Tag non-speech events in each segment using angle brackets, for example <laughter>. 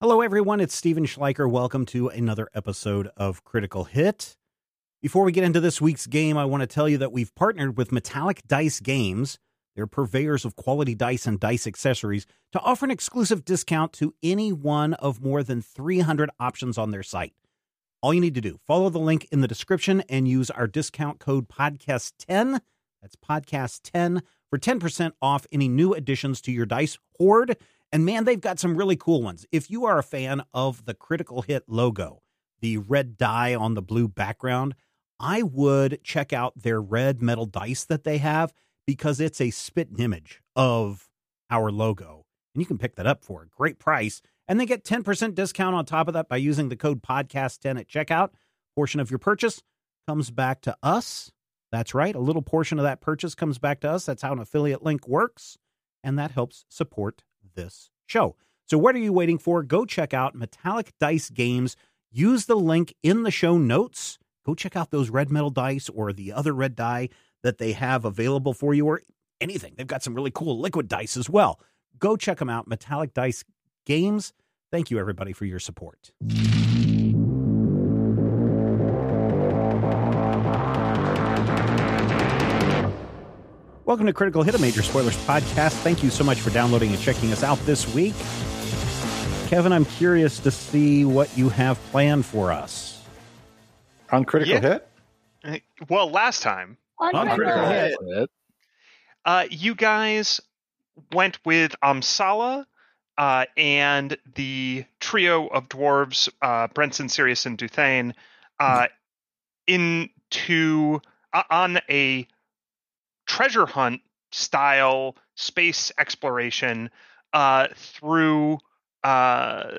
Hello, everyone. It's Steven Schleicher. Welcome to another episode of Critical Hit. Before we get into this week's game, I want to tell you that we've partnered with Metallic Dice Games. They're purveyors of quality dice and dice accessories to offer an exclusive discount to any one of more than 300 options on their site. All you need to do, follow the link in the description and use our discount code podcast10. That's podcast10 for 10% off any new additions to your dice hoard. And man, they've got some really cool ones. If you are a fan of the Critical Hit logo, the red die on the blue background, I would check out their red metal dice that they have because it's a spit image of our logo. And you can pick that up for a great price. And they get 10% discount on top of that by using the code podcast10 at checkout. Portion of your purchase comes back to us. That's right. A little portion of that purchase comes back to us. That's how an affiliate link works. And that helps support this show. So, what are you waiting for? Go check out Metallic Dice Games. Use the link in the show notes. Go check out those red metal dice or the other red die that they have available for you, or anything. They've got some really cool liquid dice as well. Go check them out. Metallic Dice Games. Thank you, everybody, for your support. Welcome to Critical Hit, a Major Spoilers podcast. Thank you so much for downloading and checking us out this week. Kevin, I'm curious to see what you have planned for us. On Critical Yeah. Hit? Well, last time, On On Critical Critical Hit. Hit. uh, you guys went with Amsala uh, and the trio of dwarves, uh, Brenson, Sirius, and Duthane, uh, into uh, on a treasure hunt style space exploration uh, through uh,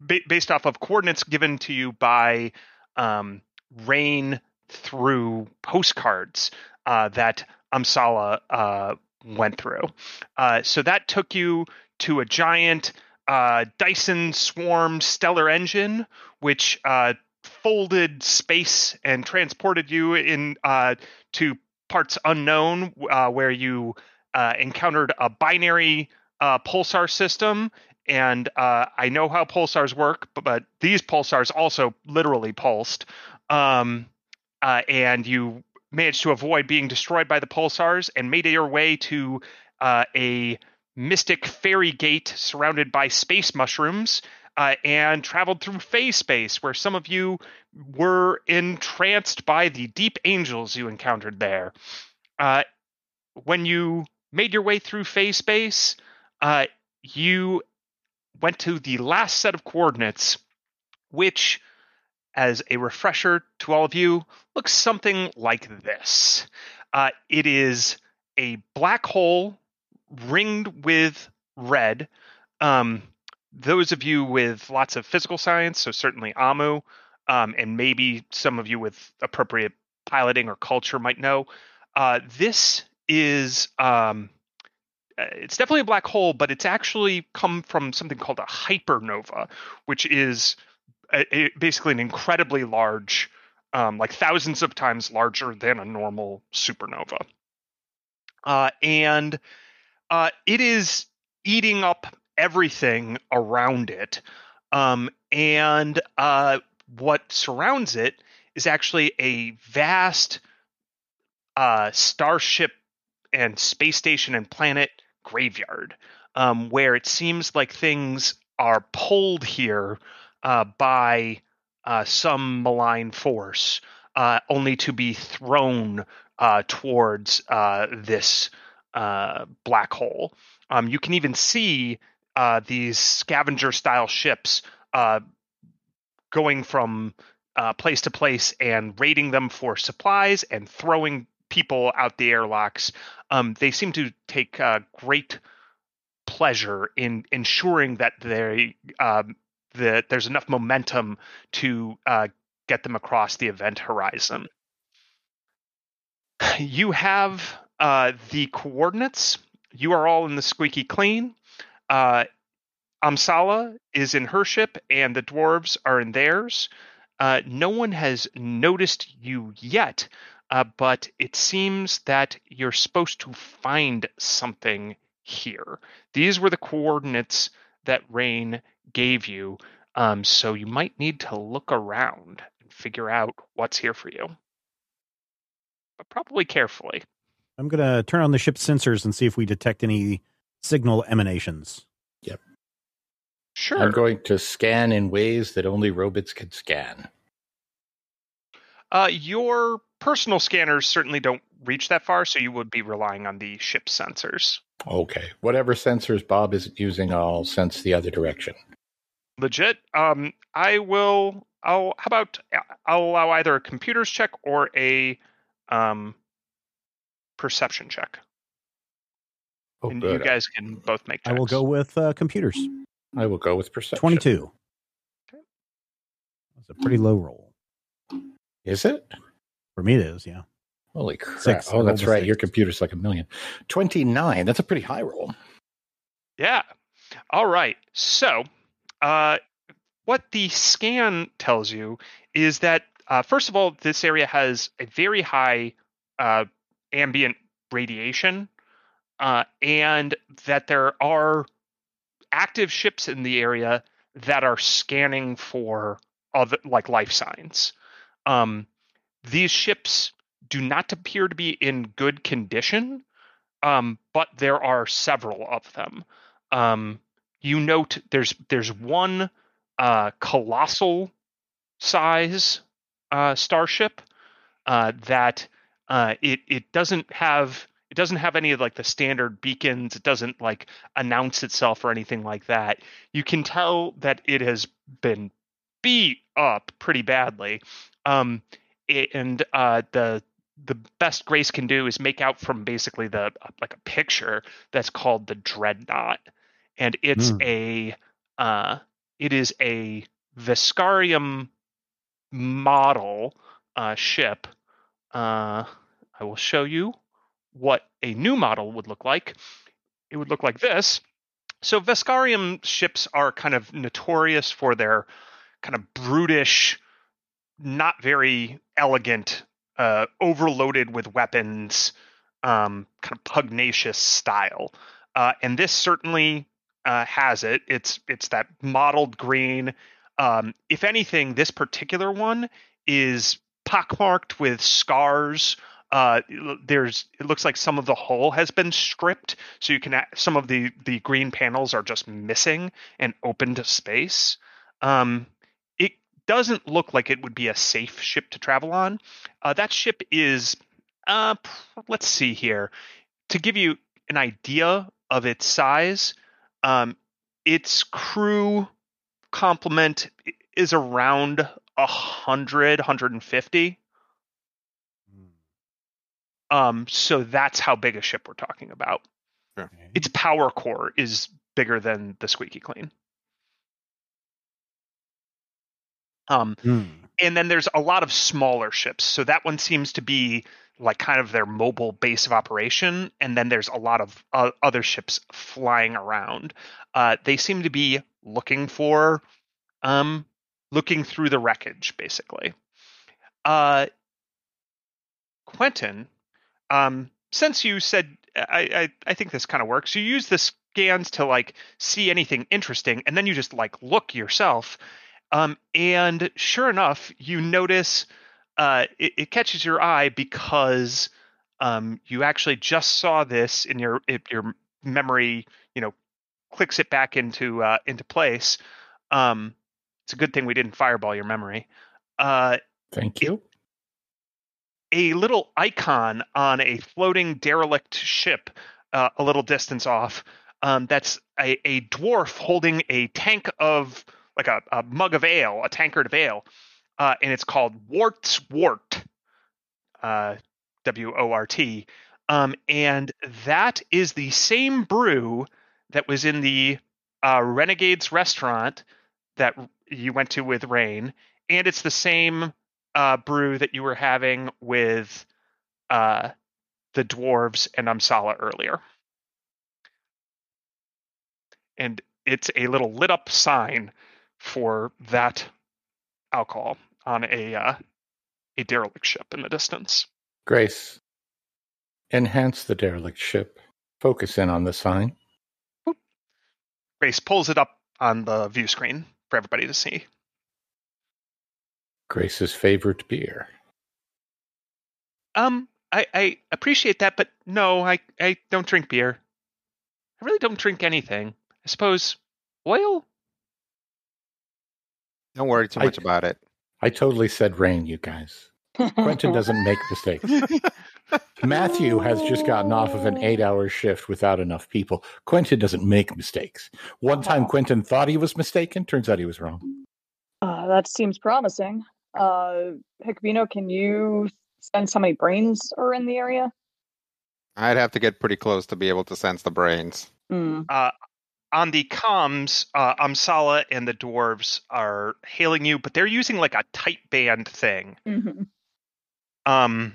ba- based off of coordinates given to you by um, Rain through postcards uh, that Amsala uh, went through. Uh, so that took you to a giant uh, Dyson Swarm stellar engine, which folded space and transported you in to parts unknown, uh, where you uh, encountered a binary uh, pulsar system. And uh, I know how pulsars work, but, but these pulsars also literally pulsed. Um, uh, and you managed to avoid being destroyed by the pulsars and made your way to uh, a mystic fairy gate surrounded by space mushrooms uh, and traveled through phase space where some of you were entranced by the deep angels you encountered there. Uh, when you made your way through phase space, uh, you went to the last set of coordinates, which, as a refresher to all of you, looks something like this. Uh, it is a black hole ringed with red. Um, those of you with lots of physical science, so certainly Amu, um, and maybe some of you with appropriate piloting or culture might know, uh, this is um, uh, it's definitely a black hole, but it's actually come from something called a hypernova, which is a, a- basically an incredibly large, um, like thousands of times larger than a normal supernova. Uh, and uh, it is eating up everything around it. Um, and uh, what surrounds it is actually a vast uh, starship and space station and planet graveyard, um, where it seems like things are pulled here uh, by uh, some malign force, uh, only to be thrown uh, towards this black hole. Um, you can even see uh, these scavenger style ships uh, going from uh, place to place and raiding them for supplies and throwing people out the airlocks. Um, they seem to take uh, great pleasure in ensuring that they um, that there's enough momentum to uh, get them across the event horizon. You have uh, the coordinates. You are all in the squeaky clean. Uh, Amsala is in her ship, and the dwarves are in theirs. Uh, no one has noticed you yet, uh, but it seems that you're supposed to find something here. These were the coordinates that Rain gave you. Um, so you might need to look around and figure out what's here for you, but probably carefully. I'm going to turn on the ship's sensors and see if we detect any signal emanations. Yep. Sure. I'm going to scan in ways that only robots can scan. Uh, your personal scanners certainly don't reach that far, so you would be relying on the ship's sensors. Okay. Whatever sensors Bob isn't using, I'll sense the other direction. Legit. Um, I will. I'll. How about I'll allow either a computers check or a um perception check, Oh, and good. you guys can both make. I will go with uh, computers. I will go with perception. 22. That's a pretty low roll. Is it? For me, it is, yeah. Holy crap. Six. Oh, that's right. six. Your computer's like a million. 29. That's a pretty high roll. Yeah. All right. So, uh, what the scan tells you is that, uh, first of all, this area has a very high uh, ambient radiation, uh, and that there are active ships in the area that are scanning for other like life signs. Um, these ships do not appear to be in good condition, um, but there are several of them. Um, you note there's there's one uh, colossal size uh, starship uh, that uh, it it doesn't have it doesn't have any of like the standard beacons. It doesn't like announce itself or anything like that. You can tell that it has been beat up pretty badly. Um, it, and uh, the the best Grace can do is make out from basically the like a picture that's called the dreadnought, and it's Hmm. a uh, it is a Veskarium model uh, ship. Uh, I will show you what a new model would look like. It would look like this. So Veskarium ships are kind of notorious for their kind of brutish, not very elegant, uh, overloaded with weapons, um, kind of pugnacious style. Uh, and this certainly uh, has it. It's it's that mottled green. Um, if anything, this particular one is pockmarked with scars. Uh, there's it looks like some of the hull has been stripped, so you can some of the the green panels are just missing and open to space. Um, it doesn't look like it would be a safe ship to travel on. Uh, that ship is, uh, let's see here, to give you an idea of its size. Um, its crew complement is around a hundred, hundred and fifty. Um, so that's how big a ship we're talking about. Okay. Its power core is bigger than the Squeaky Clean. Um, Hmm. and then there's a lot of smaller ships. So that one seems to be like kind of their mobile base of operation. And then there's a lot of uh, other ships flying around. Uh, they seem to be looking for, um, looking through the wreckage, basically. Uh, Quentin, um, since you said, I, I, I think this kind of works. You use the scans to like see anything interesting, and then you just like look yourself. Um, and sure enough, you notice uh, it, it catches your eye because um, you actually just saw this in your it, your memory. You know, clicks it back into uh, into place. Um, it's a good thing we didn't fireball your memory. Uh, Thank you. A little icon on a floating derelict ship uh, a little distance off. Um, that's a, a dwarf holding a tank of like a, a mug of ale, a tankard of ale, uh, and it's called Wart's Wart, uh, W O R T. Um, and that is the same brew that was in the uh, Renegades restaurant that you went to with Rain, and it's the same uh, brew that you were having with uh, the dwarves and Amsala earlier. And it's a little lit up sign for that alcohol on a uh, a derelict ship in the distance. Grace, enhance the derelict ship. Focus in on the sign. Grace pulls it up on the view screen for everybody to see. Grace's favorite beer. Um, I, I appreciate that, but no, I, I don't drink beer. I really don't drink anything. I suppose oil. Don't worry too I- much about it. I totally said rain, you guys. Quentin doesn't make mistakes. <laughs> Matthew has just gotten off of an eight hour shift without enough people. Quentin doesn't make mistakes. One time, Quentin thought he was mistaken. Turns out he was wrong. Uh, that seems promising. Uh, Hikbino, can you sense how many brains are in the area? I'd have to get pretty close to be able to sense the brains. Hmm. Uh, on the comms, uh, Amsala and the dwarves are hailing you, but they're using like a tight band thing. hmm Um,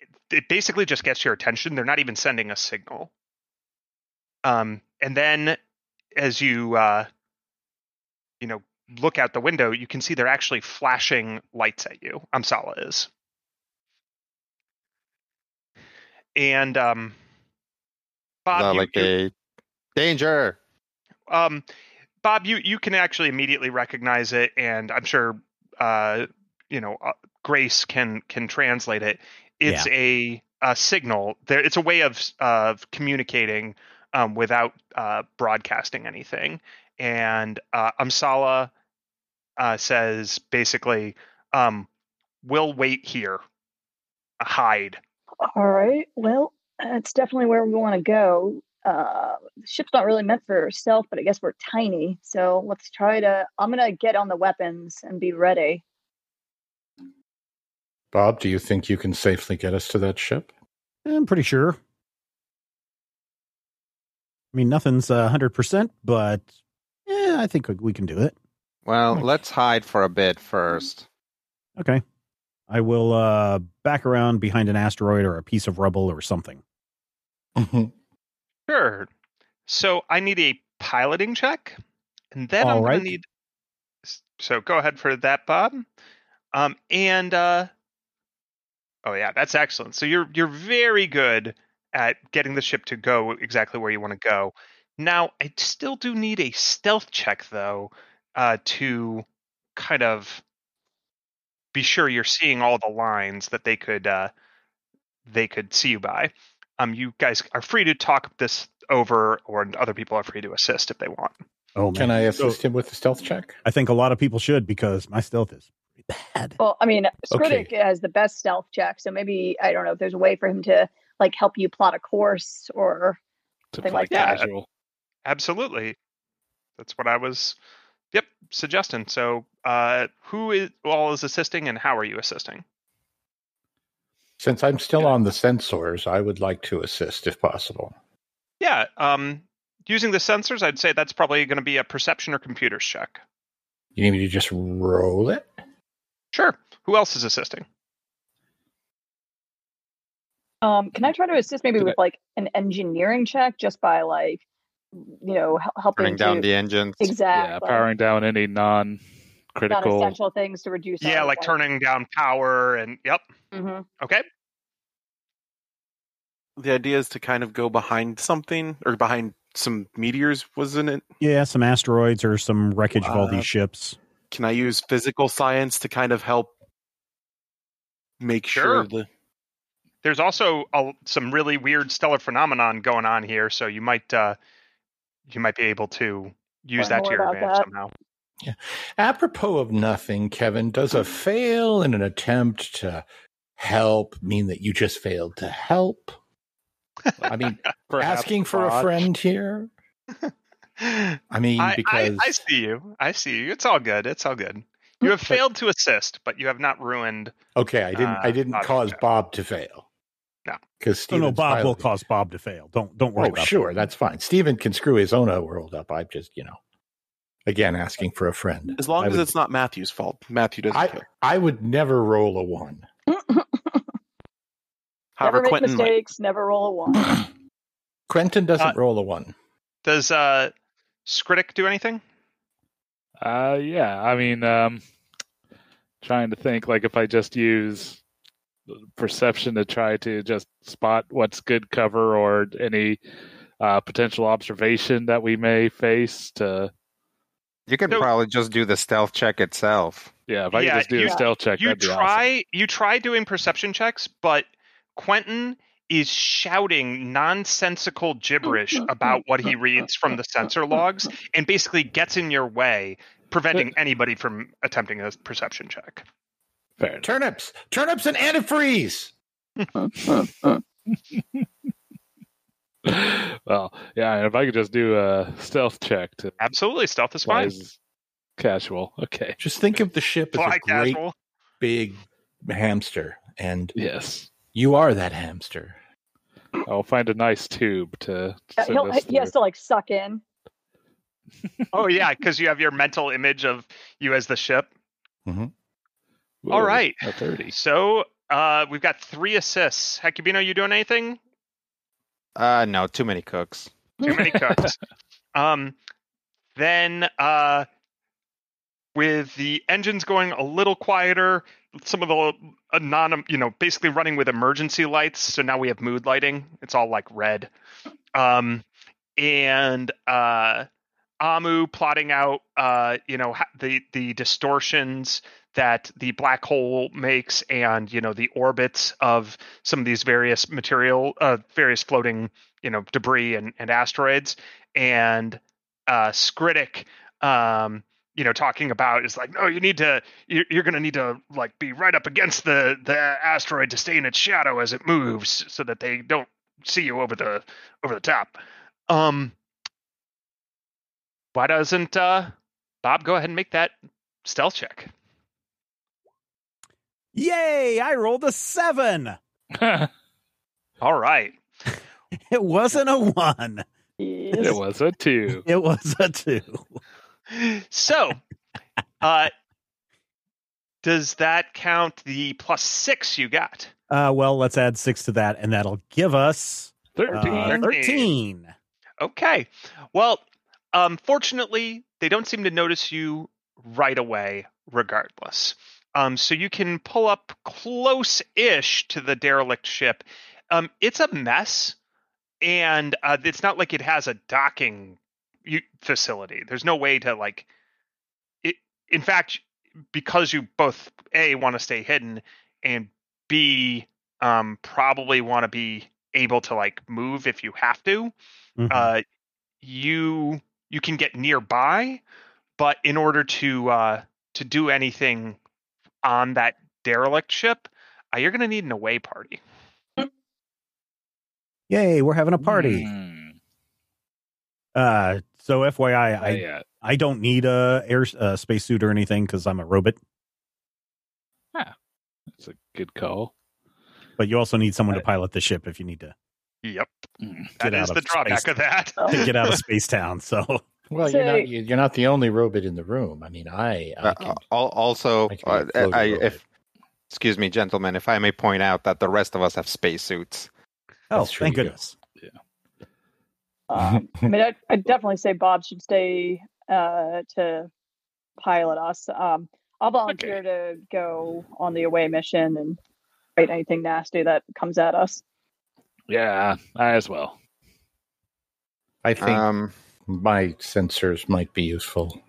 it, it basically just gets your attention. They're not even sending a signal. Um, and then as you uh, you know look out the window, you can see they're actually flashing lights at you. Amsala is. And um, Bob, Uh, you- like you- a danger. um, Bob, you you can actually immediately recognize it, and I'm sure uh, you know uh, Grace can can translate it. It's a, a signal. There, it's a way of of communicating um, without uh, broadcasting anything. And uh, Amsala uh, says basically, um, "We'll wait here, hide." All right. Well, that's definitely where we want to go. Uh, the ship's not really meant for stealth, but I guess we're tiny. So let's try to. I'm gonna get on the weapons and be ready. Bob, do you think you can safely get us to that ship? I'm pretty sure. I mean, nothing's a hundred percent, but yeah, I think we can do it. Well, Right. let's hide for a bit first. Okay. I will uh back around behind an asteroid or a piece of rubble or something. Sure. So I need a piloting check, and then All I'm right. going to need. So go ahead for that, Bob. Um, and uh, oh yeah, that's excellent. So you're you're very good at getting the ship to go exactly where you want to go. Now I still do need a stealth check though, uh, to kind of be sure you're seeing all the lines that they could uh, they could see you by. Um, you guys are free to talk this over, or other people are free to assist if they want. Oh, Can I assist him with the stealth check? I think a lot of people should because my stealth is bad. Well, I mean, Okay. Has the best stealth check, so maybe I don't know if there's a way for him to like help you plot a course or To Something play like that. casual. Absolutely, that's what I was. Yep, suggesting. So, uh, who is all is assisting, and how are you assisting? Since I'm still on the sensors, I would like to assist if possible. Yeah, um, using the sensors, I'd say that's probably going to be a perception or computers check. You need me to just roll it? Sure. Who else is assisting? um, can I try to assist maybe Did with like an engineering check just by like you know helping Turning down to the engines. exactly Yeah, powering down any non-critical. non-essential things to reduce. Yeah, our, like turning down power and yep. hmm Okay. The idea is to kind of go behind something or behind some meteors, wasn't it? Yeah, some asteroids or some wreckage of all Uh, these ships. Can I use physical science to kind of help make Sure. sure the There's also a, some really weird stellar phenomenon going on here, so you might uh, you might be able to use that to your advantage that. somehow. Apropos of nothing, Kevin, does a fail in an attempt to help mean that you just failed to help? I mean, <laughs> asking for a friend here? <laughs> I mean, I, I, because I see you. I see you. It's all good. It's all good. You have failed to assist, but you have not ruined. okay, I didn't. I Uh, didn't cause. Bob to fail. No. because Oh, no, Bob will cause Bob to fail. Don't don't worry Oh, about sure, that's fine. Steven can screw his own world up. I'm just, you know, again asking for a friend. as long I as would- it's not Matthew's fault. Matthew doesn't I care. I would never roll a one. <laughs> However, never make Quentin might. mistakes. Never roll a one. <laughs> Quentin doesn't Uh, roll a one. Does uh, Skritic do anything? Uh, yeah. I mean, um, trying to think like if I just use perception to try to just spot what's good cover or any uh, potential observation that we may face. To You could So- probably just do the stealth check itself. yeah, if I Yeah, could just do you- a stealth check, you that'd be try you try doing perception checks, but Quentin is shouting nonsensical gibberish about what he reads from the sensor logs and basically gets in your way, preventing anybody from attempting a perception check. Awesome. Fair enough. Turnips, turnips, and antifreeze. <laughs> well, yeah, and if I could just do a stealth check to Absolutely, stealth is fly fine. casual. Okay. Just think of the ship as Fly a great casual. big hamster, and Yes. you are that hamster. I'll find a nice tube to Yeah, send he'll, us he has through. to like suck in. Oh yeah, because you have your mental image of you as the ship. Mm-hmm. Ooh, All right. A 30. So uh, we've got three assists. Hecubino, you doing anything? Uh, no, too many cooks. Too many cooks. <laughs> um, then uh, with the engines going a little quieter, some of the non, you know, basically running with emergency lights. So now we have mood lighting. It's all like red. Um, and uh, Amu plotting out, uh, you know, the the distortions that the black hole makes, and you know, the orbits of some of these various material, uh, various floating, you know, debris and, and asteroids, and uh, Skritic, um, you know, talking about is like, no, you need to, you're, you're going to need to like be right up against the the asteroid to stay in its shadow as it moves, so that they don't see you over the over the top. Um, why doesn't uh, Bob go ahead and make that stealth check? Yay! I rolled a seven. <laughs> All right. <laughs> It wasn't a one. it was a two. <laughs> It was a two. So, uh, does that count the plus six you got? Uh, well, let's add six to that, and that'll give us uh, 13. 13. Okay. Well, um, fortunately, they don't seem to notice you right away, regardless. Um, so you can pull up close-ish to the derelict ship. Um, it's a mess, and uh, it's not like it has a docking facility. There's no way to like. It. In fact, because you both a want to stay hidden, and b um, probably want to be able to like move if you have to Mhm. uh, you you can get nearby, but in order to uh, to do anything on that derelict ship, uh, you're going to need an away party. Yay, we're having a party. Hmm. Uh, so FYI, Not I yet. I don't need a air uh, spacesuit or anything because I'm a robot. Yeah, that's a good call. But you also need someone to pilot the ship if you need to, Yep, Hmm. that Get is out the of drawback space. of that. to get out of <laughs> Space Town. So Well, So- you're not you- you're not the only robot in the room. I mean, I, I Uh, can, al- also, I can uh, be a floating I, if excuse me, gentlemen, if I may point out that the rest of us have spacesuits. oh, That's true, thank you do. goodness. Um, <laughs> I mean, I'd, I'd definitely say Bob should stay uh, to pilot us. Um, I'll volunteer to go on the away mission and fight anything nasty that comes at us. Yeah, I as well. I think Um, my sensors might be useful.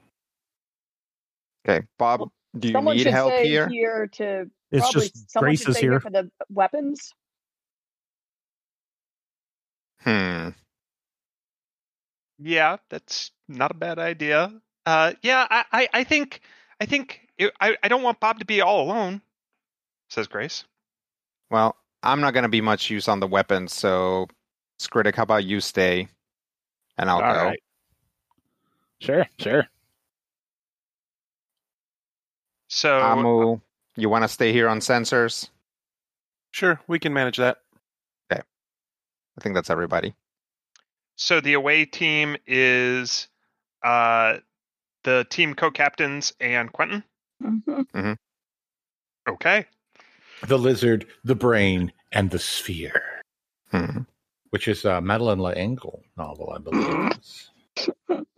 okay, Bob, do you Someone need should help stay here? to It's probably just someone Grace is stay here. for the weapons. Hmm. Yeah, that's not a bad idea. Uh, yeah, I, I, I think I think it, I, I don't want Bob to be all alone. Says Grace. Well, I'm not going to be much use on the weapons, so Skritic, how about you stay, and I'll All go. right. Sure, sure. So Amu, you want to stay here on sensors? Sure, we can manage that. Okay. I think that's everybody. so the away team is uh, the team co-captains and Quentin. Mhm. Okay. The lizard, the brain, and the sphere, Hmm. which is a Madeleine L'Engle novel, I believe.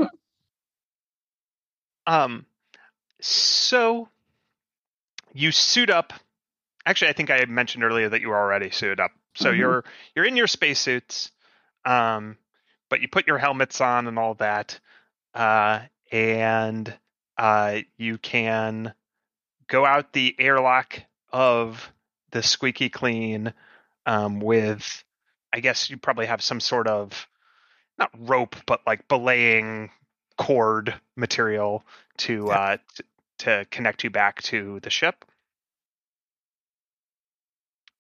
<laughs> Um, so you suit up. Actually, I think I mentioned earlier that you were already suited up. So Mhm. you're you're in your spacesuits, um, but you put your helmets on and all that, uh, and uh, you can go out the airlock of the squeaky clean um, with, I guess you probably have some sort of not rope, but like belaying cord material to Yeah. uh, t- to connect you back to the ship.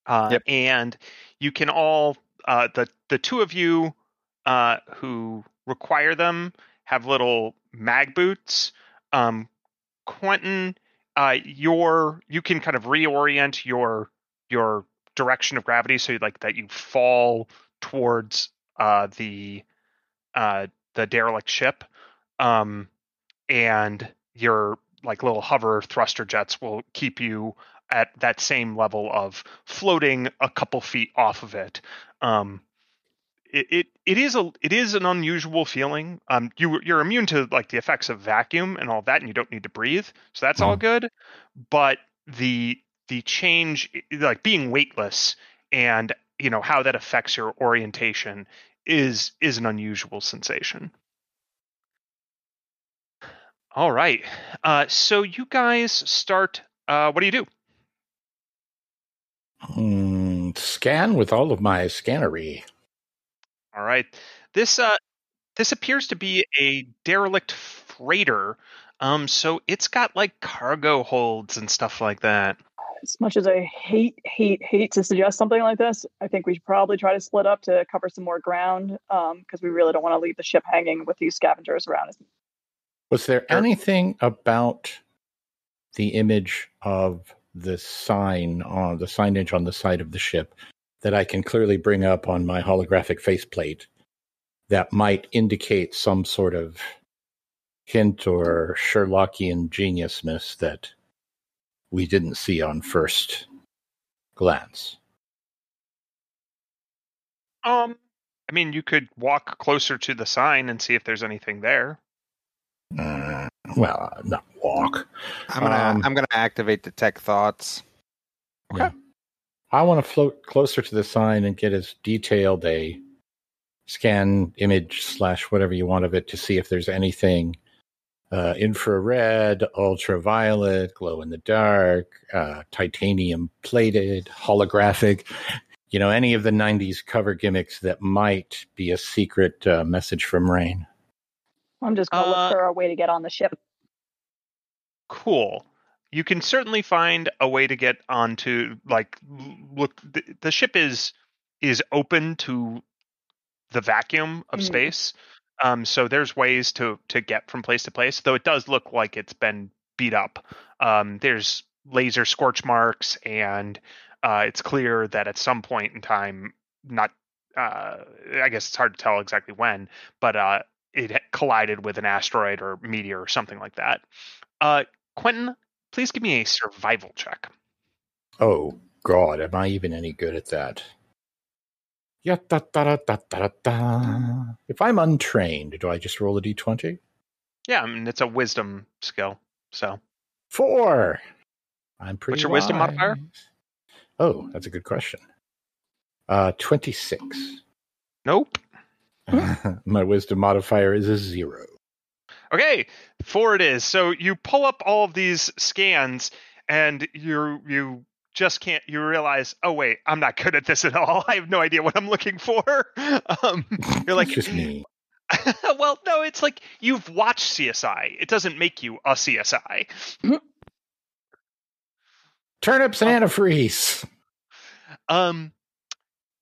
Uh, Yep. And you can all uh, the the two of you uh, who require them have little mag boots. Um, Quentin, uh, your you can kind of reorient your your direction of gravity so like that you fall towards uh, the uh, the derelict ship, um, and your like little hover thruster jets will keep you at that same level of floating a couple feet off of it. Um, it, it it is a it is an unusual feeling. Um, you you're immune to like the effects of vacuum and all that, and you don't need to breathe, so that's all good. But the the change, like being weightless, and you know how that affects your orientation is is an unusual sensation. All right, uh, so you guys start. Uh, what do you do? Hmm, scan with all of my scannery. All right. This uh this appears to be a derelict freighter. Um so it's got like cargo holds and stuff like that. As much as I hate, hate, hate to suggest something like this, I think we should probably try to split up to cover some more ground because we really don't want to leave the ship hanging with these scavengers around. Was there anything about the image of the sign on the signage on the side of the ship that I can clearly bring up on my holographic faceplate that might indicate some sort of hint or Sherlockian geniusness that we didn't see on first glance? Um I mean you could walk closer to the sign and see if there's anything there. Uh, well, not walk. I'm gonna Um, I'm gonna activate detect thoughts. Okay. I want to float closer to the sign and get as detailed a scan image slash whatever you want of it to see if there's anything uh, infrared, ultraviolet, glow in the dark, uh, titanium plated, holographic. You know, any of the 90s cover gimmicks that might be a secret uh, message from Rain. I'm just going to Uh, look for a way to get on the ship. Cool. You can certainly find a way to get onto like look the, the ship is is open to the vacuum of Mm. space. Um so there's ways to to get from place to place though it does look like it's been beat up. Um there's laser scorch marks and uh it's clear that at some point in time not uh I guess it's hard to tell exactly when but uh it collided with an asteroid or meteor or something like that. Uh Quentin, please give me a survival check. Oh, God, am I even any good at that? Yeah, da, da, da, da, da. If I'm untrained, do I just roll a d20? Yeah, I mean it's a wisdom skill. So Four. I'm pretty. What's your wisdom modifier? Oh, that's a good question. Uh, twenty-six. nope. <laughs> My wisdom modifier is a zero. Okay, four it is. So you pull up all of these scans and you you just can't you realize, oh wait, I'm not good at this at all. <laughs> I have no idea what I'm looking for. <laughs> Um, you're like just me. well, no, it's like you've watched CSI. It doesn't make you a CSI. Turnips and antifreeze. Um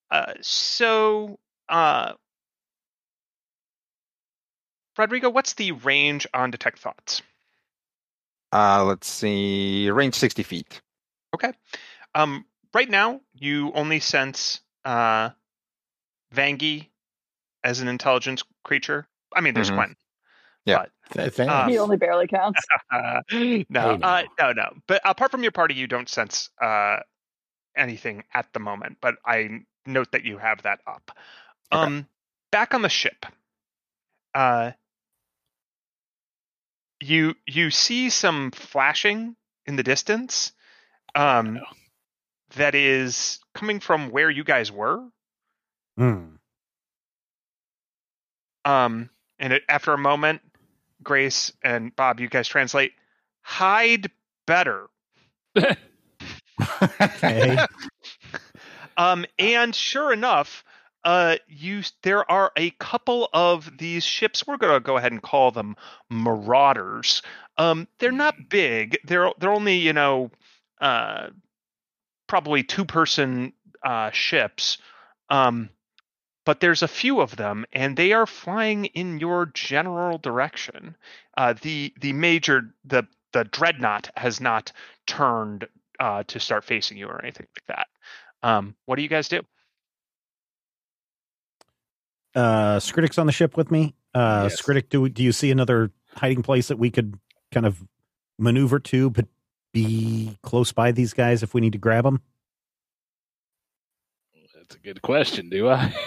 uh so uh Rodrigo, what's the range on detect thoughts? Uh, let's see, range sixty feet. Okay. Um, right now, you only sense uh, Vangi as an intelligence creature. I mean, there's Mhm. Quentin. Yeah. Th- thanks. Uh, he only barely counts. Uh, <laughs> no, Hey, uh, no, no. But apart from your party, you don't sense uh, anything at the moment. But I note that you have that up. Okay. Um, back on the ship, uh, you you see some flashing in the distance. Um, Oh. that is coming from where you guys were. Hmm. Um, and it, after a moment, Grace and Bob, you guys translate. Hide better. <laughs> Okay. <laughs> Um, and sure enough, uh, you there are a couple of these ships. We're gonna go ahead and call them marauders. Um, they're not big. They're they're only you know, uh, probably two person uh, ships. Um, but there's a few of them, and they are flying in your general direction. Uh, the the major the the dreadnought has not turned uh, to start facing you or anything like that. Um, what do you guys do? Uh Skritic's on the ship with me. Uh Yes. Skritic, do do you see another hiding place that we could kind of maneuver to but be close by these guys if we need to grab them? That's a good question. Do I? <laughs>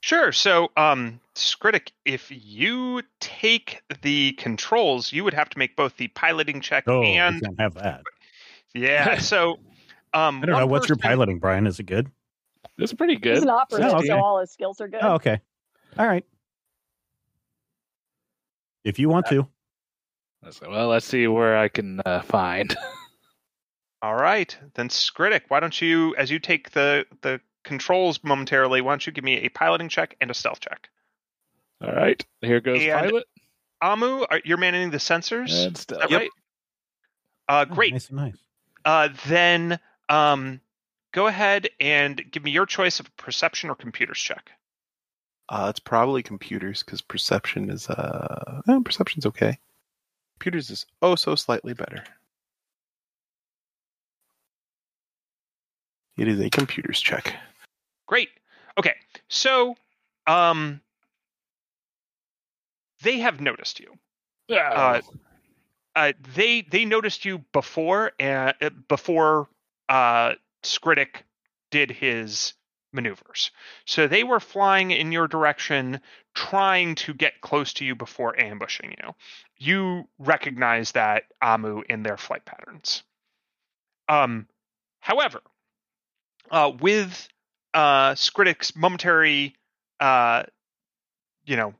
Sure. So, um, Skritic, if you take the controls, you would have to make both the piloting check Oh, and can't have that. yeah. So, um, I don't know. one What's your piloting, Brian? Is it good? That's pretty good. He's good. an operative, Oh, okay. so all his skills are good. Oh, okay. All right. If you want to. Well, let's see where I can uh, find. <laughs> All right, then Skritic, why don't you, as you take the the controls momentarily, why don't you give me a piloting check and a stealth check? All right, here goes And- pilot. Amu, are, you're managing the sensors. And Is stealth. that Yep. right? Uh, Oh, great. nice, nice. Uh, then um, go ahead and give me your choice of perception or computers check. Uh, it's probably computers because perception is uh, eh, perception's okay. Computers is oh so slightly better. It is a computers check. Great. Okay, so um, they have noticed you. Oh, Uh, uh, they they noticed you before uh, before uh, Skritic did his maneuvers. So they were flying in your direction, trying to get close to you before ambushing you. You recognize that Amu in their flight patterns. Um, however, uh, with uh, Skritic's momentary, uh, you know,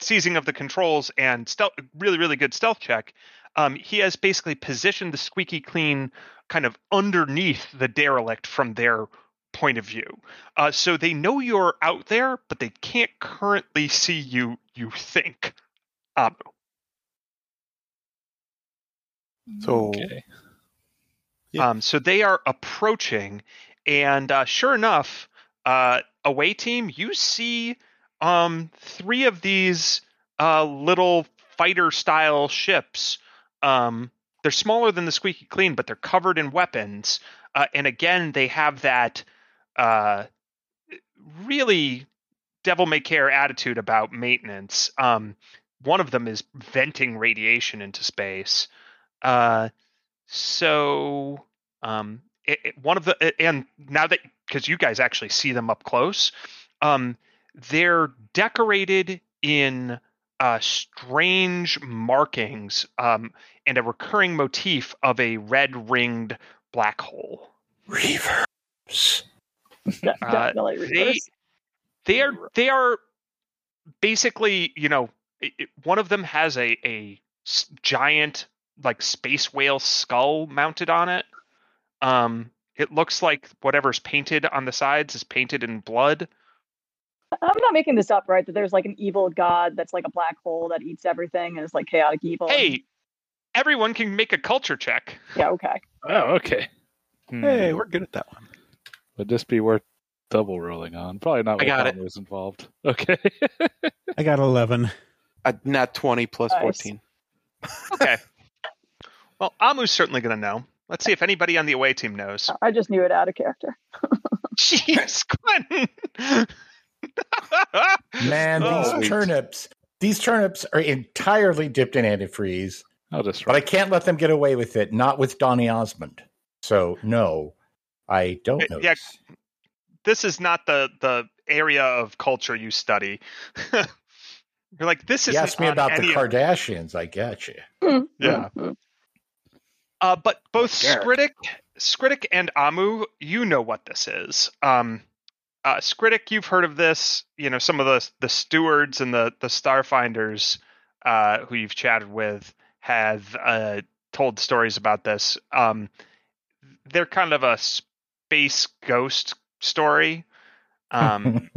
seizing of the controls and stealth, really, really good stealth check, um, he has basically positioned the squeaky clean kind of underneath the derelict from their point of view. Uh, so they know you're out there, but they can't currently see you. You think, Amu. So okay. Yeah. Um, so they are approaching, and uh, sure enough, uh, away team, you see um, three of these uh, little fighter style ships. Um, they're smaller than the Squeaky Clean, but they're covered in weapons. Uh, and again, they have that uh, really devil may care attitude about maintenance. Um, one of them is venting radiation into space. Uh, so um it, it- one of the and now that because you guys actually see them up close um they're decorated in uh strange markings um and a recurring motif of a red ringed black hole. Reavers. De- Uh, definitely they- they are they are basically you know it, it- one of them has a a giant like space whale skull mounted on it. Um it looks like whatever's painted on the sides is painted in blood I'm not making this up, right? That there's like an evil god that's like a black hole that eats everything and is like chaotic evil. hey everyone can make a culture check Yeah, okay. Oh, okay. Hmm. hey, we're good at that one. Would this be worth double rolling on? Probably not. I got it. was involved. <laughs> Okay. I got 11. A nat twenty plus Nice. fourteen. okay well amu's certainly going to know let's see if anybody on the away team knows I just knew it out of character. <laughs> jeez quentin Man, <laughs> Oh. these turnips, these turnips are entirely dipped in antifreeze, I'll just. but I can't let them get away with it. Not with Donny Osmond. So no, I don't know. yeah, this is not the the area of culture you study. <laughs> You're like this is You asked me about the Kardashians. I get you. Yeah. Mm. Uh, but both Derek. Skritic, Skritic and Amu, you know what this is. Um, uh, you've heard of this. You know, some of the the stewards and the the starfinders uh, who you've chatted with have uh, told stories about this. Um, they're kind of a space ghost story. Um,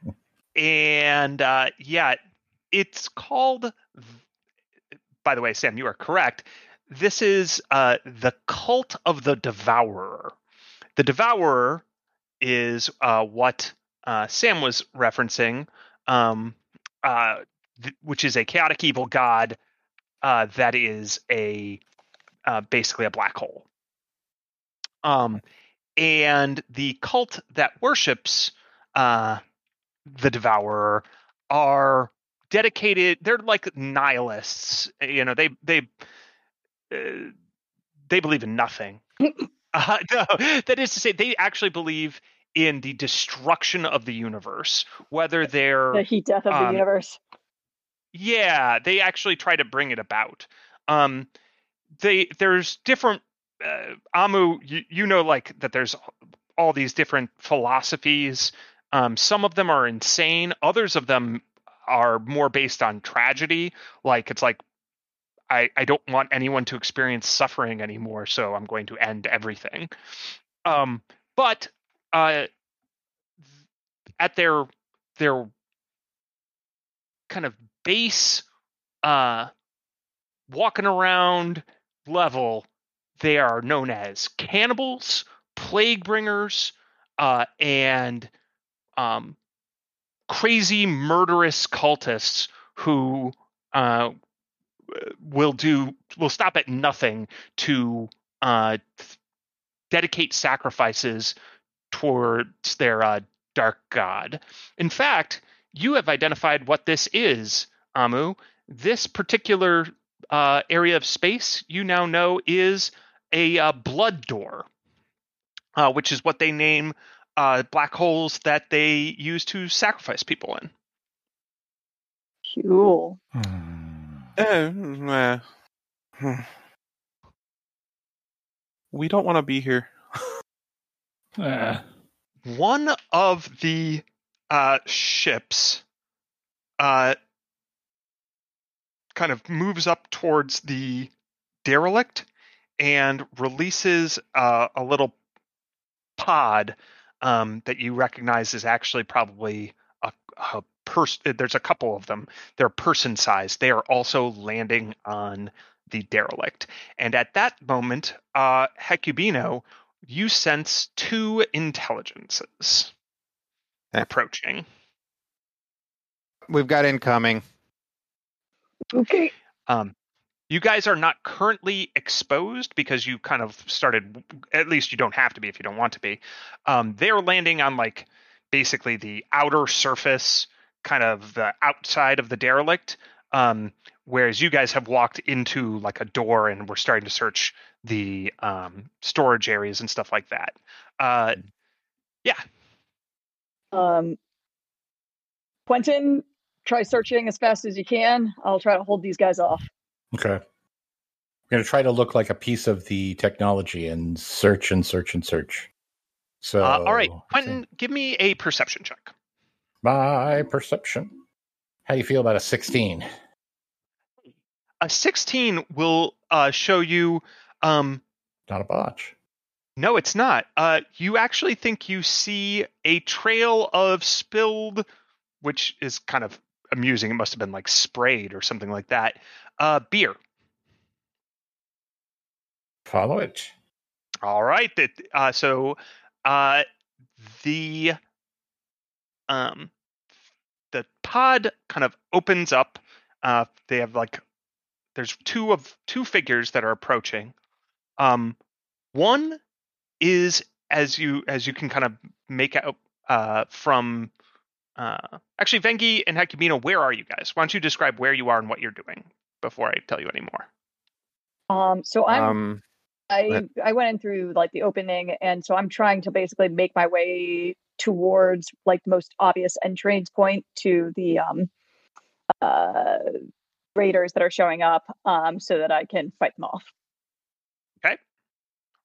<laughs> and uh, yeah, it's called. By the way, Sam, you are correct. This is uh, the cult of the Devourer. The Devourer is uh, what uh, Sam was referencing, um, uh, th- which is a chaotic evil god uh, that is a uh, basically a black hole. Um, and the cult that worships uh, the Devourer are dedicated. They're like nihilists. You know, they they uh, they believe in nothing. <laughs> Uh, <laughs> no, that is to say, they actually believe in the destruction of the universe, whether they're The heat death of the Um, universe. yeah, they actually try to bring it about. Um, they there's different. Uh, Amu, you, you know, like that. There's all these different philosophies. Um, some of them are insane. Others of them are more based on tragedy. Like it's like I I don't want anyone to experience suffering anymore, so I'm going to end everything. Um, but uh, at their their kind of base uh walking around level they are known as cannibals plague bringers uh and um crazy murderous cultists who uh will do will stop at nothing to uh dedicate sacrifices towards their uh, dark god in fact you have identified what this is, Amu. This particular uh, area of space you now know is a uh, blood door, uh, which is what they name uh, black holes that they use to sacrifice people in. Cool. Eh, meh. Hmm. we don't want to be here. Eh. One of the uh, ships uh, kind of moves up towards the derelict and releases uh, a little pod um, that you recognize is actually probably a, a person. There's a couple of them. They're person sized. They are also landing on the derelict. And at that moment, uh, Hecubino, you sense two intelligences Okay. approaching. We've got incoming. Okay. Um, you guys are not currently exposed because you kind of started. At least you don't have to be if you don't want to be. Um, they're landing on like basically the outer surface, kind of the outside of the derelict. Um, whereas you guys have walked into like a door and we're starting to search the um, storage areas and stuff like that. Uh, yeah, Um, Quentin, try searching as fast as you can. I'll try to hold these guys off. Okay. I'm going to try to look like a piece of the technology and search and search and search. So, uh, all right, Quentin, give me a perception check. My perception. How do you feel about a 16? A 16 will uh, show you. Um, Not a botch. no, it's not. Uh, you actually think you see a trail of spilled, which is kind of amusing. It must have been like sprayed or something like that. Uh, beer. Follow it. All right. That uh, so uh, the um the pod kind of opens up. Uh, they have like there's two of two figures that are approaching. Um, one is as you as you can kind of make out uh, from uh, actually Vangi and Hecubino. Where are you guys? Why don't you describe where you are and what you're doing before I tell you any more? Um, so I'm Um, I. I went in through like the opening, and so I'm trying to basically make my way towards like the most obvious entrance point to the um uh raiders that are showing up, um, so that I can fight them off. Okay.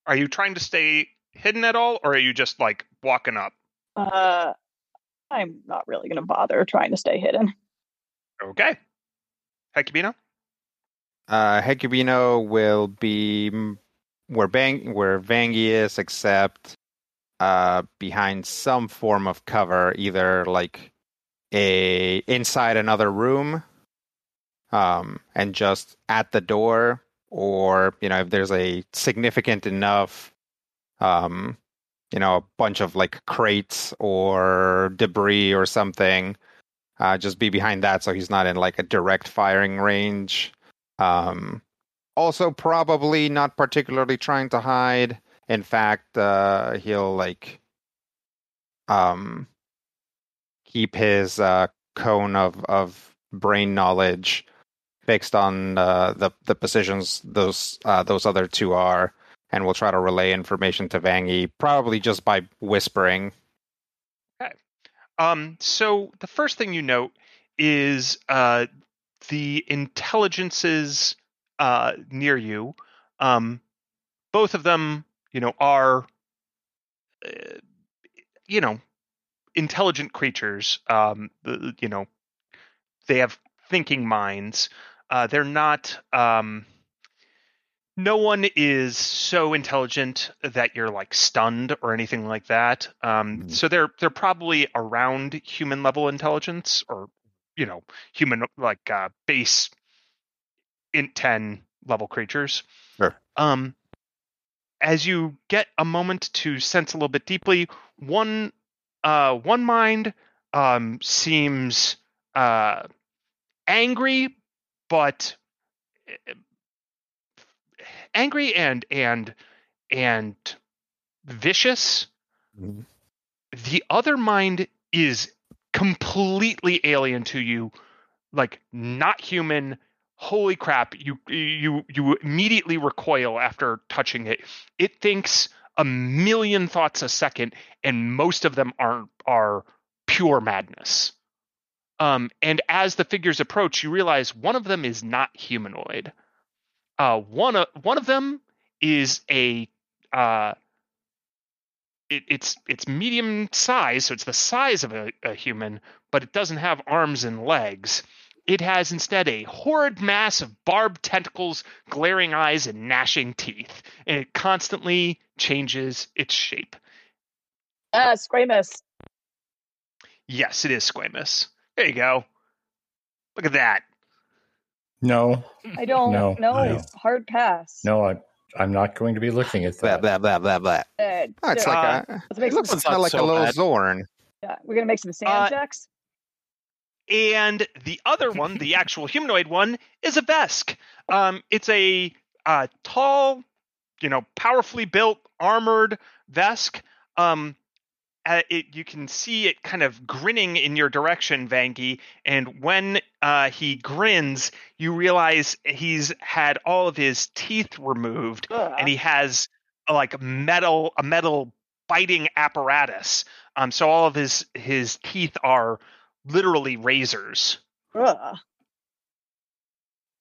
Are you trying to stay hidden at all, or are you just like walking up? Uh, I'm not really going to bother trying to stay hidden. Okay. Hecubino? Uh, Hecubino will be where Bang where Vangi is, except uh, behind some form of cover, either like a inside another room, um, and just at the door, or you know if there's a significant enough, um, you know, a bunch of like crates or debris or something, uh, just be behind that so he's not in like a direct firing range. Um, also, probably not particularly trying to hide. In fact, uh, he'll like um, keep his uh, cone of, of brain knowledge fixed on uh, the the positions those uh, those other two are, and we'll try to relay information to Vangi, probably just by whispering. Okay. Um, so the first thing you note is uh, the intelligences uh, near you. Um, both of them, you know, are, uh, you know, intelligent creatures. Um, you know, they have thinking minds. Uh, they're not. Um, no one is so intelligent that you're like stunned or anything like that. Um, Mhm. So they're they're probably around human level intelligence or you know human like uh, base int ten level creatures. Sure. Um, as you get a moment to sense a little bit deeply, one uh, one mind um, seems uh, angry, but eh, angry and and and vicious. Mhm. The other mind is completely alien to you, like not human. Holy crap! You you you immediately recoil after touching it. It thinks a million thoughts a second, and most of them are are pure madness. Um, and as the figures approach, you realize one of them is not humanoid. Uh, one of one of them is a uh, it, it's it's medium size, so it's the size of a, a human, but it doesn't have arms and legs. It has instead a horrid mass of barbed tentacles, glaring eyes, and gnashing teeth, and it constantly changes its shape. Ah, Squamous. Yes, it is squamous. There you go. Look at that. No, I don't No, know. no. Hard pass. no, I, I'm not going to be looking at Blah that. blah blah blah blah. Uh, Oh, it's uh, like a. It looks some, One's not kind of like so a little bad. Zorn. yeah, we're gonna make some sand Uh, checks. And the other one, the <laughs> actual humanoid one, is a Vesk. Um, it's a uh, tall, you know, powerfully built, armored Vesk. Um, uh, it, you can see it kind of grinning in your direction, Vangi. And when uh, he grins, you realize he's had all of his teeth removed, Ugh. and he has uh, like metal, a metal biting apparatus. Um, so all of his his teeth are literally razors. Ugh.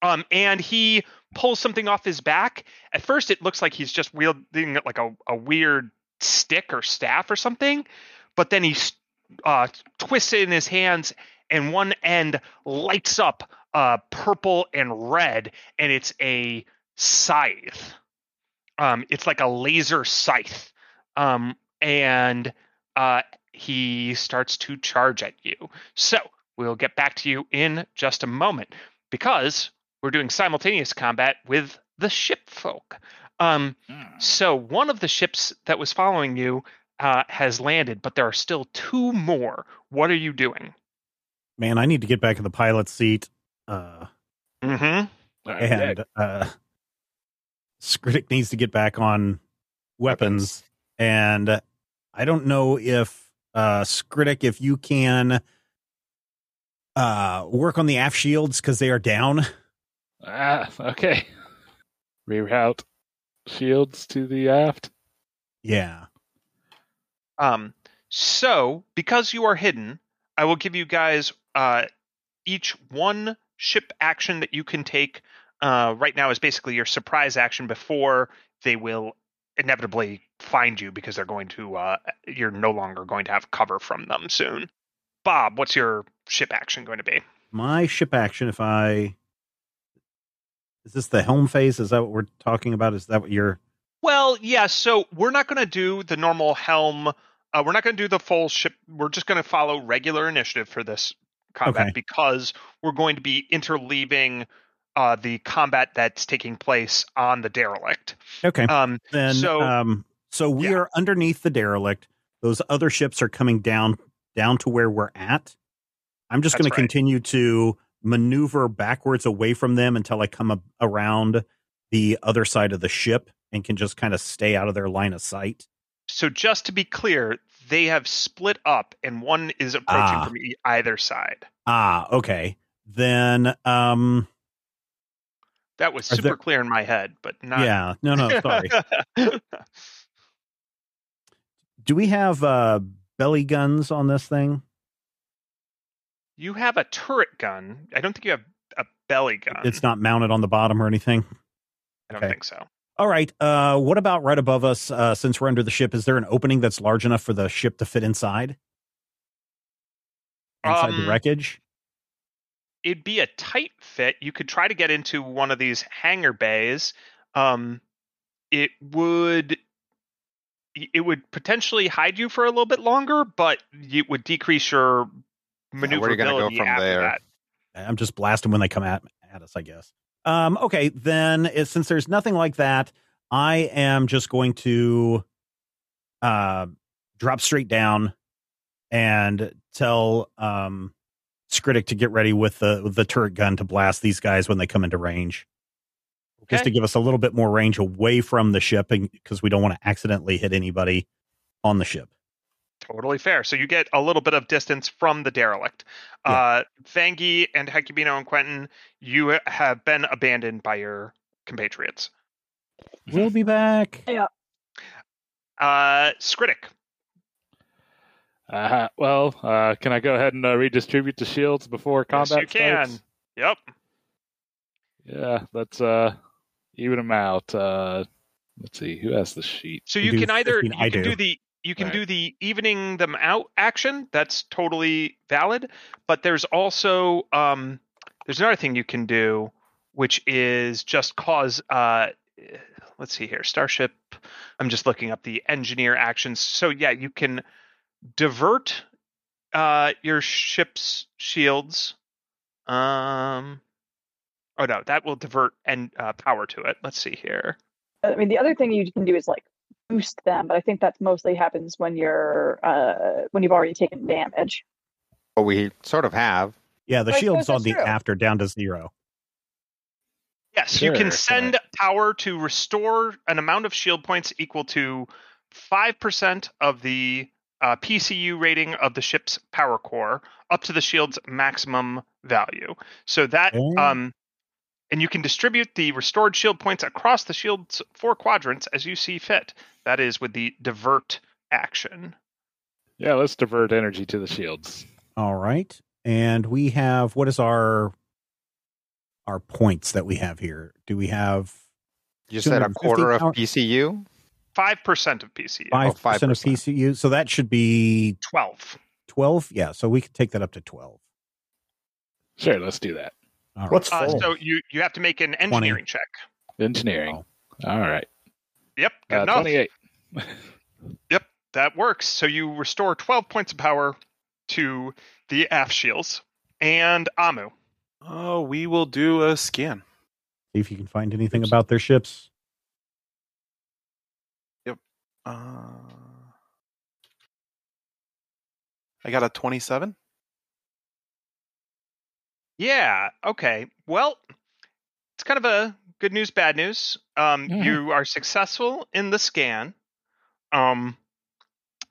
Um, and he pulls something off his back. At first, it looks like he's just wielding like a, a weird stick or staff or something, but then he uh, twists it in his hands, and one end lights up uh, purple and red, and it's a scythe. Um, it's like a laser scythe, um, and uh, he starts to charge at you. So we'll get back to you in just a moment because we're doing simultaneous combat with the ship folk. Um, so one of the ships that was following you uh, has landed, but there are still two more. What are you doing? Man, I need to get back in the pilot seat. Uh, Mm-hmm. and uh, Skritic needs to get back on weapons. And I don't know if uh, Skritic, if you can uh, work on the aft shields because they are down. Ah, okay. <laughs> Reroute shields to the aft. Yeah. Um, so because you are hidden, I will give you guys uh, each one ship action that you can take. Uh, right now is basically your surprise action before they will inevitably find you because they're going to uh, you're no longer going to have cover from them soon. Bob, what's your ship action going to be? My ship action, if I is this the helm phase? Is that what we're talking about? Is that what you're Well, yeah. So we're not going to do the normal helm. Uh, we're not going to do the full ship. We're just going to follow regular initiative for this combat Okay. because we're going to be interleaving uh, the combat that's taking place on the derelict. okay? Um, then so- um so we yeah. are underneath the derelict. Those other ships are coming down down to where we're at. I'm just going to continue to maneuver backwards away from them until I come around the other side of the ship and can just kind of stay out of their line of sight. so just to be clear, they have split up, and one is approaching Ah. from either side. Ah, okay. Then um That was super there- clear in my head, but not. yeah, no no, sorry. <laughs> Do we have uh belly guns on this thing? you have a turret gun. I don't think you have a belly gun. It's not mounted on the bottom or anything. I don't okay. think so. All right. Uh, what about right above us? Uh, since we're under the ship, is there an opening that's large enough for the ship to fit inside? Inside the Um, wreckage. It'd be a tight fit. You could try to get into one of these hangar bays. Um, it would it would potentially hide you for a little bit longer, but it would decrease your Yeah, where are you gonna go from after there? that. I'm just blasting when they come at at us, I guess. Um, okay, then since there's nothing like that, I am just going to uh, drop straight down and tell um, Skritic to get ready with the with the turret gun to blast these guys when they come into range. Just to give us a little bit more range away from the ship, because we don't want to accidentally hit anybody on the ship. Totally fair. So you get a little bit of distance from the derelict. Yeah. Uh, Vangi and Hecubino and Quentin, you have been abandoned by your compatriots. We'll be back. Yeah. Uh, Skritic, Uh, well, uh, can I go ahead and uh, redistribute the shields before combat? Yes, combat you can. starts? Yep. Yeah, let's uh, even them out. Uh, let's see, who has the sheet? So You you can either you I can do. do the you can Right. do the evening them out action. That's totally valid. But there's also um, there's another thing you can do, which is just cause. Uh, let's see here, Starship. I'm just looking up the engineer actions. So yeah, you can divert uh, your ship's shields. Um, oh no, that will divert and uh, power to it. Let's see here. I mean, the other thing you can do is like boost them, but I think that mostly happens when you're uh, when you've already taken damage. But we sort of have. Yeah, the I shield's on the true. after down to zero. Yes, you Sure, can sure. send power to restore an amount of shield points equal to 5% of the uh, PCU rating of the ship's power core up to the shield's maximum value. So that, Oh. um, and you can distribute the restored shield points across the shield's four quadrants as you see fit. That is with the divert action. Yeah, let's divert energy to the shields. All right. And we have what is our our points that we have here? Do we have You said a 250 quarter of power- PCU. 5% of PCU. five percent of PCU? So that should be 12. twelve. Yeah, so we could take that up to twelve. Sure, let's do that. All right. What's Uh, full? so you, you have to make an engineering check. Engineering. All right. Yep, good Uh, enough. 28. <laughs> That works. So you restore 12 points of power to the aft shields. And Amu. Oh, we will do a scan. See if you can find anything about their ships. Uh, I got a 27. Yeah, okay. Well, it's kind of a good news, bad news. Um, Mhm. You are successful in the scan. Um,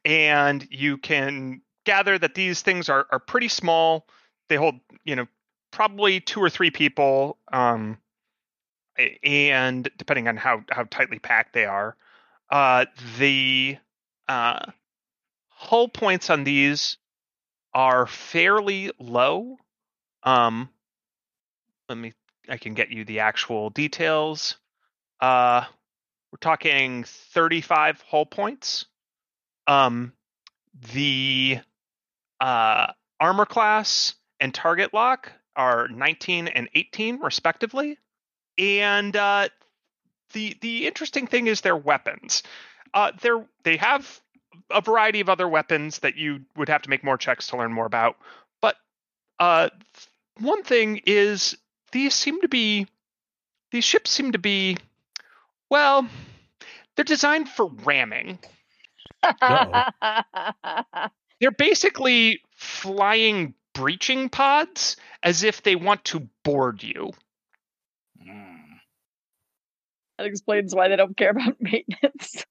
and you can gather that these things are, are pretty small. They hold, you know, probably two or three people. Um, and depending on how, how tightly packed they are, uh, the uh, hull points on these are fairly low. Um, let me, I can get you the actual details. Uh, we're talking 35 hull points. Um, the uh, armor class and target lock are 19 and 18 respectively. And uh, the the interesting thing is their weapons. Uh, they're they have a variety of other weapons that you would have to make more checks to learn more about. But uh, one thing is these seem to be these ships seem to be well they're designed for ramming they're basically flying breaching pods as if they want to board you that explains why they don't care about <laughs> maintenance.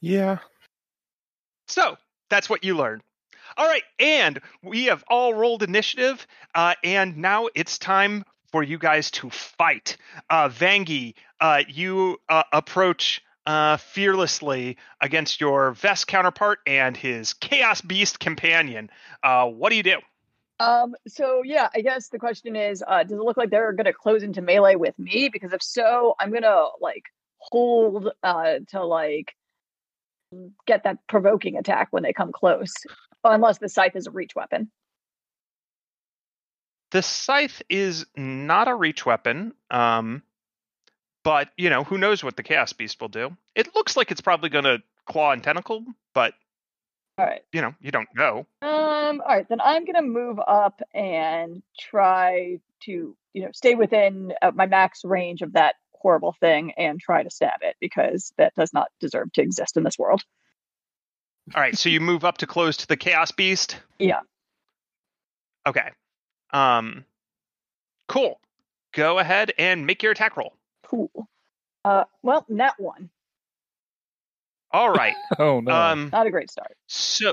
Yeah. so that's what you learn all right and we have all rolled initiative uh, and now it's time for you guys to fight uh, vangi uh, you uh, approach uh, fearlessly against your Vesk counterpart and his chaos beast companion uh, what do you do Um, so yeah, I guess the question is, uh, does it look like they're gonna close into melee with me? Because if so, I'm gonna like hold uh to like get that provoking attack when they come close. Unless the scythe is a reach weapon. the scythe is not a reach weapon um, but you know who knows what the chaos beast will do it looks like it's probably to claw and tentacle but All right. you know you don't know Um, all right, then I'm gonna move up and try to, you know, stay within uh, my max range of that horrible thing and try to stab it because that does not deserve to exist in this world. all right so you move up to close to the chaos beast Yeah. okay um cool go ahead and make your attack roll Cool. Uh, well, that one, all right <laughs> Oh no. um not a great start. So,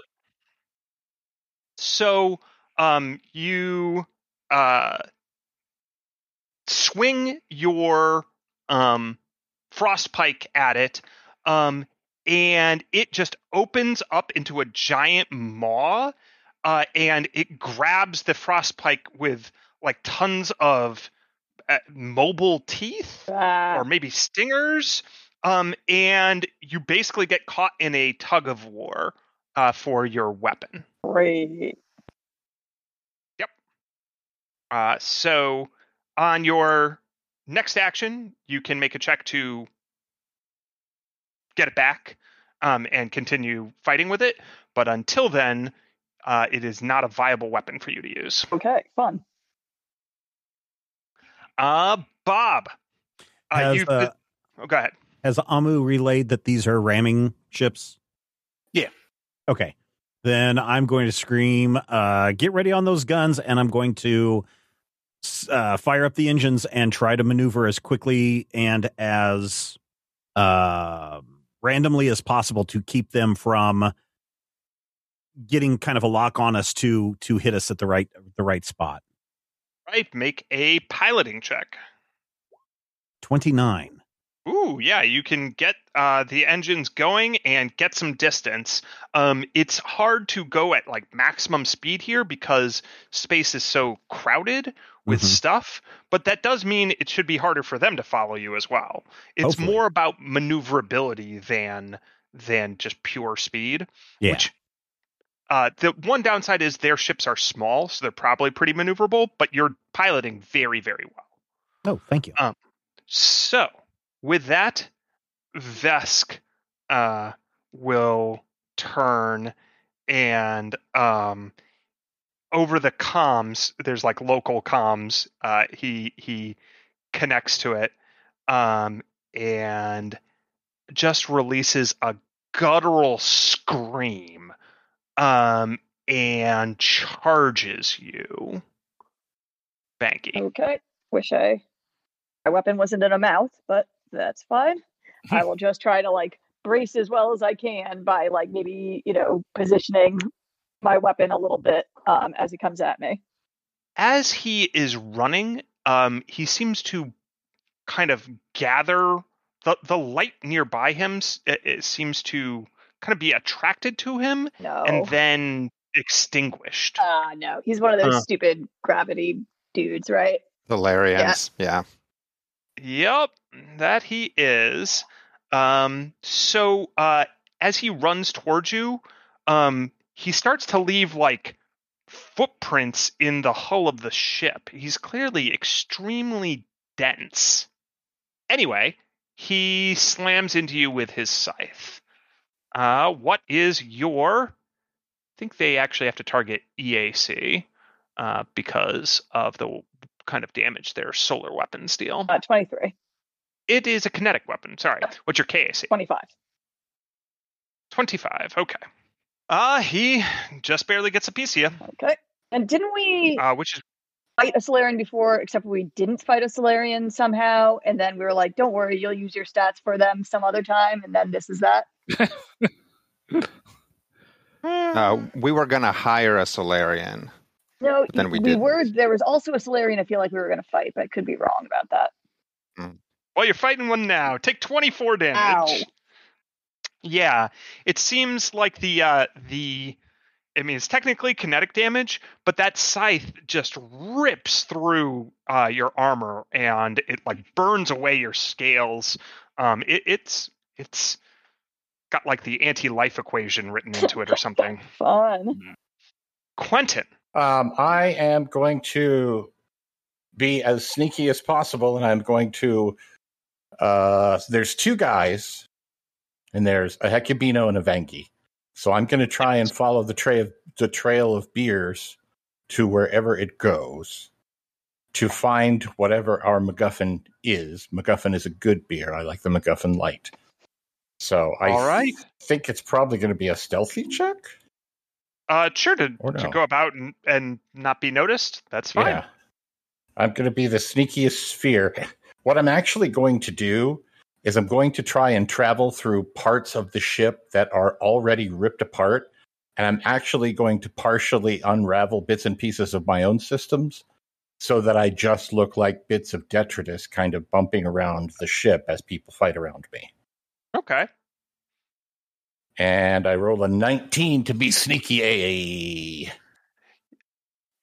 so um, you uh, swing your um, frost pike at it, um, and it just opens up into a giant maw, uh, and it grabs the frost pike with like tons of uh, mobile teeth Ah, or maybe stingers. Um, and you basically get caught in a tug of war uh, for your weapon. great. Yep. Uh, so on your next action, you can make a check to get it back um, and continue fighting with it. But until then, uh, it is not a viable weapon for you to use. Okay, fun. Uh, Bob, uh, Has, you. uh, oh, go ahead. Has Amu relayed that these are ramming ships? Yeah. Okay. Then I'm going to scream, uh, get ready on those guns, and I'm going to uh, fire up the engines and try to maneuver as quickly and as uh, randomly as possible to keep them from getting kind of a lock on us to to hit us at the right the right spot. Right, make a piloting check. Twenty nine. Ooh, yeah, you can get uh, the engines going and get some distance. Um, it's hard to go at like maximum speed here because space is so crowded with Mhm. stuff, but that does mean it should be harder for them to follow you as well. It's Hopefully. more about maneuverability than than just pure speed. Yeah. Which uh, the one downside is their ships are small, so they're probably pretty maneuverable, but you're piloting very, very well. Oh, thank you. So, with that, Vesk uh, will turn and um, over the comms. There's like local comms. Uh, he he connects to it um, and just releases a guttural scream um, and charges you. Banky. Okay. Wish I my weapon wasn't in a mouth, but that's fine. I <laughs> will just try to like brace as well as I can by like maybe, you know, positioning my weapon a little bit um as he comes at me. as he is running, um, he seems to kind of gather the the light nearby him. It, it seems to kind of be attracted to him No. and then extinguished. Ah, no. He's one of those Huh. stupid gravity dudes, right? The Larians. Yeah. Yep, that he is. Um, so uh, as he runs towards you, um, he starts to leave like footprints in the hull of the ship. He's clearly extremely dense. Anyway, he slams into you with his scythe. Uh, what is your? I think they actually have to target EAC uh, because of the kind of damage their solar weapons deal. Uh, 23, It is a kinetic weapon. Sorry. What's your KAC? 25. 25. Okay. Uh, he just barely gets a piece of you, Okay. And didn't we uh, which is fight a Solarian before, except we didn't fight a Solarian somehow? And then we were like, don't worry, you'll use your stats for them some other time. And then this is that. <laughs> Uh, we were gonna hire a Solarian. No, then we we didn't. were. There was also a Solarian I feel like we were going to fight, but I could be wrong about that. Well, you're fighting one now. Take 24 damage. Ow. Yeah, it seems like the uh, the. I mean, it's technically kinetic damage, but that scythe just rips through uh, your armor and it like burns away your scales. Um, it, it's it's got like the anti-life equation written into it or <laughs> something. Fun. Quentin, Um, I am going to be as sneaky as possible, and I'm going to. Uh, there's two guys, and there's a Hecubino and a Vangi. So I'm going to try and follow the trail the trail of beers to wherever it goes to find whatever our MacGuffin is. MacGuffin is a good beer. I like the MacGuffin Light. So I All right. think it's probably going to be a stealthy check. uh, sure to, Or to go about and, and not be noticed. That's fine. Yeah. I'm going to be the sneakiest sphere. What I'm actually going to do is I'm going to try and travel through parts of the ship that are already ripped apart. And I'm actually going to partially unravel bits and pieces of my own systems so that I just look like bits of detritus kind of bumping around the ship as people fight around me. Okay. And I roll a 19 to be sneaky.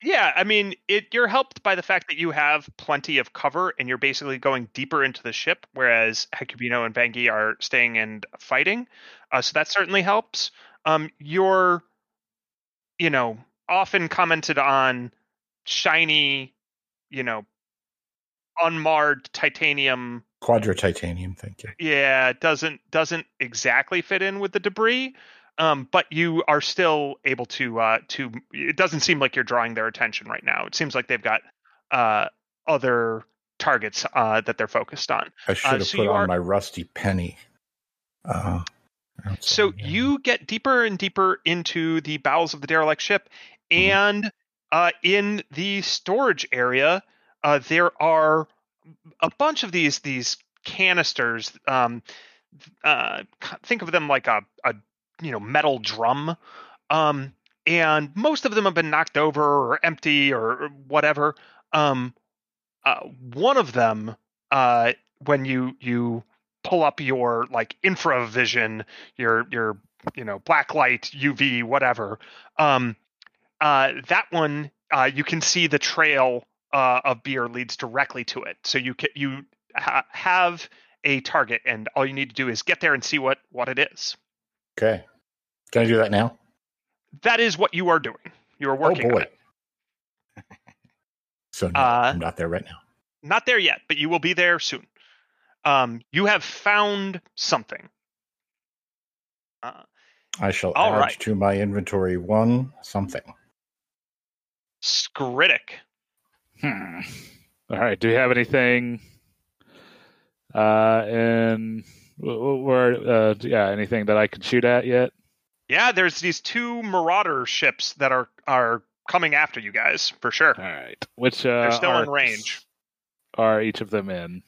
Yeah, I mean, it you're helped by the fact that you have plenty of cover and you're basically going deeper into the ship, whereas Hecubino and Vangi are staying and fighting. Uh, so that certainly helps. Um, you're, you know, often commented on shiny, you know, unmarred titanium Quadra titanium, thank you. yeah it doesn't doesn't exactly fit in with the debris um, but you are still able to uh, to it doesn't seem like you're drawing their attention right now it seems like they've got uh, other targets uh, that they're focused on I should have so put on are- my rusty penny. Uh, so yeah. you get deeper and deeper into the bowels of the derelict ship Mhm. and uh, in the storage area uh, there are a bunch of these these canisters um, uh, think of them like a, a you know metal drum um, and most of them have been knocked over or empty or whatever um, uh, one of them uh, when you you pull up your like infravision your your you know black light uv whatever um uh that one uh you can see the trail uh of beer leads directly to it. So you can you ha- have a target and all you need to do is get there and see what what it is Okay. Can I do that now? that is what you are doing you are working oh on boy. it so no, Uh, I'm not there right now. not there yet but you will be there soon um you have found something uh, I shall all add right. to my inventory one something. Skritic. Hmm. All right. Do we have anything? Uh, in wh- wh- where? Uh, yeah, anything that I could shoot at yet? Yeah, there's these two Marauder ships that are are coming after you guys for sure. All right. Which uh, They're still in range. Are each of them in?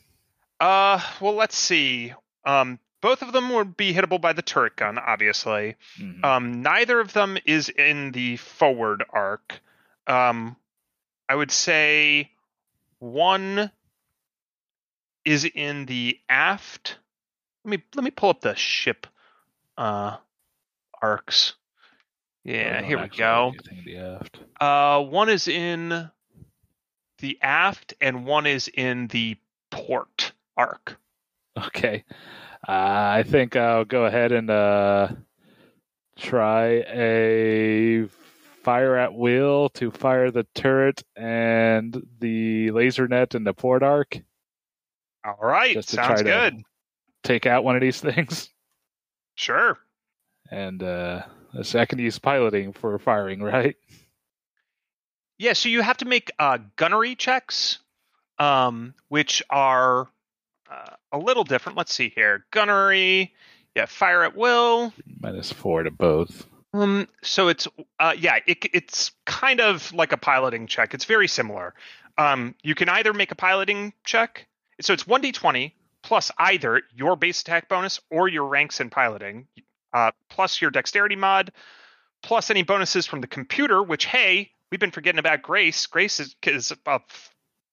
Uh, well, let's see. Um, both of them would be hittable by the turret gun, obviously. Mhm. Um, neither of them is in the forward arc. Um, I would say one is in the aft. Let me let me pull up the ship uh arcs. Yeah, Oh, here we go. the aft. Uh, one is in the aft, and one is in the port. arc. Okay. Uh, I think I'll go ahead and uh, try a fire at will to fire the turret and the laser net and the port arc. All right, sounds try to- good. Take out one of these <laughs> things. Sure. And uh, so I can use piloting for firing, right? Yeah, so you have to make uh, gunnery checks, um, which are uh, a little different. Let's see here. Gunnery, yeah, fire at will. Minus four to both. Um, so it's uh, yeah, it, it's kind of like a piloting check. It's very similar. Um, you can either make a piloting check, so it's one d twenty plus either your base attack bonus or your ranks in piloting, uh, plus your dexterity mod, plus any bonuses from the computer. Which hey, we've been forgetting about Grace. Grace is, is a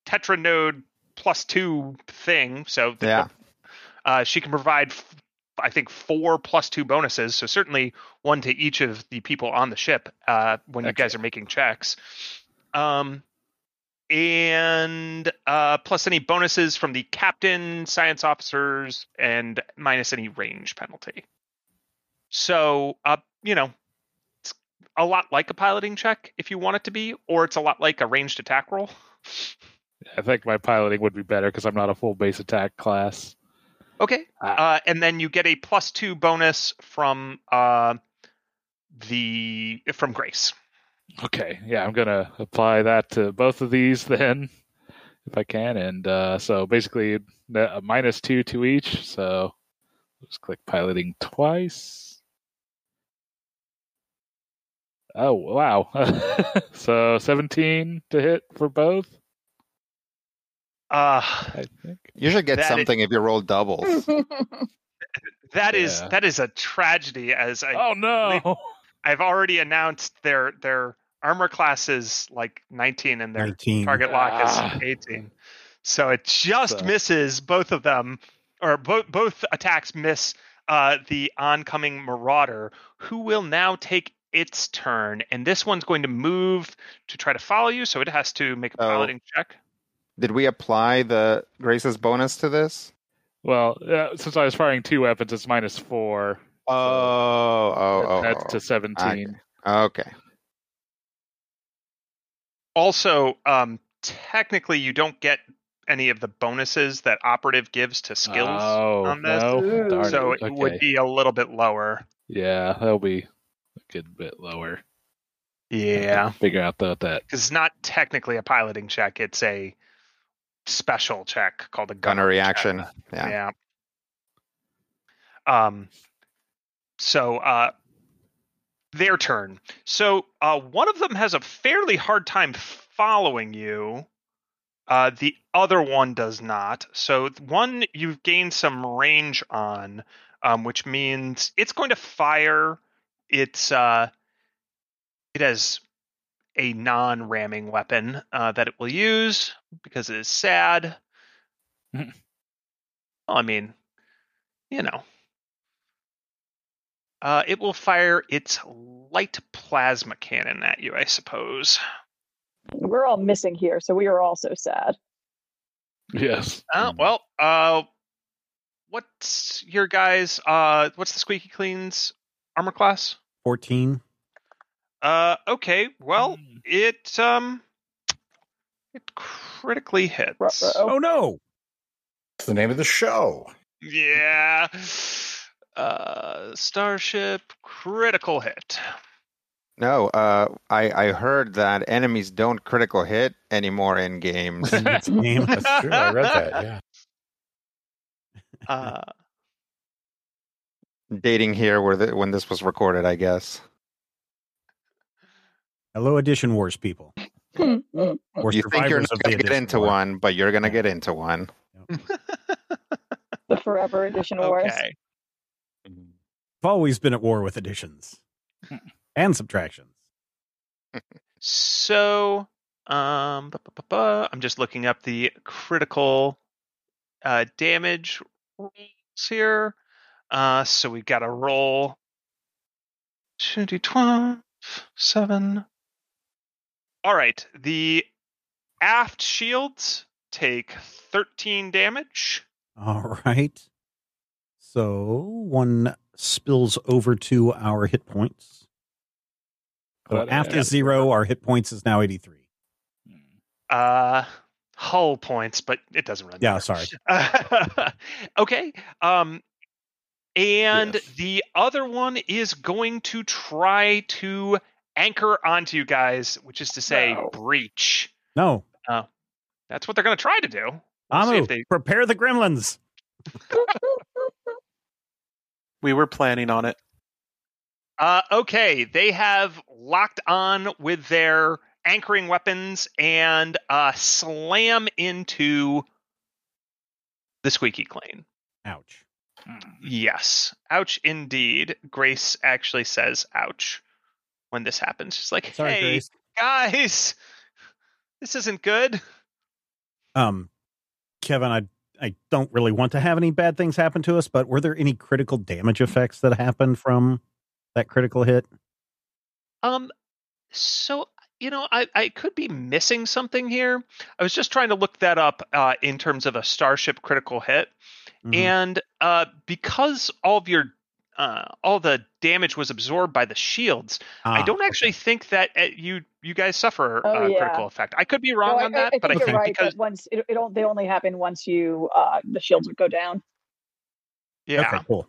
Tetra node plus two thing, so Yeah. uh, she can provide, I think, four plus two bonuses. So certainly one to each of the people on the ship uh, when you guys are making checks. Um, and uh, plus any bonuses from the captain, science officers, and minus any range penalty. So, uh, you know, it's a lot like a piloting check if you want it to be, or it's a lot like a ranged attack roll. <laughs> I think my piloting would be better because I'm not a full base attack class. Okay. Ah. Uh, and then you get a plus two bonus from uh, the from Grace. Okay, yeah, I'm gonna apply that to both of these <laughs> then, if I can, and uh, so basically a minus two to each. So let's click piloting twice. Oh wow! <laughs> so 17 to hit for both. Uh, I think. You should get That something if you roll doubles. <laughs> that is Yeah. that is a tragedy. As I, Oh no! I've already announced their their armor class is like 19 and their 19. target lock Ah. is 18. So it just So- misses both of them, or both both attacks miss uh, the oncoming Marauder, who will now take its turn, and this one's going to move to try to follow you. So it has to make a Oh. piloting check. Did we apply the Grace's bonus to this? Well, uh, since I was firing two weapons, it's minus four. Oh, oh, oh. That's oh. to 17. Okay. Also, um, technically, you don't get any of the bonuses that operative gives to skills oh, on this. no. Darn so it. it would be a little bit lower. Yeah, that'll be a good bit lower. Yeah, Figure out though that. because it's not technically a piloting check; it's a special check called a Gunnery check. Yeah. Yeah. Um. So, uh, their turn. So, uh, one of them has a fairly hard time following you. Uh, the other one does not. So, one you've gained some range on, um, which means it's going to fire. It's uh, it has a non-ramming weapon uh, that it will use because it is sad. Mhm. well, I mean, you know, uh, it will fire its light plasma cannon at you, I suppose. We're all missing here, so we are also sad. Yes. Uh, well, uh, what's your guys? Uh, what's the squeaky clean's armor class? 14. Uh, okay. Well, Hmm. it um, it critically hits. Ruh-roh. Oh, no. That's the name of the show. Yeah. Uh, Starship critical hit. No, uh, I, I heard that enemies don't critical hit anymore in games. <laughs> In this game. That's true. I read that. Yeah. Uh, Dating here where the, when this was recorded, I guess. Hello, Edition Wars people. <laughs> Or you think you're not of the going to get into War. one, but you're going to Yeah. get into one. the Forever Edition Wars. okay. I've always been at war with additions and subtractions. <laughs> So, um, bu- bu- bu- I'm just looking up the critical uh, damage rolls here. Uh, so we've got a roll 2d12, 7. All right. The aft shields take 13 damage. All right. So one spills over to our hit points. So But, uh, after yeah. zero, our hit points is now 83. Uh, hull points, but it doesn't run. Yeah, there. sorry. <laughs> okay. Um, and Yes. the other one is going to try to anchor onto you guys, which is to say, No. breach. No. That's what they're going to try to do. We'll see Amu, if they- prepare the gremlins. <laughs> We were planning on it. Uh, okay, they have locked on with their anchoring weapons and uh, slam into the squeaky clean. Ouch. Yes. Ouch indeed. Grace actually says ouch when this happens. She's like, Sorry, hey, Grace. guys, this isn't good. Um, Kevin, I I don't really want to have any bad things happen to us, but were there any critical damage effects that happened from that critical hit? Um, so you know, I I could be missing something here. I was just trying to look that up uh, in terms of a starship critical hit, Mhm. and uh, because all of your uh, all the damage was absorbed by the shields, I Ah, don't actually think that uh, you you guys suffer Oh, uh, yeah. critical effect. I could be wrong No, on I, that, I but I think think you're right. because That once it, it don't, they only happen once you uh, the shields would go down. yeah. Okay, cool.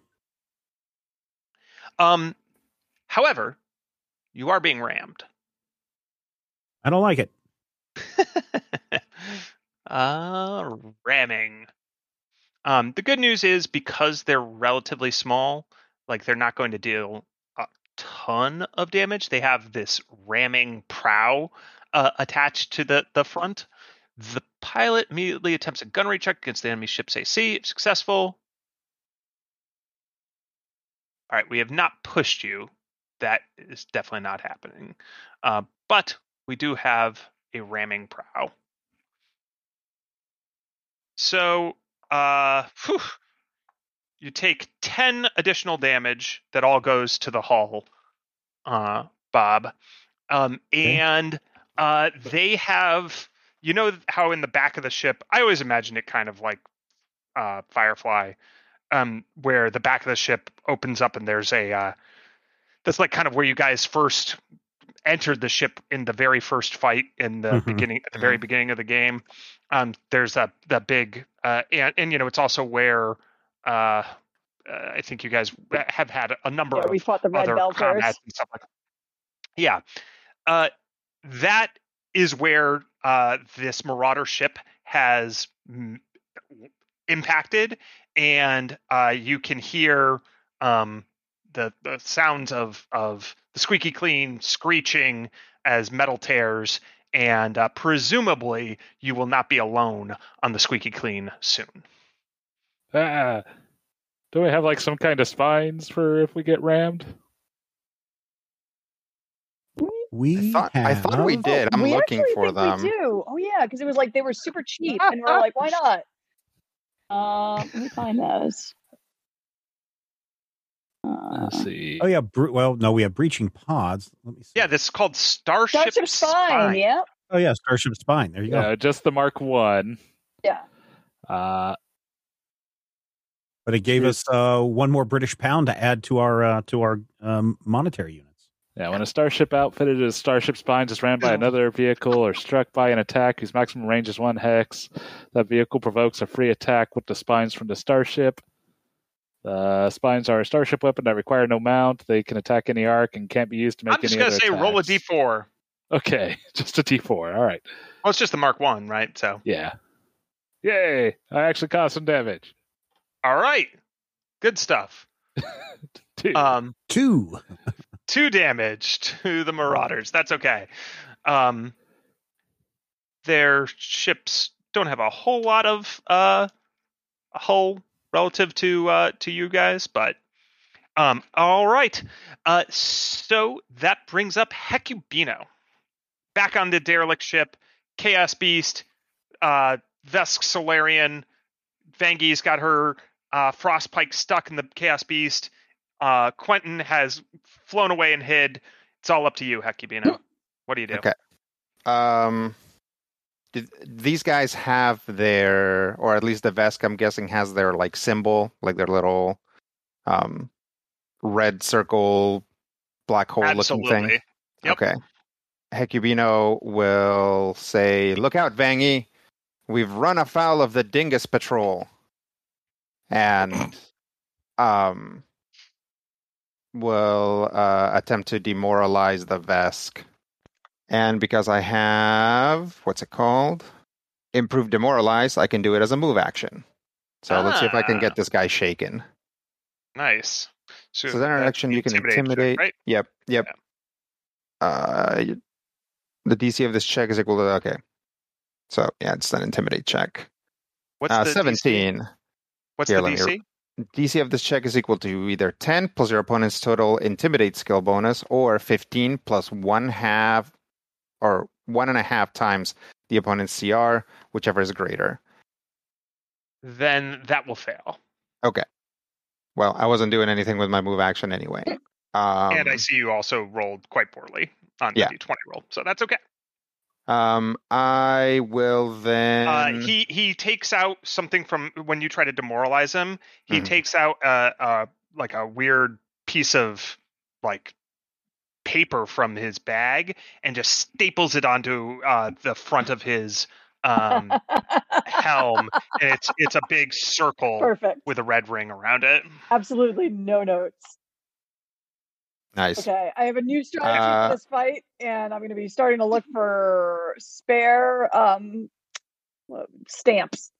Um, however, you are being rammed. I don't like it. uh, <laughs> ramming. Um, the good news is because they're relatively small, like they're not going to deal a ton of damage. They have this ramming prow uh, attached to the the front. The pilot immediately attempts a gunnery check against the enemy ship's AC. If successful, all right, we have not pushed you. That is definitely not happening. Uh, but we do have a ramming prow. So, uh, whew, you take 10 additional damage that all goes to the hull, uh, Bob. Um, and uh, they have, you know, how in the back of the ship, I always imagine it kind of like uh, Firefly, um, where the back of the ship opens up and there's a, uh, that's like kind of where you guys first entered the ship in the very first fight in the Mhm. beginning at the very beginning of the game um there's that that big uh and, and you know it's also where uh, uh i think you guys have had a number Yeah, of we fought the red other belters. combats and stuff like yeah uh that is where uh this marauder ship has mm, impacted and uh you can hear um the the sounds of of the squeaky clean screeching as metal tears and uh, presumably you will not be alone on the squeaky clean soon Ah, do we have like some kind of spines for if we get rammed? We I thought, I thought we have- did. I'm we looking for think them. We do. Oh yeah, because it was like they were super cheap, and we're like, why not? <laughs> Uh, let me find those. Uh, Let's see. Oh yeah, bre- well, no, we have breaching pods. Let me see. yeah this is called starship, Starship Spine. Yeah, Oh yeah, Starship Spine. There you go. Just the Mark One. yeah. Uh, But it gave us uh, one more British pound to add to our uh, to our um, monetary units. yeah, when a starship outfitted as Starship Spines is ran by another vehicle or struck by an attack whose maximum range is one hex, that vehicle provokes a free attack with the spines from the starship. The spines are a starship weapon that require no mount. They can attack any arc and can't be used to make any damage. i'm just any going to other say roll a attacks. d4 Okay, <laughs> just a D4. All right. well it's just the mark one right so Yeah. Yay! I actually caused some damage. All right. Good stuff. <laughs> Two. um Two. two damage to the marauders. That's okay. Um their ships don't have a whole lot of uh hull relative to uh to you guys but um all right. Uh so that brings up hecubino back on the derelict ship chaos beast uh vesk solarian vangi's got her uh frostpike stuck in the chaos beast uh quentin has flown away and hid it's all up to you hecubino what do you do Okay. Um, did these guys have their, or at least the Vesk, I'm guessing, has their like symbol, like their little um, red circle, black hole looking thing? Yep. Okay. Hecubino will say, "Look out, Vangi! We've run afoul of the Dingus Patrol," and um, will uh, attempt to demoralize the Vesk. And because I have what's it called? Improved demoralize, I can do it as a move action. So let's see if I can Ah. get this guy shaken. Nice. So, So then, that's action you can intimidate right? Yep, yep. Uh, the DC of this check is equal to okay. So yeah, it's an intimidate check. What's Uh, the DC? What's Here, the let me- DC? DC of this check is equal to either ten plus your opponent's total intimidate skill bonus, or fifteen plus one half, or one and a half times the opponent's CR, whichever is greater. Then that will fail. Okay. Well, I wasn't doing anything with my move action anyway. Um, and I see you also rolled quite poorly on Yeah. the D20 roll, so that's okay. Um, I will then. Uh, he he takes out something from when you try to demoralize him. He Mhm. takes out a, uh like a weird piece of like paper from his bag and just staples it onto uh, the front of his um, helm, and it's it's a big circle <laughs> Perfect. with a red ring around it. Absolutely no notes. Nice. Okay, I have a new strategy Uh, for this fight, and I'm going to be starting to look for spare um stamps.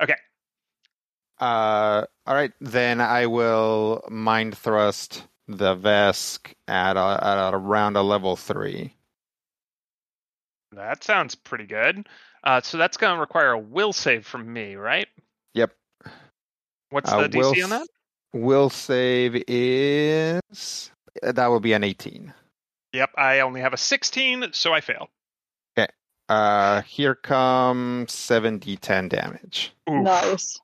Okay, Uh, all right, then I will mind thrust the Vesk at, a, at around a level three. that sounds pretty good. Uh, so that's going to require a will save from me, right? Yep. What's Uh, the DC on that? S- Will save is that will be an eighteen. Yep, I only have a 16, so I fail. Okay. Uh, here comes seven d10 damage. Oof. Nice.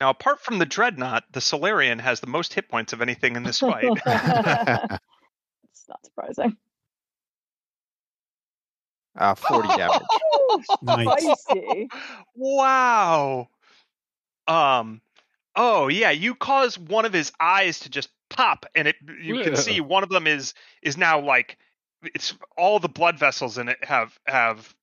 Now, apart from the Dreadnought, the Solarian has the most hit points of anything in this fight. <laughs> <laughs> it's not surprising. uh, forty damage. <laughs> Nice. spicy. wow. Um. Oh yeah, you cause one of his eyes to just pop, and it you can see one of them is is now like it's all the blood vessels in it have have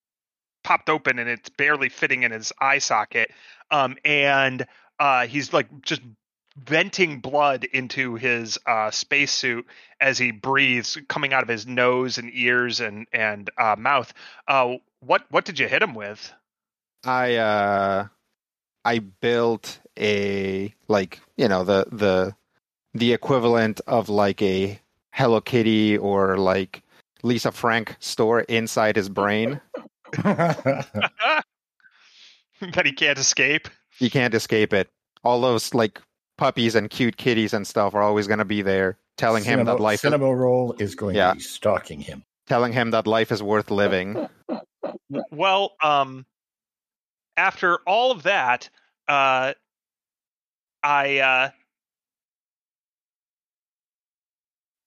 popped open, and it's barely fitting in his eye socket. Um, and uh, he's like just venting blood into his uh, spacesuit as he breathes, coming out of his nose and ears and and uh, mouth. Uh, what what did you hit him with? I uh, I built a like you know the the the equivalent of like a Hello Kitty or like Lisa Frank store inside his brain. <laughs> <laughs> that he can't escape. He can't escape it. All those like puppies and cute kitties and stuff are always going to be there, telling him that life is, Cinnamoroll is going Yeah. to be stalking him. telling him that life is worth living. Well, um, after all of that, uh, I, uh,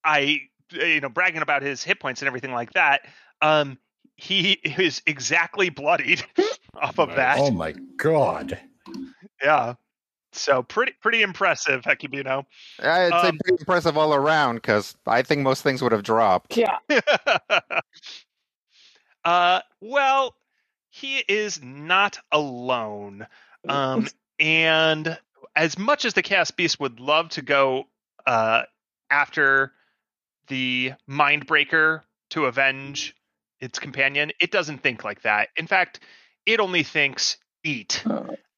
I, you know, bragging about his hit points and everything like that. Um, he is exactly bloodied <laughs> off of that. Oh my god! Yeah. So pretty, pretty impressive, Hecubino. I'd say Um, pretty impressive all around because I think most things would have dropped. Yeah. <laughs> uh, well, he is not alone. Um, and as much as the Chaos Beast would love to go uh, after the Mindbreaker to avenge its companion, it doesn't think like that. In fact, it only thinks eat.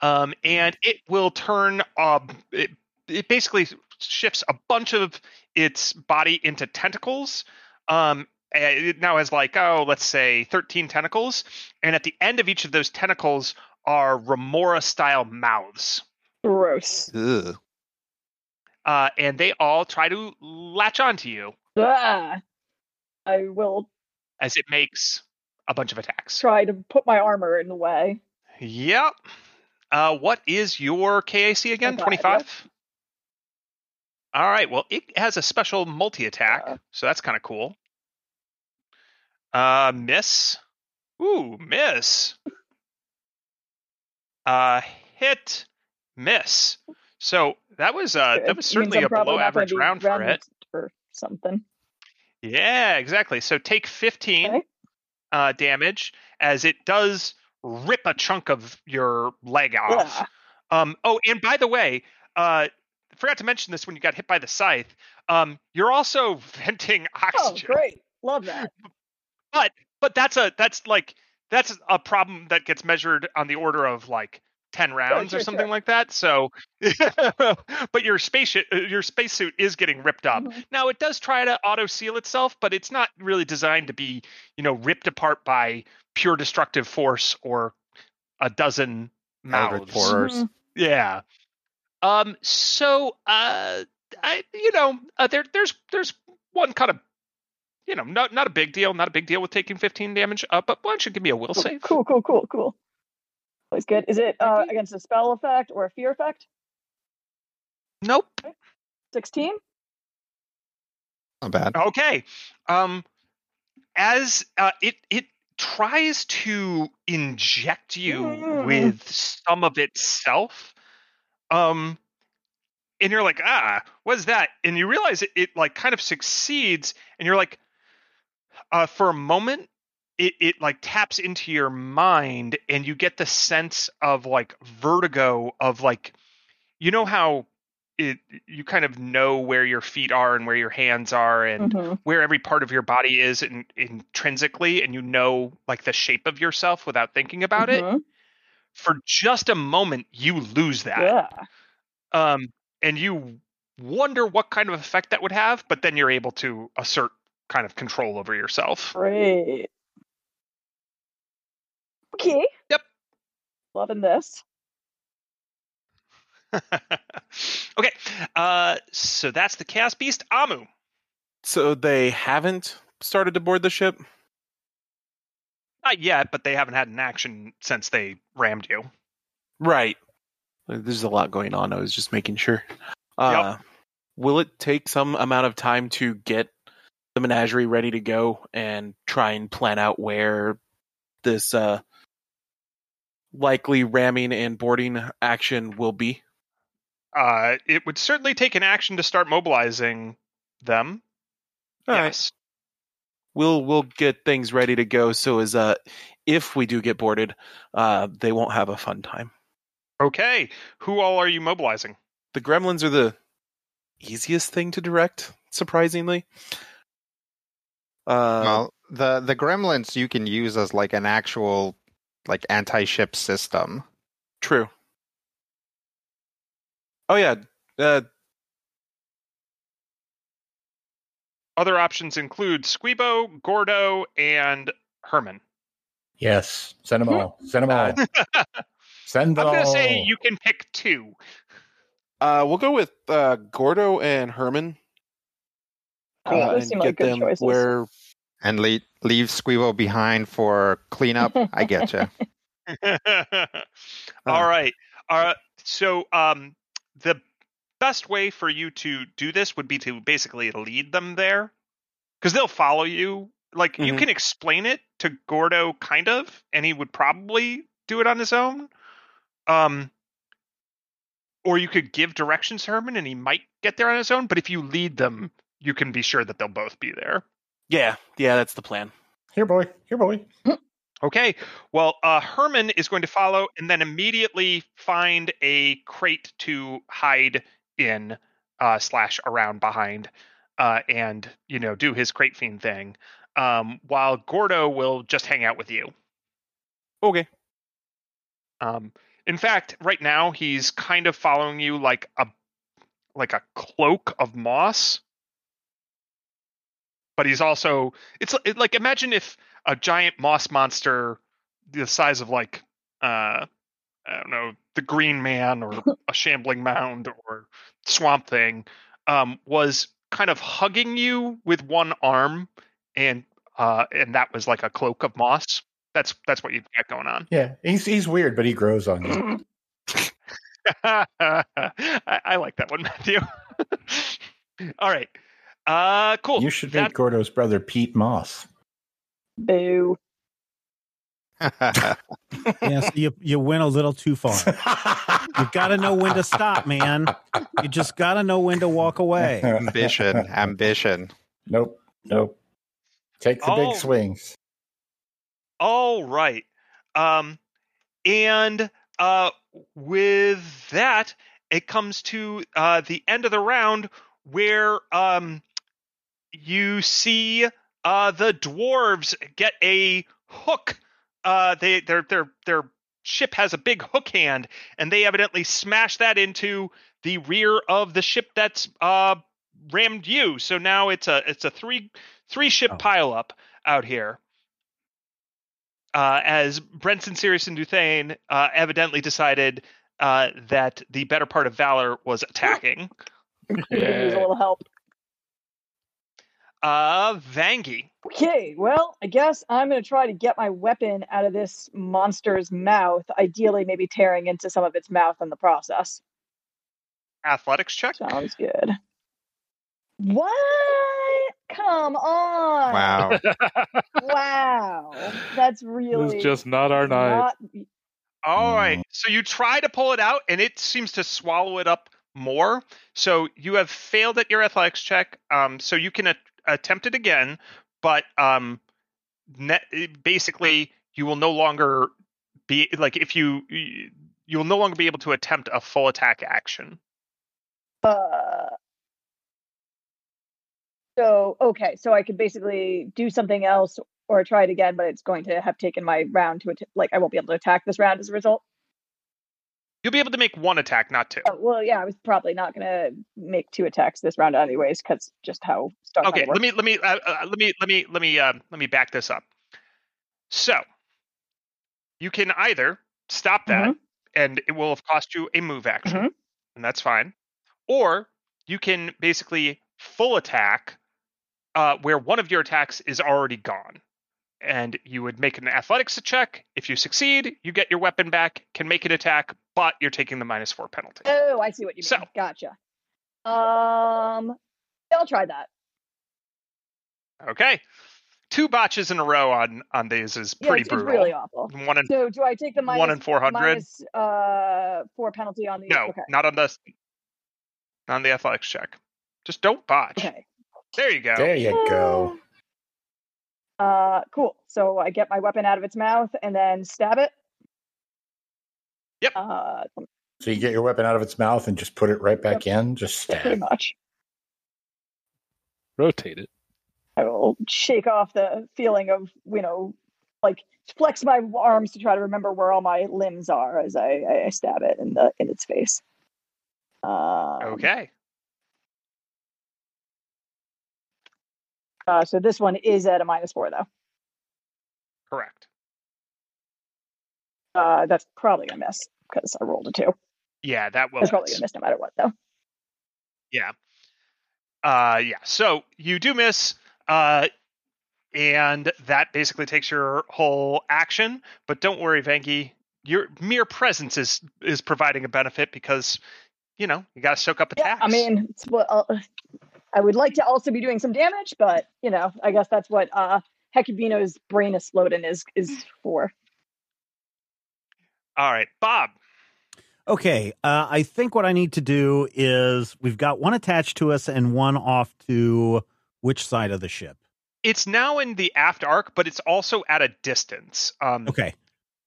Um, and it will turn. Um, it, it basically shifts a bunch of its body into tentacles. Um, and it now has like oh, let's say thirteen tentacles, and at the end of each of those tentacles are remora style mouths. Gross. Ugh. Uh, and they all try to latch onto you Ah. I will as it makes a bunch of attacks. try to put my armor in the way. Yep. Uh, what is your KAC again? 25, 25? All right. Well, it has a special multi attack, Uh. so that's kind of cool. Uh, miss. Ooh, miss. Uh, hit, miss. So that was uh, that was certainly a below average round for it. or something. Yeah, exactly. So take 15 Okay. uh, damage as it does rip a chunk of your leg off. Yeah. Um, oh, and by the way, uh, forgot to mention this when you got hit by the scythe. Um, you're also <laughs> venting oxygen. Oh, oxygen. great! Love that. But but that's a that's like that's a problem that gets measured on the order of like 10 <laughs> rounds sure, or something sure. like that so <laughs> but your space your spacesuit is getting ripped up Mhm. now it does try to auto seal itself but it's not really designed to be you know ripped apart by pure destructive force or a dozen Eldritch mouths horrors. Mhm. yeah um so uh i you know uh, there there's there's one kind of you know not not a big deal not a big deal with taking 15 damage uh, but why don't you give me a will save Cool, cool, cool, cool. Always good. Is it uh, against a spell effect or a fear effect? nope 16? Not bad. okay um as uh, it it tries to inject you Mm. with some of itself um and you're like ah what's that and you realize it, it like kind of succeeds and you're like uh for a moment it, it like taps into your mind and you get the sense of like vertigo of like you know how it you kind of know where your feet are and where your hands are and Mhm. where every part of your body is in, intrinsically and you know like the shape of yourself without thinking about it Mhm. for just a moment you lose that Yeah. um and you wonder what kind of effect that would have but then you're able to assert kind of control over yourself Great. Okay. Yep. Loving this. <laughs> okay uh so that's the chaos beast amu So they haven't started to board the ship. not yet but they haven't had an action since they rammed you Right. There's a lot going on. I was just making sure. Uh, Will it take some amount of time to get the menagerie ready to go and try and plan out where this uh, likely ramming and boarding action will be? uh it would certainly take an action to start mobilizing them All right. yes We'll we'll get things ready to go so as uh if we do get boarded, uh they won't have a fun time. okay who all are you mobilizing The gremlins are the easiest thing to direct, surprisingly. Uh well, the the gremlins you can use as like an actual like anti-ship system. true. Oh yeah. Uh Other options include Squeebo, Gordo, and Herman. Yes, send them all. Send them all. <laughs> Send them I'm going to say you can pick two. uh we'll go with uh Gordo and Herman. Cool. uh, and get like them choices. where And leave leave Squeebo behind for cleanup. I get you. <laughs> All right. Uh, so um, the best way for you to do this would be to basically lead them there because they'll follow you. Like you Mhm. can explain it to Gordo, kind of, and he would probably do it on his own. Um, or you could give directions to Herman, and he might get there on his own. But if you lead them, you can be sure that they'll both be there. Yeah, yeah, that's the plan. Here, boy. Here, boy. Okay. Well, uh, Herman is going to follow and then immediately find a crate to hide in uh, slash around behind, uh, and you know do his crate fiend thing. Um, while Gordo will just hang out with you. Okay. Um, in fact, right now he's kind of following you like a like a cloak of moss. But he's also it's it, like imagine if a giant moss monster the size of like uh I don't know, the Green Man or <laughs> a shambling mound or swamp thing um was kind of hugging you with one arm and uh and that was like a cloak of moss. That's that's what you've got going on. Yeah, he's he's weird, but he grows on you. <laughs> I, I like that one, Matthew. <laughs> All right. Uh cool. You should That- make Gordo's brother Pete Moss. Boo. <laughs> Yes, you you went a little too far. <laughs> You've got to know when to stop, man. You just got to know when to walk away. ambition, ambition. Nope. Nope. Take the Oh. big swings. All right. Um, and uh, with that, it comes to uh, the end of the round where um, you see uh, the dwarves get a hook. Uh, they their their their ship has a big hook hand, and they evidently smash that into the rear of the ship that's uh, rammed you. So now it's a it's a three three ship Oh. pileup out here uh, as Brenton, Sirius, and Duthane uh, evidently decided uh, that the better part of Valor was attacking. <laughs> Could use a little help. Uh, Vangi. Okay, well, I guess I'm going to try to get my weapon out of this monster's mouth, ideally, maybe tearing into some of its mouth in the process. Athletics check. Sounds good. What? Come on. Wow. <laughs> Wow. That's really It's just not our night. not- All Mm. So you try to pull it out, and it seems to swallow it up more. So you have failed at your athletics check. Um, so you can a- attempt it again, but um, ne- basically you will no longer be like if you you will no longer be able to attempt a full attack action. Uh, so okay, so I could basically do something else or try it again, but it's going to have taken my round to att- like I won't be able to attack this round as a result. You'll be able to make one attack, not two. Oh, well, yeah, I was probably not going to make two attacks this round anyways, because just how Starfinder okay let me let me uh, uh, let me let me let me uh, let me back this up so you can either stop that and it will have cost you a move action Mhm. and that's fine or you can basically full attack uh, where one of your attacks is already gone and you would make an athletics check if you succeed you get your weapon back can make an attack but you're taking the minus four penalty Oh, I see what you mean. So- Gotcha. Um, I'll try that. okay two botches in a row on on these is Yeah, pretty it's, it's brutal really awful. one in So, do I take the minus one in four hundred. uh four penalty on the? No, Okay. not on the on the athletics check. Just don't botch. Okay. There you go. There you go. Uh, cool. So I get my weapon out of its mouth and then stab it. Yep. Uh, So you get your weapon out of its mouth and just put it right back in. Just stab. pretty stab. much. Rotate it. I will shake off the feeling of, you know, like flex my arms to try to remember where all my limbs are as I, I, I stab it in the in its face. Um, Okay. Uh, so this one is at a minus four, though. Correct. Uh, that's probably gonna miss because I rolled a two. Yeah, that will. That's probably miss. gonna miss no matter what, though. Yeah. Uh yeah. So you do miss uh and that basically takes your whole action, but don't worry Vangi, your mere presence is is providing a benefit because you know, you got to soak up Yeah, attacks. I mean, it's what uh, I would like to also be doing some damage, but you know, I guess that's what uh Hecubino's brain exploding is is for. All right, Bob. Okay, uh, I think what I need to do is we've got one attached to us and one off to which side of the ship? It's now in the aft arc, but it's also at a distance. Um Okay.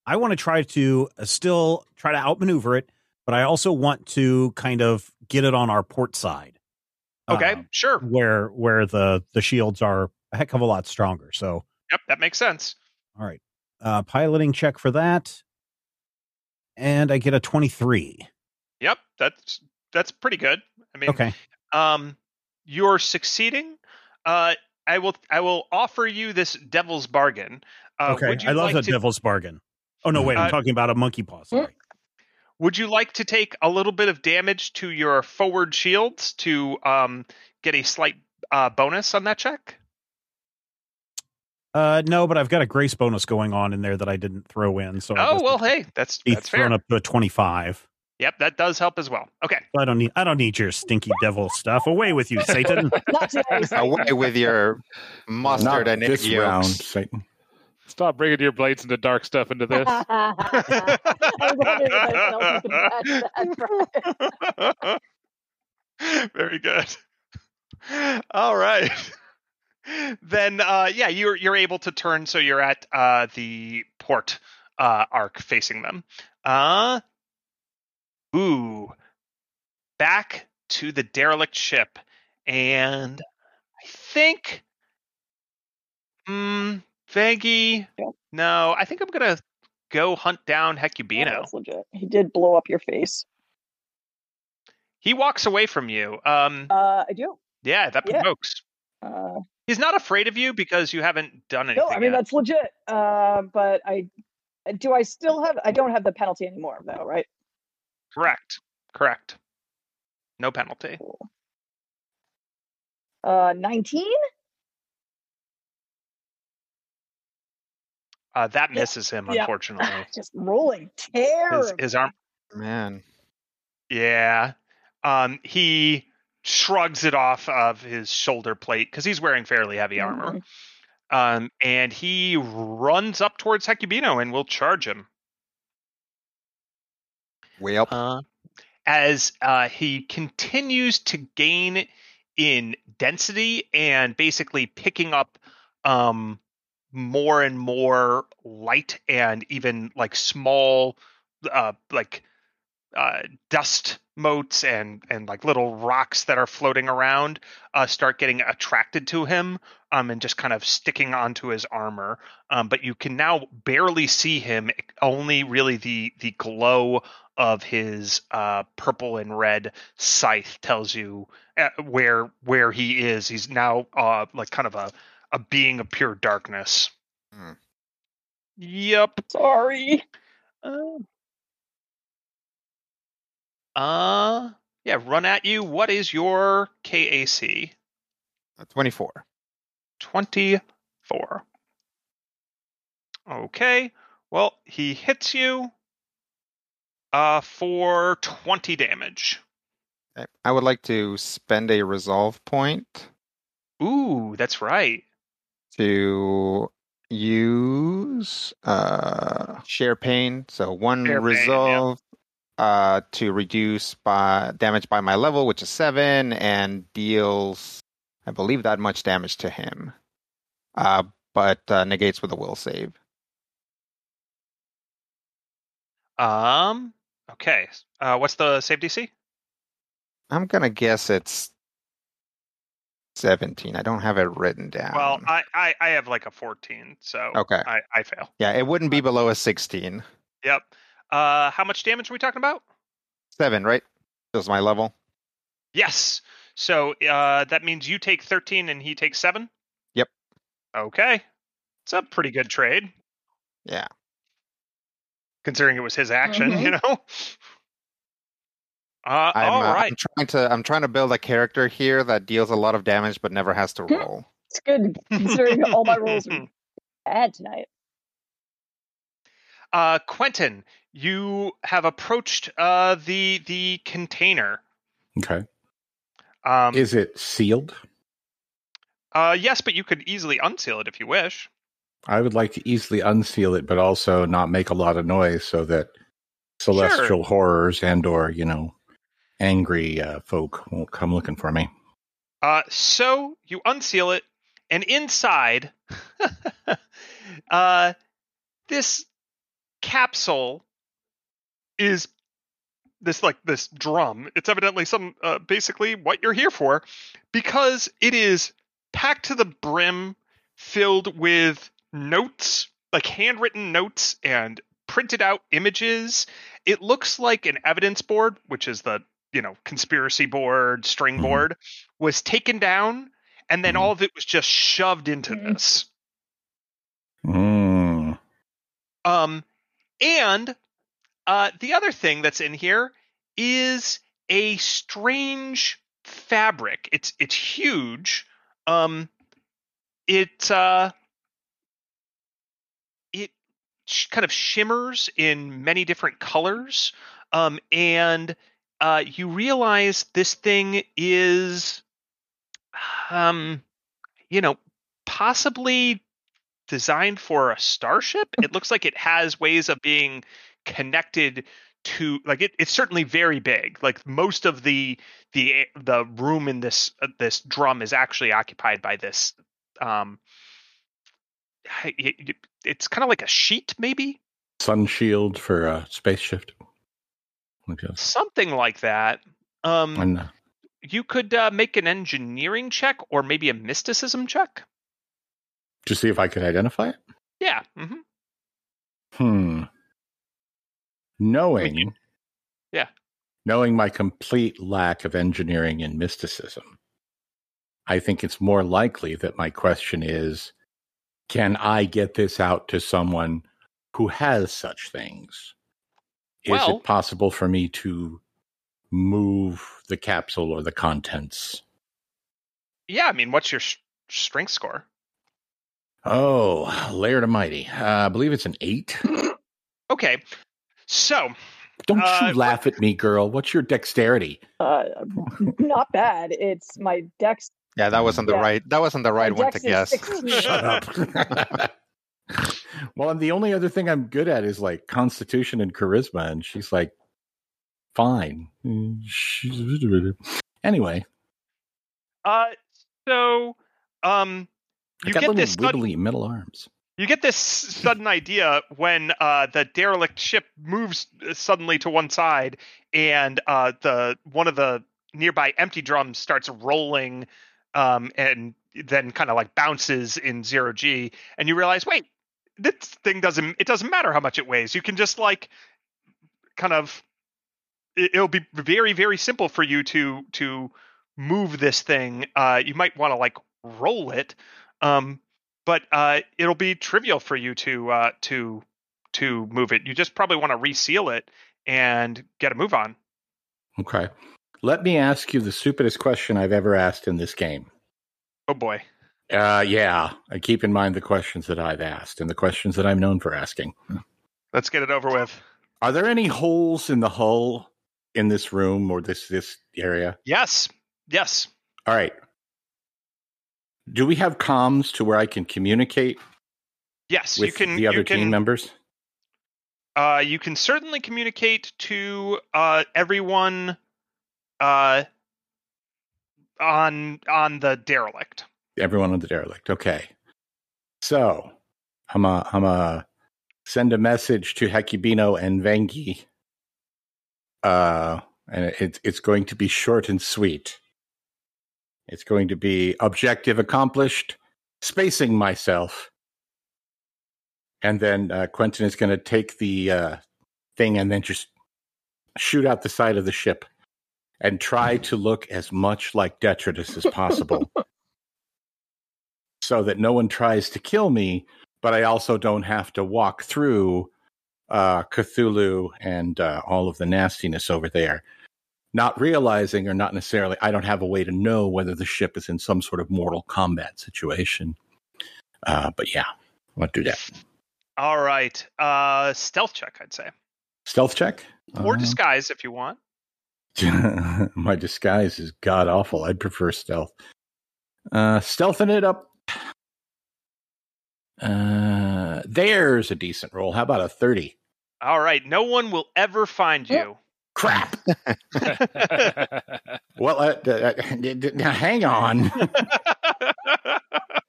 I want to try to uh, still try to outmaneuver it, but I also want to kind of get it on our port side. Okay, um, sure. where where the the shields are a heck of a lot stronger. So, Yep, that makes sense. all right. Uh piloting check for that. And I get a 23. Yep, that's that's pretty good. I mean, Okay. um you're succeeding uh i will i will offer you this devil's bargain uh, okay. would you I love like the to, devil's bargain. Oh no, wait, I'm Uh, talking about a monkey paw. Sorry. Would you like to take a little bit of damage to your forward shields to um get a slight uh bonus on that check Uh no, but I've got a grace bonus going on in there that I didn't throw in. So oh well hey that's be that's thrown fair up to a 25. yep that does help as well okay I don't need I don't need your stinky devil stuff. Away with you, Satan. <laughs> Not today. Satan. Away with your mustard Not and egg this round. Satan. Stop bringing your Blades in the Dark stuff into this. I was wondering if anyone else was gonna catch that. Very good. All right. Then uh yeah, you're you're able to turn so you're at uh the port uh arc facing them. Uh ooh. Back to the derelict ship and I think hmm Veggie Yep. No, I think I'm to go hunt down Yeah, Hecubino. that's legit. He did blow up your face. He walks away from you. Um Uh, I do. yeah, that yeah. provokes. Uh, He's not afraid of you because you haven't done anything. no, I mean yet. that's legit. Uh, but I do. I still have. I don't have the penalty anymore, though, right? correct. Correct. No penalty. Cool. Uh, nineteen. Uh, that Yeah. misses him, Yeah. unfortunately. <laughs> Just rolling His, his arm. Man. Yeah. Um, he shrugs it off of his shoulder plate because he's wearing fairly heavy armor. Mhm. Um, and he runs up towards Hecubino and will charge him. Well, Uh, as uh, he continues to gain in density and basically picking up um, more and more light and even like small uh, like uh, dust motes and and like little rocks that are floating around uh, start getting attracted to him um, and just kind of sticking onto his armor. Um, but you can now barely see him. Only really the the glow of his uh, purple and red scythe tells you uh, where where he is. He's now uh, like kind of a a being of pure darkness. Hmm. Yep. Sorry. Uh, uh, yeah. Run at you. What is your KAC? 24. Twenty four. Okay. Well, he hits you uh for 20 damage. I would like to spend a resolve point Ooh, that's right. To use uh, share pain. So one Share pain, yeah. resolve uh, to reduce by damage by my level, which is seven, and deals, I believe, that much damage to him. Uh, but uh, negates with a will save. Um, okay. Uh what's the save DC? I'm gonna guess it's seventeen. I don't have it written down. Well, I, I I have like a 14, so okay, I I fail. yeah, it wouldn't be below a sixteen. Yep. Uh how much damage are we talking about? Seven, right? That was my level. Yes. So uh that means you take 13 and he takes 7? Yep. Okay. It's a pretty good trade Yeah. considering it was his action, Mhm. you know. <laughs> Uh I'm, all uh. I'm trying to I'm trying to build a character here that deals a lot of damage but never has to <laughs> roll. It's good considering all my rolls are <laughs> bad tonight. Uh, Quentin, you have approached uh, the the container. Okay. Um, Is it sealed? uh, yes, but you could easily unseal it if you wish. I would like to easily unseal it, but also not make a lot of noise so that celestial horrors and or you know angry uh, folk won't come looking for me. Uh, so you unseal it, and inside, <laughs> uh, this capsule is this like this drum. It's evidently some uh, basically what you're here for, because it is packed to the brim, filled with notes, like handwritten notes and printed out images. It looks like an evidence board, which is the you know conspiracy board, string Mhm. board, was taken down, and then Mhm. all of it was just shoved into Mhm. this. Mm. Um, and uh, the other thing that's in here is a strange fabric. It's it's huge. Um, it uh, it sh- kind of shimmers in many different colors. Um, and uh, you realize this thing is, um, you know, possibly designed for a starship. It looks like it has ways of being connected to like it, it's certainly very big like most of the the the room in this uh, this drum is actually occupied by this um it- it- it's kind of like a sheet maybe Sun shield for uh, space shift. Something like that um And, uh, you could uh, make an engineering check or maybe a mysticism check to see if I could identify it. yeah hmm Hmm. Knowing, Yeah. knowing my complete lack of engineering and mysticism, I think it's more likely that my question is, can I get this out to someone who has such things? Is Well- it possible for me to move the capsule or the contents? yeah i mean what's your sh- strength score Oh, Laird of Mighty. Uh, I believe it's an eight. <clears throat> okay so Don't Uh, you laugh at me, girl. What's your dexterity? Uh, not bad. It's my dex. Yeah, that wasn't the Yeah. right. That wasn't the right my one to guess. <laughs> Shut up. <laughs> <laughs> well, and the only other thing I'm good at is like constitution and charisma, and she's like, fine. She's- <laughs> Anyway, uh so um you get this sudden, wibbly middle arms. you get this sudden idea when uh the derelict ship moves suddenly to one side and uh the one of the nearby empty drums starts rolling um and then kind of like bounces in zero g and you realize wait this thing doesn't it doesn't matter how much it weighs. You can just like kind of it, it'll be very very simple for you to to move this thing. Uh you might want to like roll it um but uh it'll be trivial for you to uh to to move it. You just probably want to reseal it and get a move on. Okay. Let me ask you the stupidest question I've ever asked in this game. oh boy Uh, yeah, I keep in mind the questions that I've asked and the questions that I'm known for asking. let's get it over with Are there any holes in the hull in this room or this this area? yes yes All right. Do we have comms to where I can communicate yes with you can the other can team members? uh you can certainly communicate to uh everyone uh on on the derelict Everyone on the derelict. Okay. So I'm a I'm a send a message to Hecubino and Vangi. Uh and it's it's going to be short and sweet. It's going to be objective accomplished, spacing myself. And then uh, Quentin is going to take the uh, thing and then just shoot out the side of the ship and try to look as much like Detritus as possible <laughs> so that no one tries to kill me, but I also don't have to walk through uh, Cthulhu and uh, all of the nastiness over there, not realizing or not necessarily, I don't have a way to know whether the ship is in some sort of mortal combat situation. Uh, but yeah, I'll do that. all right uh stealth check i'd say Stealth check? or Uh, disguise if you want <laughs> My disguise is god awful. I'd prefer stealth. Uh, stealthing it up. Uh, there's a decent roll. How about a 30? all right no one will ever find you Crap. <laughs> Well, uh, uh, uh, now hang on.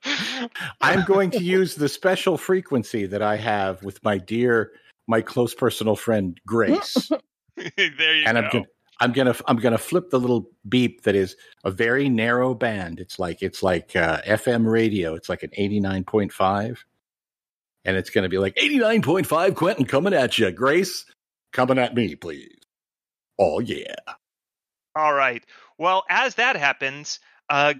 <laughs> I'm going to use the special frequency that I have with my dear, my close personal friend Grace. <laughs> there you and go I'm gonna I'm gonna I'm gonna flip the little beep that is a very narrow band. It's like it's like uh, FM radio. It's like an eighty nine point five, and it's gonna be like eighty nine point five. Quentin coming at you. Grace coming at me, please. Oh yeah. All right. Well, as that happens, uh,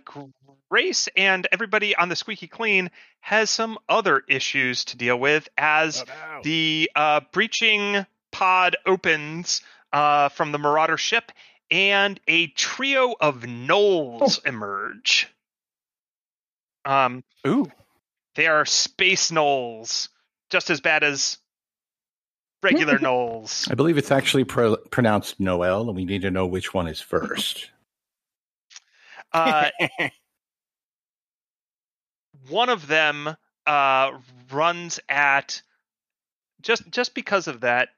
Grace and everybody on the Squeaky Clean has some other issues to deal with as the uh, breaching pod opens uh, from the Marauder ship and a trio of gnolls emerge. Um, Ooh. they are space gnolls, just as bad as regular <laughs> gnolls. I believe it's actually pro- pronounced Noel, and we need to know which one is first. <laughs> Uh, <laughs> one of them uh, runs at just just because of that,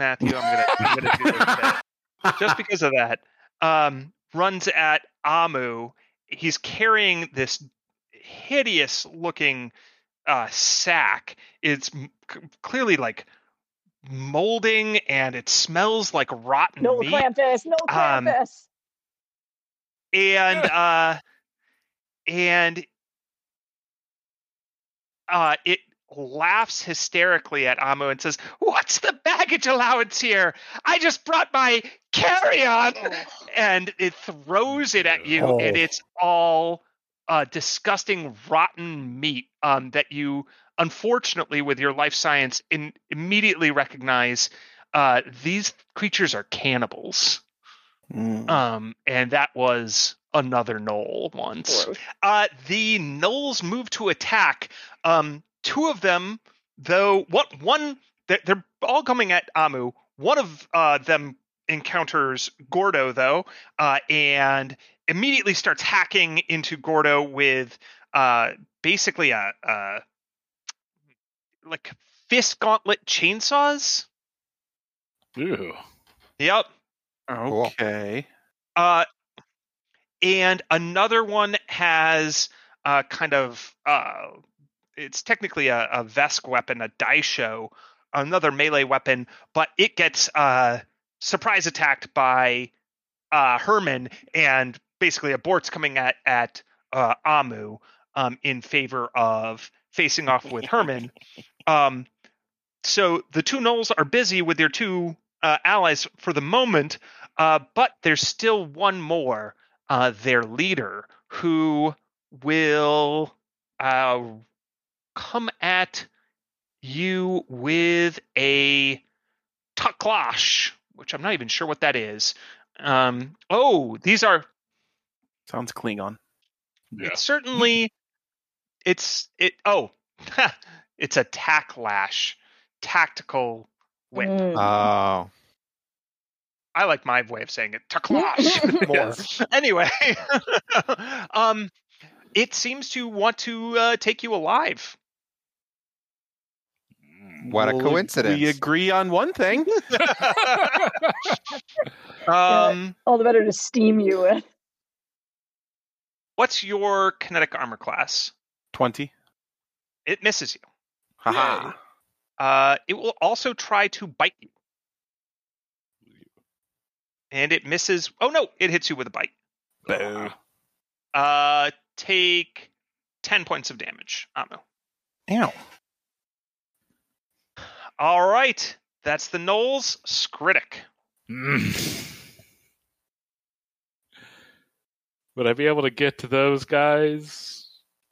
Matthew. I'm gonna, I'm gonna do this just <laughs> because of that. Um, runs at Amu. He's carrying this hideous looking uh, sack. It's m- c- clearly like molding and it smells like rotten No meat. Krampus, no Um, and uh and uh it laughs hysterically at Amu and says, "What's the baggage allowance here? I just brought my carry-on." And it throws it at you and Oh. it's all uh disgusting rotten meat um that you unfortunately with your life science in, immediately recognize uh these creatures are cannibals. Mm. Um, and that was another knoll once. Gross. Uh, the gnolls move to attack. Um, two of them, though, what one? They're, they're all coming at Amu. One of uh, them encounters Gordo, though, uh, and immediately starts hacking into Gordo with uh, basically a, a like fist gauntlet chainsaws. Ooh. Yep. Okay. Uh, and another one has uh, kind of uh, it's technically a, a Vesk weapon, a Daisho, another melee weapon, but it gets uh, surprise attacked by uh, Herman and basically aborts coming at at uh, Amu um, in favor of facing off with Herman. <laughs> Um, so the two gnolls are busy with their two uh, allies for the moment, uh, but there's still one more, uh, their leader, who will uh, come at you with a taklash, which I'm not even sure what that is. Um, oh, these are Sounds Klingon. Yeah. it's certainly it's it oh <laughs> it's a tacklash tactical whip Mm. Oh, i like my way of saying it tacklash <laughs> more <laughs> anyway um it seems to want to uh, take you alive what a coincidence! We agree on one thing. <laughs> <laughs> um All the better to steam you with. what's your kinetic armor class 20. it misses you Haha. uh it will also try to bite you and it misses oh no it hits you with a bite Boo. Uh, take ten points of damage, Amu. Ow. All right, that's the gnolls Skritic. Mm. Would I be able to get to those guys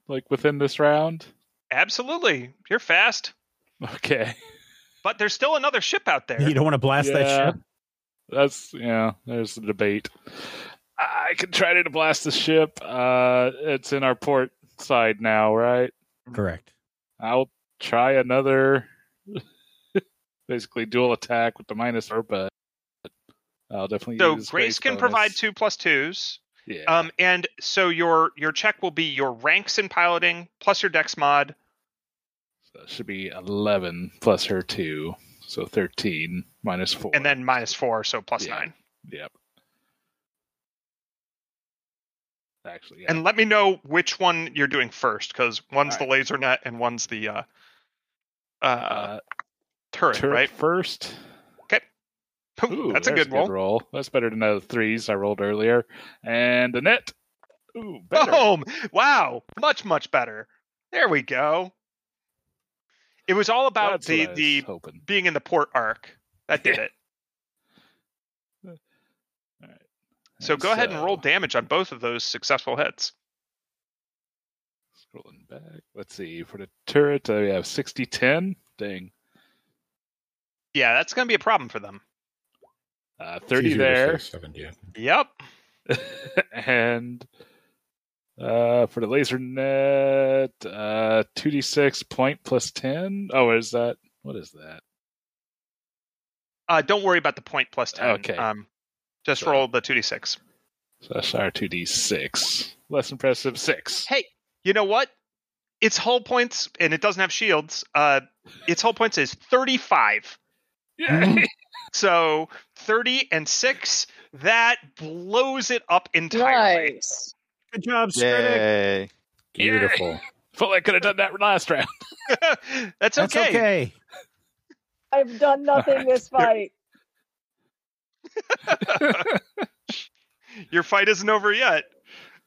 like within this round? Absolutely, you're fast, Okay. but there's still another ship out there. You don't want to blast that ship? That's yeah, there's the debate. I can try to blast the ship. Uh it's in our port side now, right? Correct. I'll try another basically dual attack with the minus but I'll definitely so use Grace can bonus. provide two plus twos. Yeah. Um, and so your your check will be your ranks in piloting plus your dex mod. so it should be eleven plus her two. So thirteen minus four. and then minus four, so plus Yeah. nine. Yep. Actually, yeah. And let me know which one you're doing first, because one's All the laser net and one's the uh, uh, uh, turret, turret right? first. Okay. Ooh, that's a good roll. roll. That's better than the threes I rolled earlier. And the net. Ooh, better. Boom! Wow, much much better. There we go. It was all about That's the I the hoping. being in the port arc that did it. <laughs> Alright. So go ahead and roll damage on both of those successful hits. Scrolling back. Let's see. For the turret, we have 60 10. Dang. Yeah, that's going to be a problem for them. Uh, 30 there. 70, Yep. <laughs> and uh, for the laser net, uh, 2d6 point plus 10. Oh, is that? What is that? Uh, don't worry about the point plus ten. Okay. Um, just So- roll the two d six. So that's our 2d6. Less impressive 6. Hey, you know what? its hull points, and it doesn't have shields. Uh, its hull points is 35. Yay! <laughs> So 30 and 6, that blows it up entirely. Nice. Good job, Skritic. Yay. Beautiful. <laughs> Felt like I could have done that last round. <laughs> That's That's okay. okay. I've done nothing this fight. Your fight isn't over yet.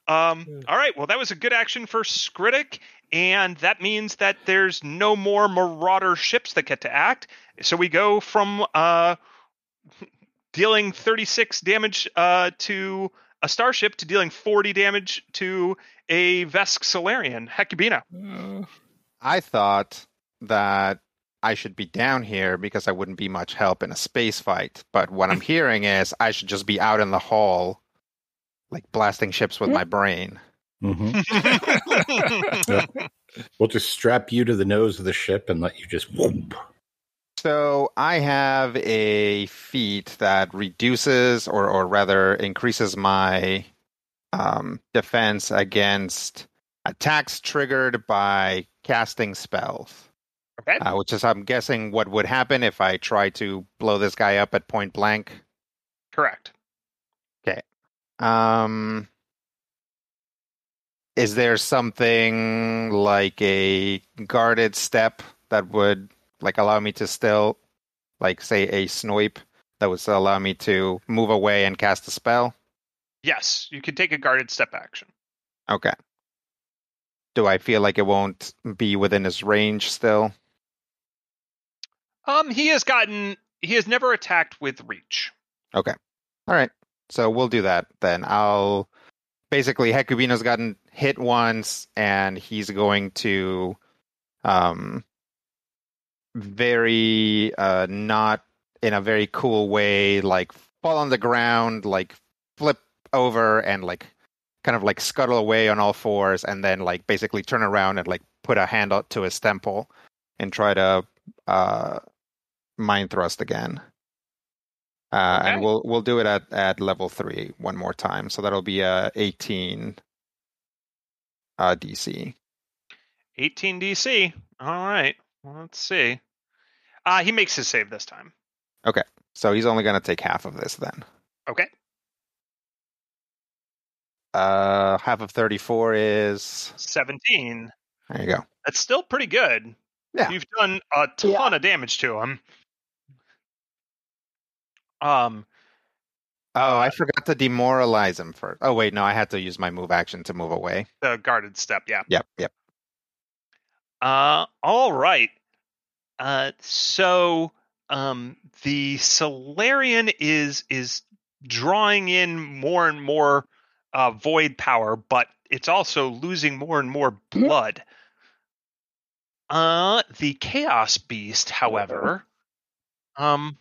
Um, all right. Well, that was a good action for Skritic, and that means that there's no more Marauder ships that get to act. So we go from uh, <laughs> dealing 36 damage uh, to a starship to dealing 40 damage to a Vesk Solarian. Hecubino. Uh, I thought that I should be down here because I wouldn't be much help in a space fight. But what I'm <laughs> hearing is I should just be out in the hall, like blasting ships with my brain. Hmm <laughs> We'll just strap you to the nose of the ship and let you just whoop. So I have a feat that reduces, or or rather increases my um, defense against attacks triggered by casting spells. okay. uh, which is I'm guessing what would happen if I try to blow this guy up at point blank. Correct. Okay. Um, is there something like a guarded step that would like allow me to still, like say a snoip that would still allow me to move away and cast a spell? Yes, you can take a guarded step action. Okay. Do I feel like it won't be within his range still? Um, he has gotten. He has never attacked with reach. Okay all right. So we'll do that then. I'll basically Hecubino's gotten hit once and he's going to um very uh not in a very cool way like fall on the ground, like flip over and like kind of like scuttle away on all fours and then like basically turn around and like put a hand out to his temple and try to uh mind thrust again. Uh, Okay. And we'll we'll do it at, at level three one more time. So that'll be a eighteen uh, DC. 18 DC. All right. Well, let's see. Uh, he makes his save this time. Okay. So he's only going to take half of this then. Okay. Uh, half of thirty four is 17. there. You go. That's still pretty good. Yeah. You've done a ton Yeah. of damage to him. Um, Oh, I forgot to demoralize him first. Oh wait, no, I had to use my move action to move away. the guarded step, yeah. Yep, yep. Uh, all right. Uh, so um, the Solarian is is drawing in more and more uh, void power, but it's also losing more and more blood. Uh, the Chaos Beast, however, um,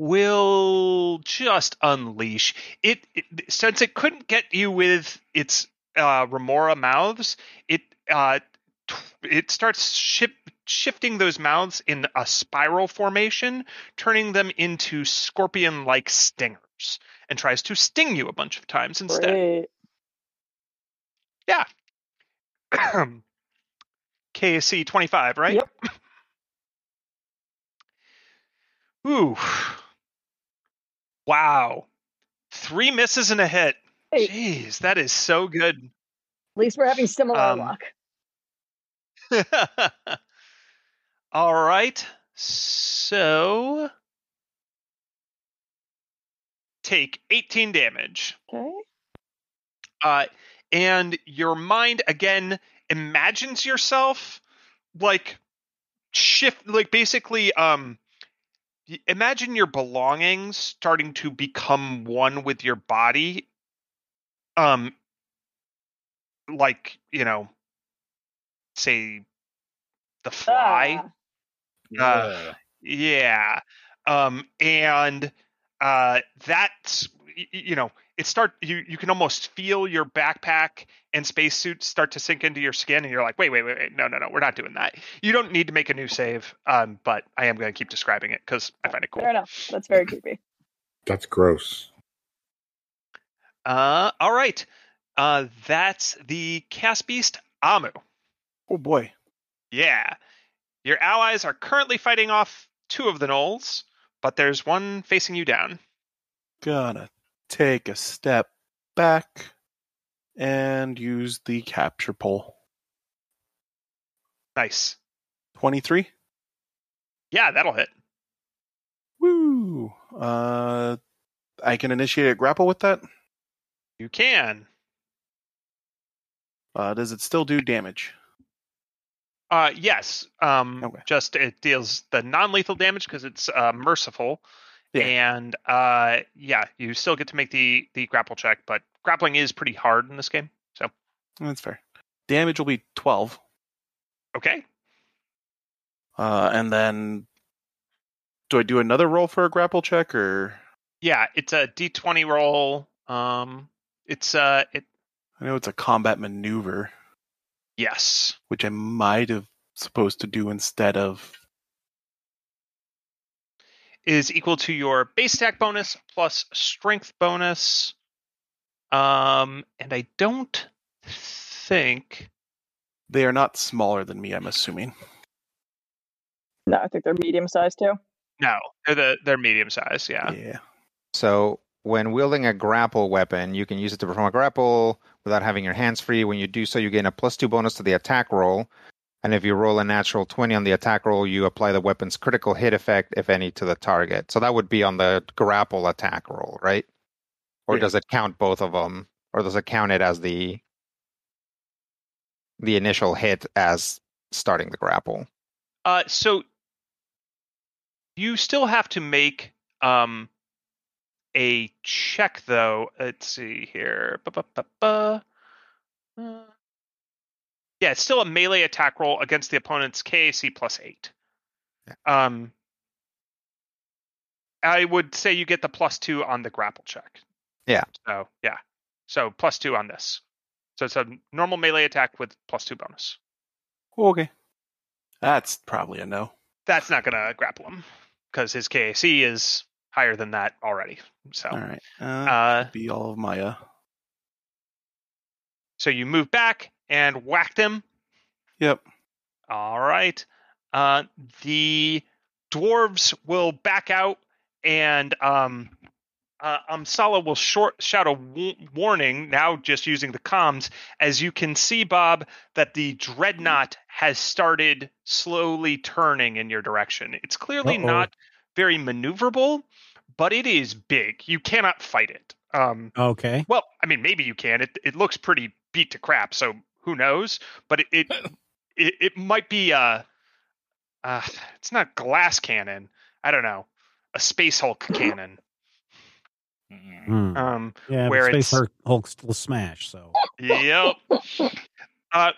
will just unleash it, it. Since it couldn't get you with its uh, remora mouths, it uh, t- it starts ship, shifting those mouths in a spiral formation, turning them into scorpion-like stingers, and tries to sting you a bunch of times instead. Great. <clears throat> KC 25, right? Yep. Ooh. Wow. Three misses and a hit. Hey, Jeez, that is so good. at least we're having similar Um, luck. <laughs> All right. So take 18 damage. Okay. Uh, and your mind again imagines yourself like shift like basically um imagine your belongings starting to become one with your body um like you know say the fly Ah, Uh, yeah. Um, and uh, that's y- y- you know it start you you can almost feel your backpack and spacesuit start to sink into your skin, and you're like, wait, wait, wait, wait, no, no, no, we're not doing that. You don't need to make a new save, um, but I am going to keep describing it because I find it cool. fair enough. That's very <laughs> creepy. That's gross. Uh, all right. Uh, that's the Chaos Beast. Amu. Oh boy. Yeah. Your allies are currently fighting off two of the gnolls, but there's one facing you down. Gonna take a step back and use the capture pole. Nice. 23. Yeah, that'll hit. Woo. Uh, I can initiate a grapple with that. You can. Uh, does it still do damage? Uh, yes. Um, Okay. just it deals the non-lethal damage because it's uh, merciful, Yeah. and uh, yeah, you still get to make the the grapple check, but grappling is pretty hard in this game. So That's fair. Damage will be 12. okay, Uh, and then do I do another roll for a grapple check or yeah, it's a d20 roll. Um, it's uh, it I know it's a combat maneuver, yes, which I might have supposed to do instead of is equal to your base attack bonus plus strength bonus. Um, and I don't think they are not smaller than me, I'm assuming. No, I think they're medium sized too. no, they're the they're medium sized. Yeah. Yeah. So when wielding a grapple weapon, you can use it to perform a grapple without having your hands free. When you do so, you gain a plus two bonus to the attack roll. And if you roll a natural 20 on the attack roll, you apply the weapon's critical hit effect, if any, to the target. So that would be on the grapple attack roll, right? Or Yeah. does it count both of them? Or does it count it as the the initial hit as starting the grapple? Uh, so you still have to make um a check though. Let's see here. Ba-ba-ba-ba. Uh, yeah, it's still a melee attack roll against the opponent's KAC plus eight. Um, I would say you get the plus two on the grapple check. Yeah. So yeah, so plus two on this. So it's a normal melee attack with plus two bonus. Okay. That's probably a no. that's not going to grapple him because his KAC is higher than that already. So, All right. Uh, uh, be all of Maya. uh so you move back and whacked him. Yep. All right. Uh, the dwarves will back out, and um, uh, Amsala will short shout a w- warning. Now, just using the comms, as you can see, Bob, that the dreadnought has started slowly turning in your direction. It's clearly Uh-oh. not very maneuverable, but it is big. You cannot fight it. Um, Okay. well, I mean, maybe you can. It it looks pretty beat to crap, so who knows? But it it <laughs> it, it might be uh uh it's not glass cannon. I don't know. A space Hulk <clears throat> cannon. Hmm. Um Yeah, where Space it's- Hulk will smash. So yep. Uh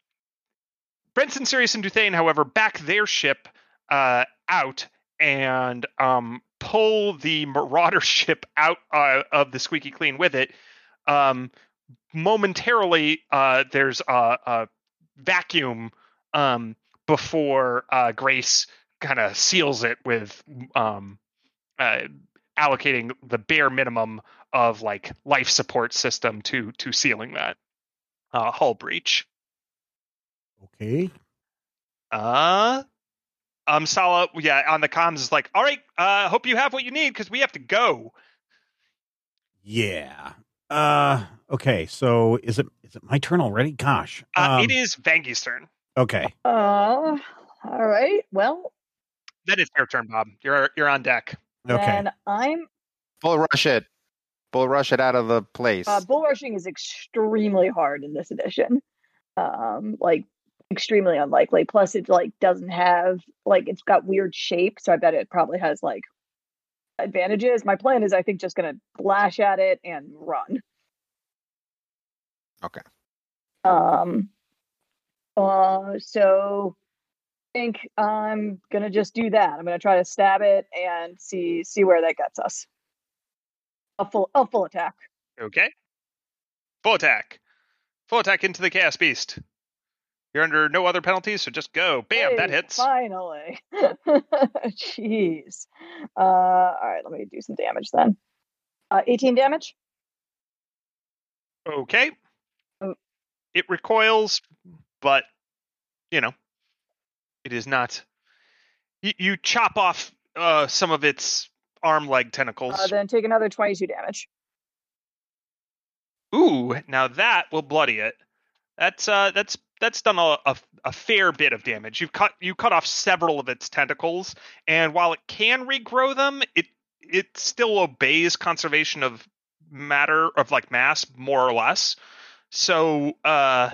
Brenton, Sirius, and Duthane, however, back their ship uh out and um pull the Marauder <laughs> ship out uh, of the Squeaky Clean with it. Um momentarily uh there's a, a vacuum um before uh Grace kind of seals it with um uh allocating the bare minimum of like life support system to to sealing that uh hull breach okay. uh um Sala yeah on the comms is like all right uh hope you have what you need because we have to go Yeah. Uh. Okay. So is it is it my turn already? Gosh. uh, Um, it is Vangi's turn Okay. Uh, all right. Well, then it's your turn Bob you're you're on deck Okay. then I'm Bull rush it. Bull rush it out of the place. uh, bull rushing is extremely hard in this edition. Um, like extremely unlikely. Plus, it like doesn't have like it's got weird shape, so I bet it probably has like advantages. My plan is, I think, just gonna lash at it and run. Okay. Um. Uh. So, I think I'm gonna just do that. I'm gonna try to stab it and see see where that gets us. A full a full attack. okay full attack full attack into the chaos beast you're under no other penalties so just go bam that hits Finally. <laughs> Jeez. Uh, all right, let me do some damage then. Uh, 18 damage. Okay. Oh. It recoils but you know, it is not. You, you chop off uh, some of its arm leg tentacles. Uh, then take another 22 damage. Ooh, now that will bloody it. That's uh, that's that's done a, a, a fair bit of damage. You've cut you cut off several of its tentacles, and while it can regrow them, it it still obeys conservation of matter of like mass more or less. So uh,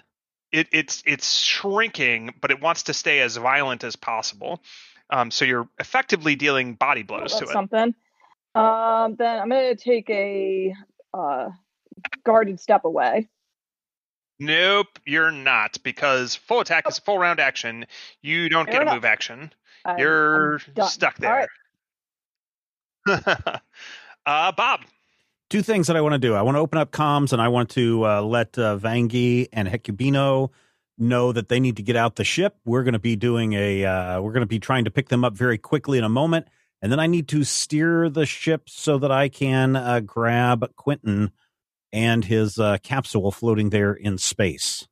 it, it's it's shrinking, but it wants to stay as violent as possible. Um, so you're effectively dealing body blows That's to it. something. Um, then I'm going to take a uh, guarded step away. Nope, you're not because full attack is a full round action. You don't Fair get a move action. I'm- You're I'm stuck All right. there. <laughs> uh, Bob. Two things that I want to do. I want to open up comms and I want to uh, let uh, Vangi and Hecubino know that they need to get out the ship. We're going to be doing a, uh, we're going to be trying to pick them up very quickly in a moment. And then I need to steer the ship so that I can uh, grab Quentin and his uh, capsule floating there in space.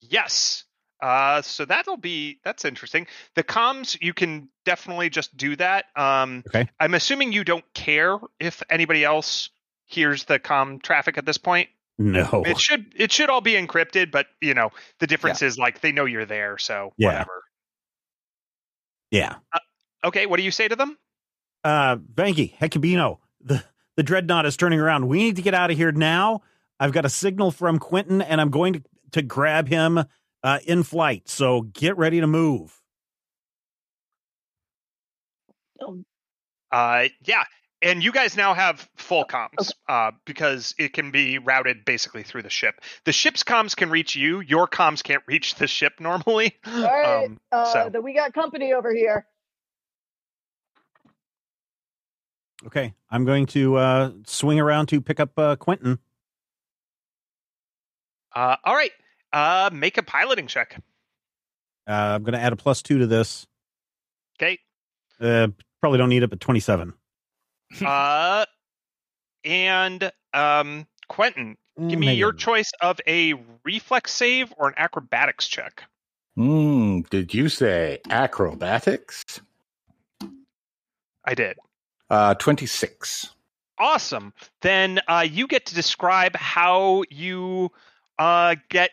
Yes. Uh, so that'll be that's interesting. The comms you can definitely just do that. Um, Okay. I'm assuming you don't care if anybody else hears the comm traffic at this point. No. It should it should all be encrypted, but you know the difference is like they know you're there, so Yeah. whatever. Yeah. Okay, what do you say to them? uh Vangi, Hecubino, the the dreadnought is turning around. We need to get out of here now. I've got a signal from Quentin and I'm going to to grab him uh in flight. So get ready to move. Uh, yeah, and you guys now have full comms uh, because it can be routed basically through the ship. The ship's comms can reach you. Your comms can't reach the ship normally. <laughs> All right. Um, uh, so- then we got company over here. Okay. I'm going to uh swing around to pick up uh Quentin. Uh, all right, uh, make a piloting check. Uh I'm going to add a plus 2 to this. Okay. Uh probably don't need it but 27. <laughs> uh, and um, Quentin, give me your choice of a reflex save or an acrobatics check. Hmm, did you say acrobatics? I did. Uh, 26. Awesome. Then uh, you get to describe how you uh, get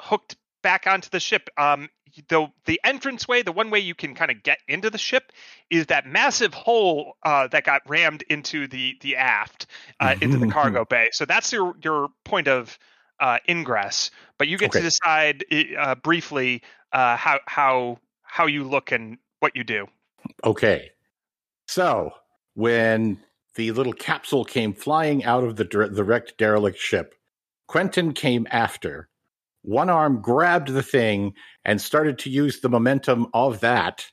hooked back onto the ship. Um, the the entrance way, the one way you can kind of get into the ship, is that massive hole uh, that got rammed into the the aft uh, into the cargo bay. So that's your your point of uh, ingress. But you get to decide uh, briefly uh, how how how you look and what you do. Okay. So when the little capsule came flying out of the, dire- the wrecked derelict ship, Quentin came after. One arm grabbed the thing and started to use the momentum of that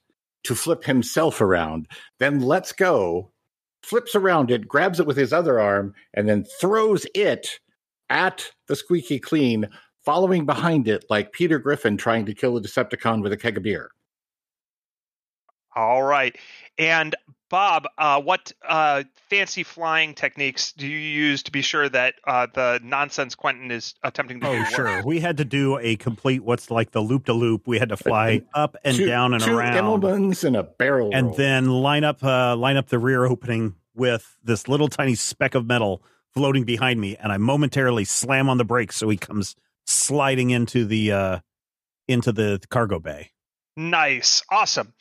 to flip himself around. Then lets go, flips around it, grabs it with his other arm, and then throws it at the squeaky clean, following behind it like Peter Griffin trying to kill a Decepticon with a keg of beer. All right. And Bob, uh, what uh, fancy flying techniques do you use to be sure that uh, the nonsense Quentin is attempting to do? Oh, works? sure. We had to do a complete what's like the loop to loop. We had to fly up and two, down and two around. Immelmanns and a barrel and roll. then line up uh line up the rear opening with this little tiny speck of metal floating behind me and i momentarily slam on the brakes so he comes sliding into the uh into the cargo bay Nice. Awesome.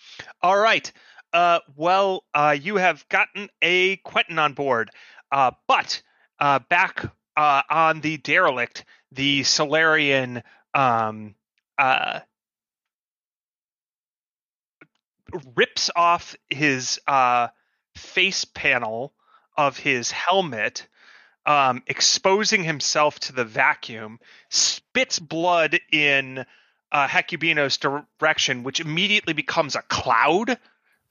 All right. Uh, well, uh, you have gotten a Quentin on board. Uh, but uh, back uh, on the derelict, the Solarian um, uh, rips off his uh, face panel of his helmet, um, exposing himself to the vacuum, spits blood in uh, Hecubino's direction, which immediately becomes a cloud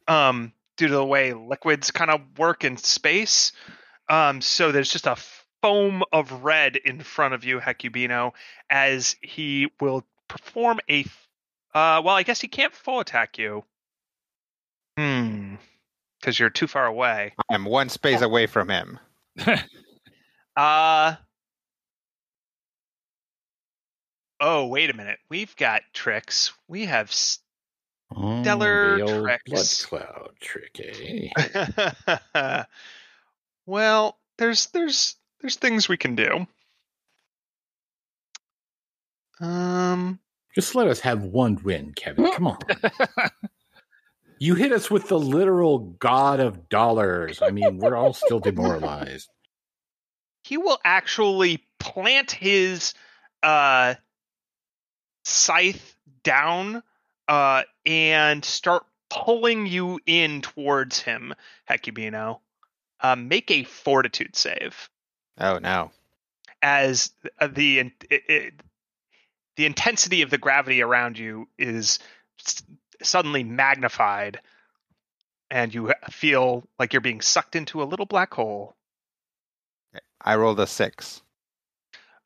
um, due to the way liquids kind of work in space. Um, so there's just a foam of red in front of you, Hecubino, as he will perform a. Uh, well, I guess he can't full attack you. Hmm. Because you're too far away. I'm one space away from him. <laughs> Uh. oh, wait a minute. We've got tricks. We have. s- Oh, Stellar the blood tricks. cloud trick, eh? <laughs> well, there's there's there's things we can do. Um. Just let us have one win, Kevin. Come on. <laughs> you hit us with the literal god of dollars. I mean, we're all still demoralized. he will actually plant his uh scythe down uh and start pulling you in towards him hecubino uh, make a fortitude save Oh no. as uh, the it, it, the intensity of the gravity around you is suddenly magnified and you feel like you're being sucked into a little black hole I rolled a six.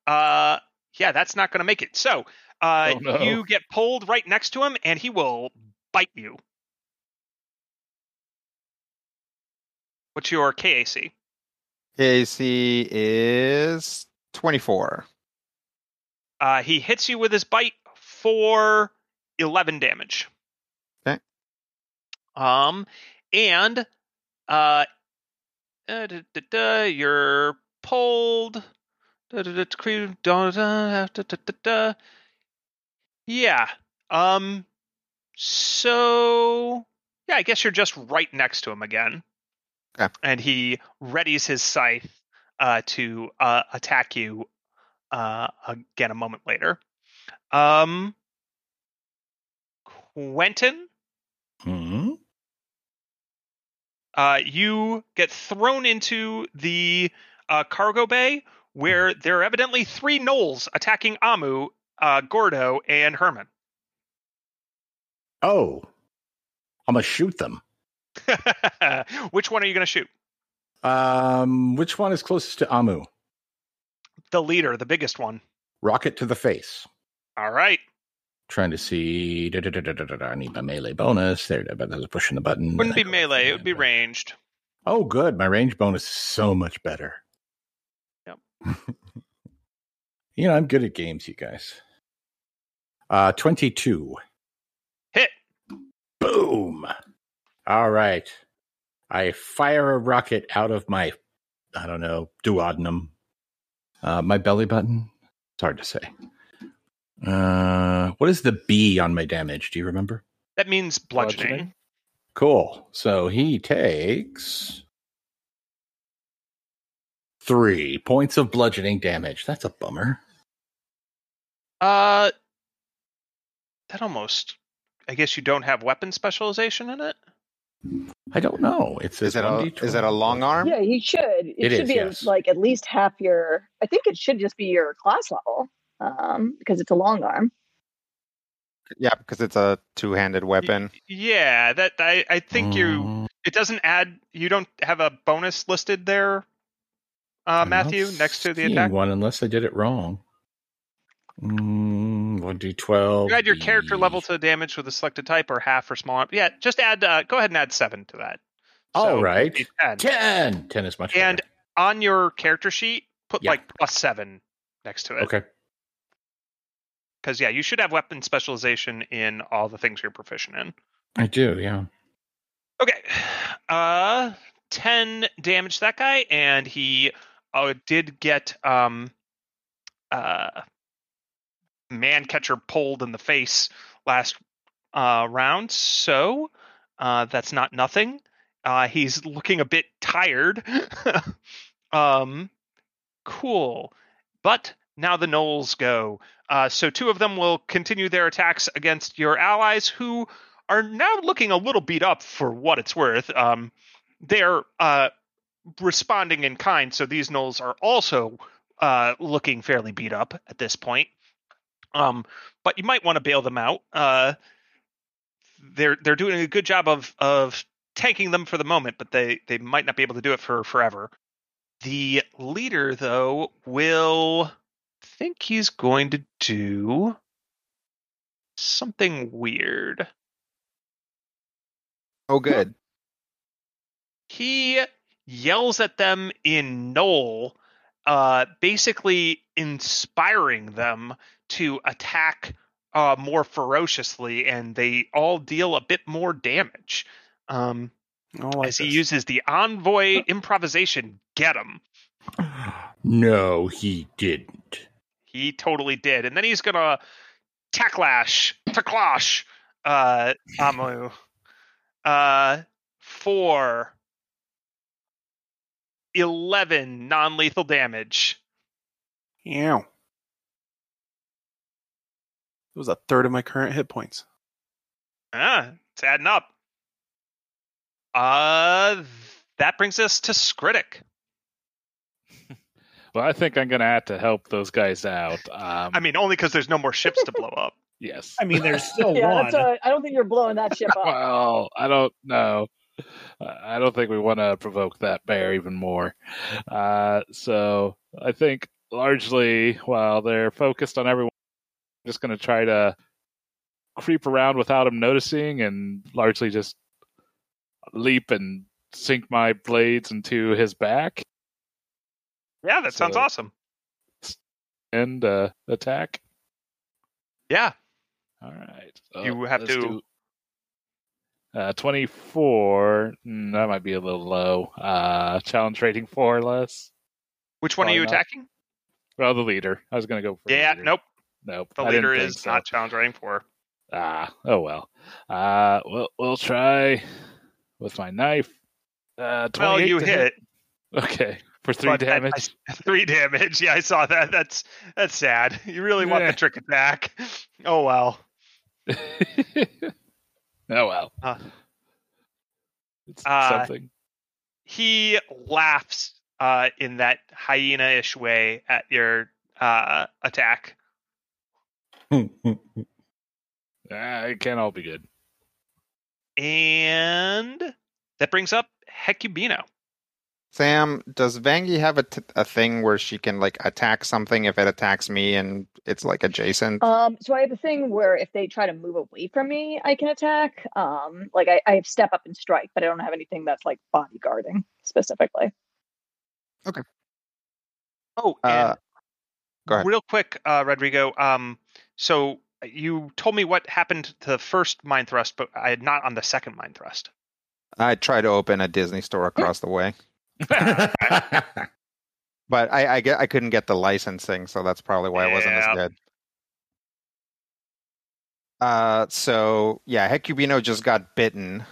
Uh, yeah, that's not going to make it. So, uh, Oh, no. you get pulled right next to him, and he will bite you. What's your KAC? KAC is twenty-four. Uh, he hits you with his bite for eleven damage. Okay. Um, and uh, uh, da, da, da, you're pulled. Da, da, da, da, da, da, da, da, da, da. Yeah. Um. So yeah, I guess you're just right next to him again. Okay. And he readies his scythe uh, to uh, attack you uh, again a moment later. Um. Quentin, Hmm? uh, you get thrown into the uh, cargo bay where there are evidently three gnolls attacking Amu, uh, Gordo, and Herman. Oh, I'm gonna shoot them. <laughs> Which one are you to shoot? Um, which one is closest to Amu? The leader, the biggest one. Rocket to the face. All right. Trying to see. da, da, da, I need my melee bonus. There, but I was pushing the button. Wouldn't be melee, it would be ranged. Oh, good. My range bonus is so much better. Yep. <laughs> you know, I'm good at games, you guys. Uh, 22. Hit. Boom. All right. I fire a rocket out of my, I don't know, duodenum. Uh, my belly button. It's hard to say. Uh, what is the B on my damage? Do you remember? That means bludgeoning. Bludgeoning. Cool. So he takes three points of bludgeoning damage. That's a bummer. Uh, that almost. I guess you don't have weapon specialization in it. I don't know. It says Is it a is it a long arm? Yeah, you should. It, It should is, be yes. like at least half your. I think it should just be your class level, um, because it's a long arm. Yeah, because it's a two-handed weapon. Yeah, that I, I think you. Mm, It doesn't add. You don't have a bonus listed there, uh, Matthew, next to the attack. one unless I did it wrong. Mm, 1d12. You add your character level to the damage with a selected type or half for small. Yeah, just add. Uh, go ahead and add seven to that. All So, right. 10. 10. 10 is much And better. on your character sheet, put Yeah. like plus seven next to it. Okay. Because yeah, you should have weapon specialization in all the things you're proficient in. I do, yeah. Okay. <sighs> Uh 10 damage to that guy and he uh, did get um uh man catcher pulled in the face last uh round. So, uh that's not nothing. Uh he's looking a bit tired. <laughs> um cool. But now the gnolls go. Uh, so two of them will continue their attacks against your allies, who are now looking a little beat up for what it's worth. Um, they're uh, responding in kind, so these gnolls are also uh, looking fairly beat up at this point. Um, but you might want to bail them out. Uh, they're they're doing a good job of of tanking them for the moment, but they they might not be able to do it for forever. The leader, though, will think he's going to do something weird. Oh, good. He yells at them in Gnoll, uh, basically inspiring them to attack uh, more ferociously, and they all deal a bit more damage. Um, like as he uses the envoy improvisation, get him. <sighs> No, he didn't. He totally did, and then he's gonna tacklash, tacklash, uh, Amu, uh, for eleven non-lethal damage. Yeah. It was a third of my current hit points. Ah, it's adding up. Uh, that brings us to Skritic. <laughs> Well, I think I'm going to have to help those guys out. Um, I mean, only because there's no more ships to blow up. <laughs> yes. I mean, there's <laughs> still yeah, one. that's uh, I don't think you're blowing that ship up. Well, I don't know. I don't think we want to provoke that bear even more. Uh, so I think largely, while they're focused on everyone, I'm just going to try to creep around without him noticing and largely just leap and sink my blades into his back Yeah, that sounds awesome. and uh, attack. Yeah, All right. So You have to- do, uh, 24. mm, that might be a little low. Uh, challenge rating four or less. which one are Probably you not. attacking? Well, the leader. I was going to go for Yeah, nope. Nope. The I didn't leader think is so. not challenge rating four. Ah, oh well. Uh, we'll we'll try with my knife. Uh, 28 Well, you to hit Okay, for three but damage. I- <laughs> three damage. Yeah, I saw that. That's that's sad. You really want Yeah. the trick attack. <laughs> Oh well. <laughs> oh well. Uh, it's uh, something. He laughs uh, in that hyena-ish way at your uh, attack. <laughs> Ah, it can't all be good. And that brings up Hecubino. Sam, does Vangi have a, t- a thing where she can like attack something if it attacks me and it's like adjacent? Um, so I have a thing where if they try to move away from me, I can attack. Um, like I, I have step up and strike, but I don't have anything that's like bodyguarding specifically. Okay. Oh, and Uh, go ahead. real quick, uh, Rodrigo. Um, so you told me what happened to the first mind thrust, but I had not on the second mind thrust. I tried to open a Disney store across the way, <laughs> but I I, get, I couldn't get the licensing, so that's probably why it wasn't as good. Uh, so yeah, Hecubino just got bitten.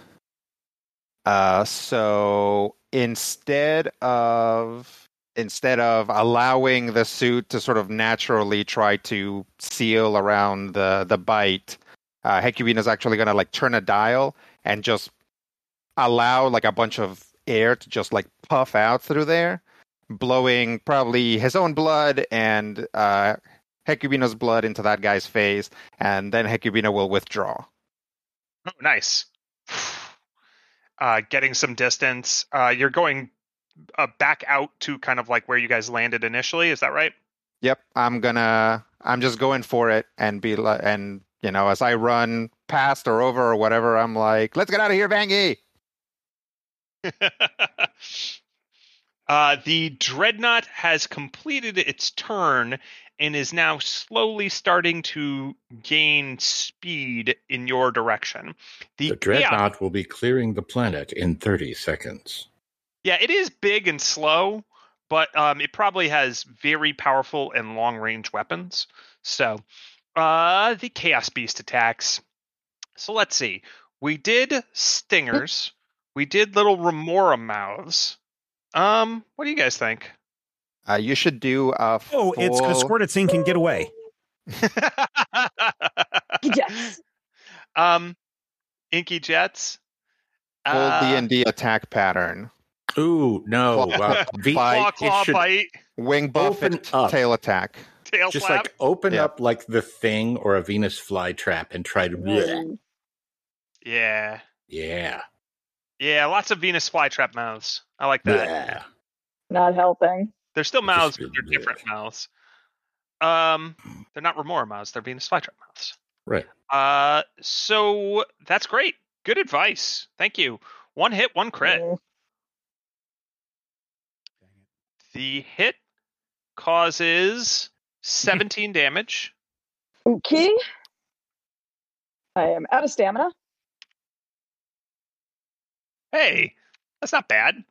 Uh, so instead of instead of allowing the suit to sort of naturally try to seal around the the bite, uh, Hecubino's actually going to like turn a dial and just allow like a bunch of air to just like puff out through there, blowing probably his own blood and uh, Hecubino's blood into that guy's face, and then Hecubino will withdraw. Oh, nice. <sighs> Uh, getting some distance. Uh, you're going uh, back out to kind of like where you guys landed initially. Is that right? Yep, I'm gonna. I'm just going for it and be like, and you know, as I run past or over or whatever, I'm like, let's get out of here, Vangi. <laughs> uh, the dreadnought has completed its turn and is now slowly starting to gain speed in your direction. The, the chaos- dreadnought will be clearing the planet in 30 seconds. yeah, it is big and slow, but um, it probably has very powerful and long range weapons. So, uh, the Chaos Beast attacks. So let's see. We did stingers. We did little remora mouths. Um, what do you guys think? Uh, you should do a Oh, it's because full- Squirted Scene can get away. <laughs> Yes. um, Inky Jets. full Uh, D and D attack pattern. Ooh, no. <laughs> Claw- Uh, V- Bite. claw, it claw, should bite, Wing Open buffet tail attack. tail just slap. like open Yeah. up like the thing or a Venus flytrap and try to. Yeah, Yeah. Yeah, lots of Venus flytrap mouths. I like that. Yeah. Not helping. They're still mouths, but they're really different mouths. Um, they're not remora mouths. They're Venus flytrap mouths. Right. Uh, so that's great. Good advice. Thank you. One hit, one crit. Mm. The hit causes <laughs> 17 damage. Okay. I am out of stamina. Hey, that's not bad.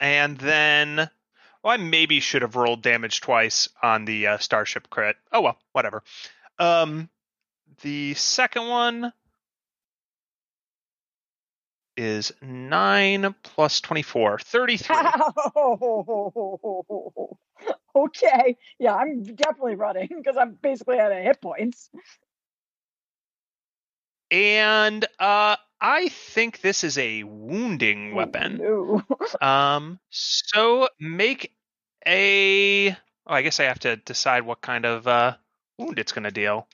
And then, well, I maybe should have rolled damage twice on the uh, starship crit. Oh well, whatever. Um, the second one is 9 plus 24, 33. <laughs> okay. Yeah, I'm definitely running because I'm basically out of hit points. and uh, I think this is a wounding weapon. Oh, no. <laughs> um, so make a. Oh, I guess I have to decide what kind of uh, wound it's going to deal.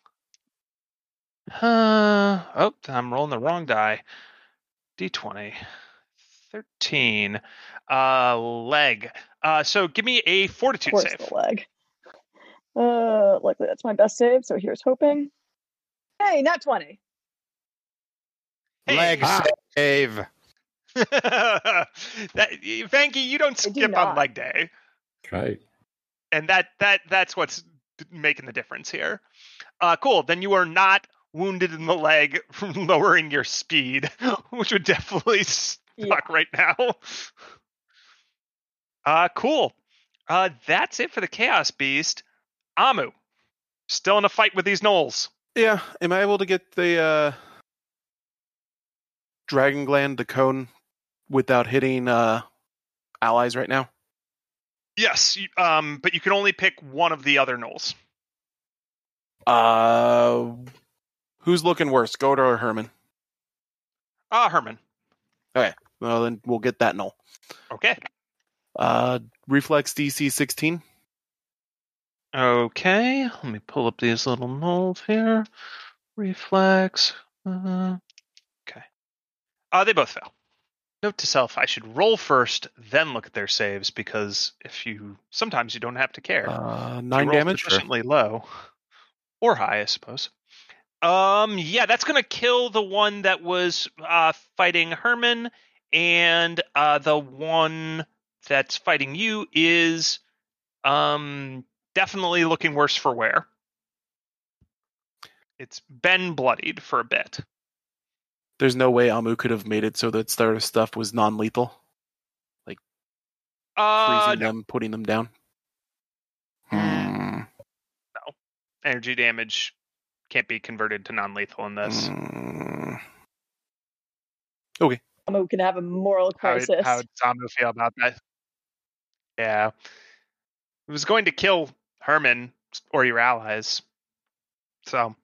Uh, oh, I'm rolling the wrong die. D20. 13. Uh, leg. Uh, so give me a fortitude of course save. The leg. Uh, luckily that's my best save, so here's hoping. Hey, not 20. Leg Ah. save. <laughs> that, Vangi, you don't I do skip on leg day. Right. and that that that's what's making the difference here. Uh, cool. Then you are not wounded in the leg from <laughs> lowering your speed, <laughs> which would definitely suck Yeah. right now. Uh, cool. Uh, that's it for the Chaos Beast. Amu, still in a fight with these gnolls. Yeah. Am I able to get the uh, Dragon Gland, the cone, without hitting uh, allies right now? Yes, um, but you can only pick one of the other gnolls. Uh, who's looking worse, Goda or Herman? Ah, Herman. Okay, well, then we'll get that gnoll. Okay. Uh, reflex DC 16. Okay, let me pull up these little gnolls here. Reflex. Uh, okay. Uh, they both fail. Note to self: I should roll first, then look at their saves because if you sometimes you don't have to care. Uh, nine damage. Sufficiently low or high, I suppose. Um, yeah, that's gonna kill the one that was uh, fighting Herman, and uh, the one that's fighting you is um definitely looking worse for wear. It's been bloodied for a bit. There's no way Amu could have made it so that starter stuff was non-lethal, Uh, freezing no, them, putting them down. Hmm. energy damage can't be converted to non-lethal in this. Hmm. Amu can have a moral How, crisis. how does Amu feel about that? Yeah. It was going to kill Herman or your allies. So.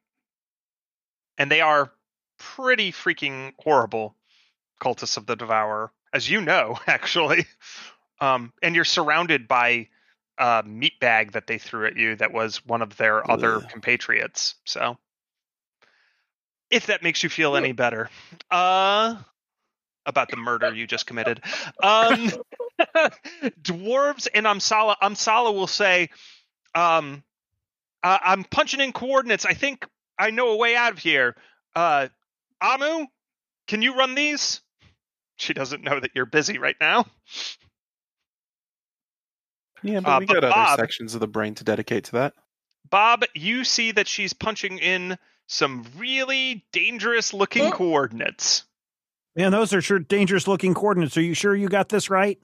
And they are pretty freaking horrible cultists of the Devourer, as you know, <laughs> actually. Um, and you're surrounded by a meat bag that they threw at you that was one of their other compatriots. So. If that makes you feel any better. Uh about the murder you just committed. Um, <laughs> dwarves and Amsala. Amsala will say, um, uh, "I'm punching in coordinates. I think I know a way out of here." Uh, Amu, can you run these? She doesn't know that you're busy right now. Yeah, but Uh, we but got other Bob- sections of the brain to dedicate to that. Bob, you see that she's punching in some really dangerous looking Huh? coordinates. Man, those are sure dangerous looking coordinates. Are you sure you got this right?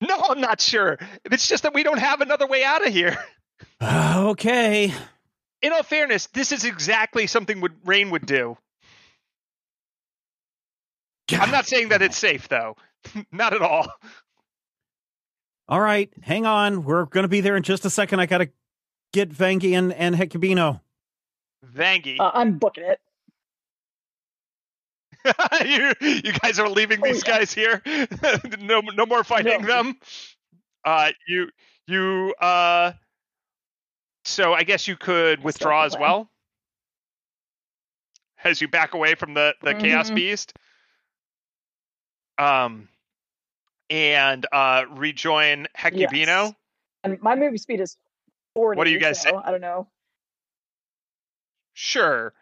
No, I'm not sure. It's just that we don't have another way out of here. <sighs> okay. in all fairness, this is exactly something would Rain would do. I'm not saying that it's safe though. <laughs> not at all. All right, hang on. We're going to be there in just a second. I got to get Vangi and, and Hecubino. Vangi. Uh, I'm booking it. <laughs> you you guys are leaving Oh, these yeah. guys here. <laughs> no no more fighting No. them. Uh you you uh so I guess you could withdraw as well. As you back away from the the chaos Mhm. beast. Um and uh rejoin Hecubino. Yes. And my movie speed is 40. What do you guys so I don't know. Sure.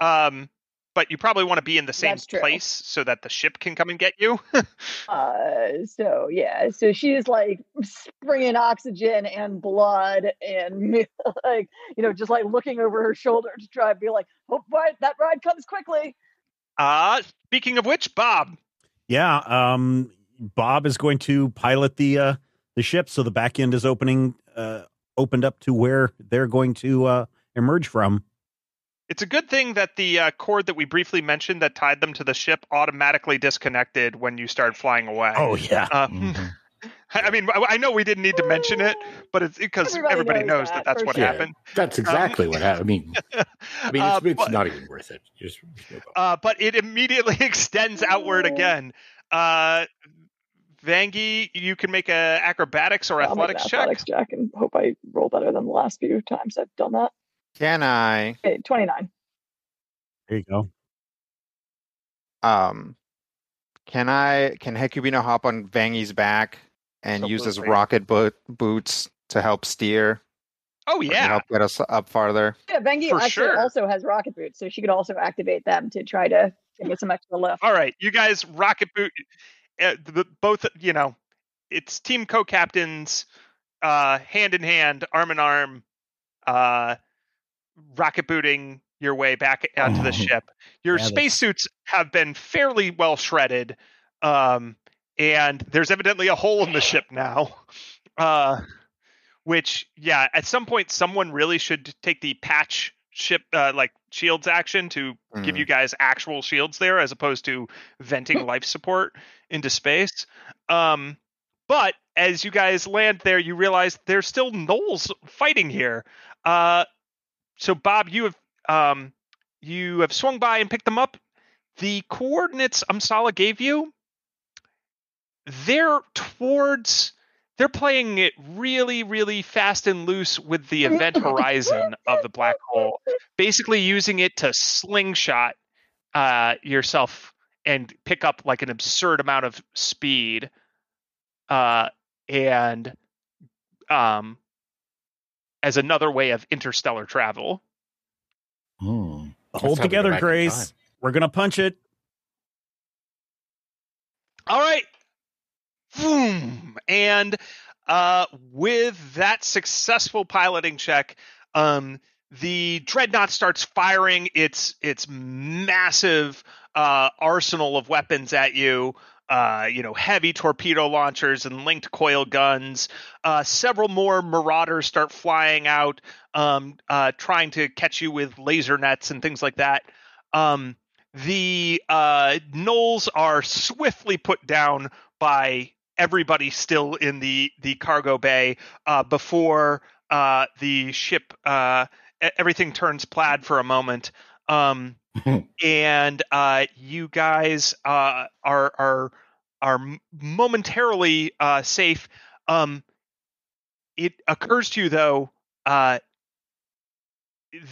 Um but you probably want to be in the same place so that the ship can come and get you. <laughs> Uh, so yeah, so she's like spraying oxygen and blood and <laughs> like you know just like looking over her shoulder to try and be like, hope right, that ride comes quickly. uh speaking of which, Bob, Yeah, um, Bob is going to pilot the uh, the ship, so the back end is opening uh, opened up to where they're going to uh, emerge from. it's a good thing that the uh, cord that we briefly mentioned that tied them to the ship automatically disconnected when you started flying away. Oh yeah, Uh, Mhm. I mean, I I know we didn't need to mention it, but it's because Everybody everybody, knows knows that, that, that's what sure. Yeah. happened. That's exactly what happened. I mean, <laughs> I mean, Uh, it's, it's but- not even worth it. Just, just uh, but it immediately <laughs> extends outward again. Uh, Vangi, you can make a acrobatics or I'll make an athletics check. athletics check and hope I roll better than the last few times I've done that. Can I Okay, twenty nine. there you go. um can I can Hecubino hop on Vangi's back and use his Absolutely. rocket boot boots to help steer? Oh To yeah, help get us up farther. Yeah, Vangi For actually sure. also has rocket boots, so she could also activate them to try to get some extra lift. All right, you guys rocket boot. Uh, the, both, you know, it's team co-captains, uh, hand in hand, arm in arm, uh, rocket booting your way back onto the <laughs> ship. Your Yeah, spacesuits have been fairly well shredded, um, and there's evidently a hole in the ship now. Uh, which, yeah, at some point, someone really should take the patch ship, uh, like shields action to give Mm. you guys actual shields there as opposed to venting <laughs> life support into space. Um, but as you guys land there, you realize there's still gnolls fighting here. Uh, so Bob, you have um, you have swung by and picked them up. The coordinates Amsala gave you, they're towards. They're playing it really, really fast and loose with the event horizon of the black hole basically using it to slingshot uh, yourself and pick up like an absurd amount of speed uh, and um, as another way of interstellar travel. That's Hold how we go together, Grace. We're gonna punch it. All right. Boom. And uh, with that successful piloting check, um, the dreadnought starts firing its its massive uh, arsenal of weapons at you. Uh, you know, heavy torpedo launchers and linked coil guns. Uh, several more marauders start flying out, um, uh, trying to catch you with laser nets and things like that. Um, the uh, gnolls are swiftly put down by everybody still in the the cargo bay uh, before uh, the ship uh, everything turns plaid for a moment. Um, <laughs> and uh, you guys uh, are are are momentarily uh, safe. Um, it occurs to you though uh,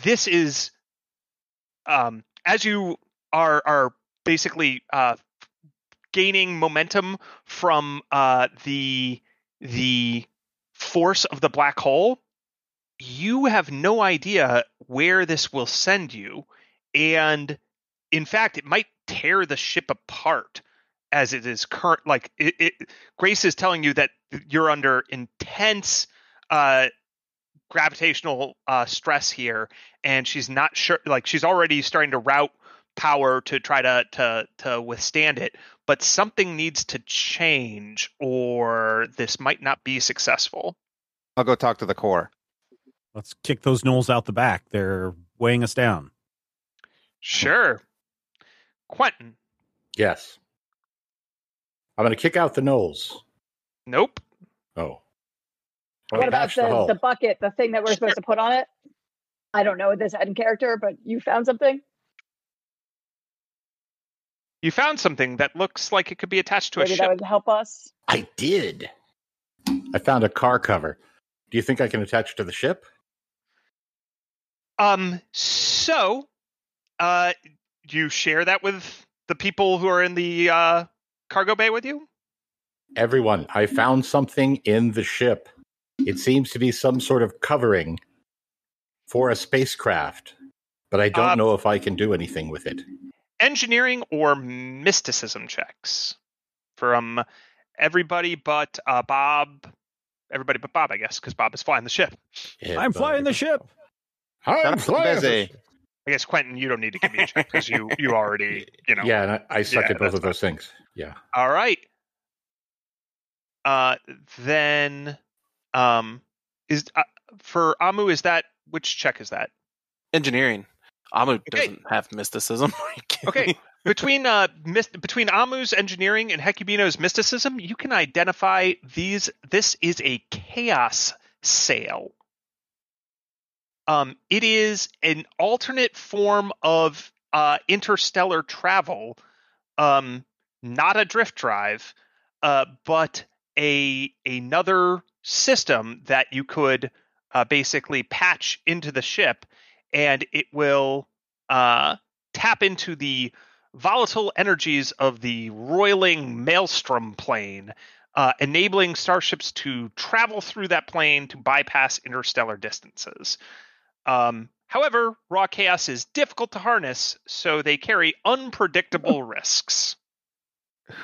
this is um, as you are are basically uh, gaining momentum from uh, the the force of the black hole, you have no idea where this will send you, and in fact, it might tear the ship apart as it is current. Like it, it, Grace is telling you that you're under intense uh, gravitational uh, stress here, and she's not sure. Like she's already starting to route power to try to to to withstand it but something needs to change or this might not be successful I'll go talk to the core. Let's kick those gnolls out the back. They're weighing us down. sure quentin Yes. I'm going to kick out the gnolls. nope Oh. what about patch the, the bucket, the thing that we're supposed to put on it? I don't know this end character, but you found something? You found something that looks like it could be attached to a Maybe that ship would help us. I did. I found a car cover. Do you think I can attach it to the ship? um so uh you share that with the people who are in the uh cargo bay with you Everyone, I found something in the ship. It seems to be some sort of covering for a spacecraft, but I don't Uh, know if I can do anything with it. Engineering or mysticism checks from everybody but uh, Bob. Everybody but Bob, I guess, because Bob is flying the ship. Yeah, I'm but- flying the ship. I'm flying busy. I guess Quentin, you don't need to give me a check because you <laughs> you already you know. Yeah, and I, I suck Yeah, at both of those things. Yeah. All right. Uh, then, um, is uh, for Amu is that which check is that? Engineering. Amu Okay. doesn't have mysticism. <laughs> Are you kidding Okay. <laughs> between uh mis- between Amu's engineering and Hecubino's mysticism, you can identify these. This is a chaos sail. Um, it is an alternate form of uh, interstellar travel, um, not a drift drive, uh, but a another system that you could uh, basically patch into the ship, and it will uh, tap into the volatile energies of the roiling maelstrom plane, uh, enabling starships to travel through that plane to bypass interstellar distances. Um, however, raw chaos is difficult to harness, so they carry unpredictable <laughs> risks.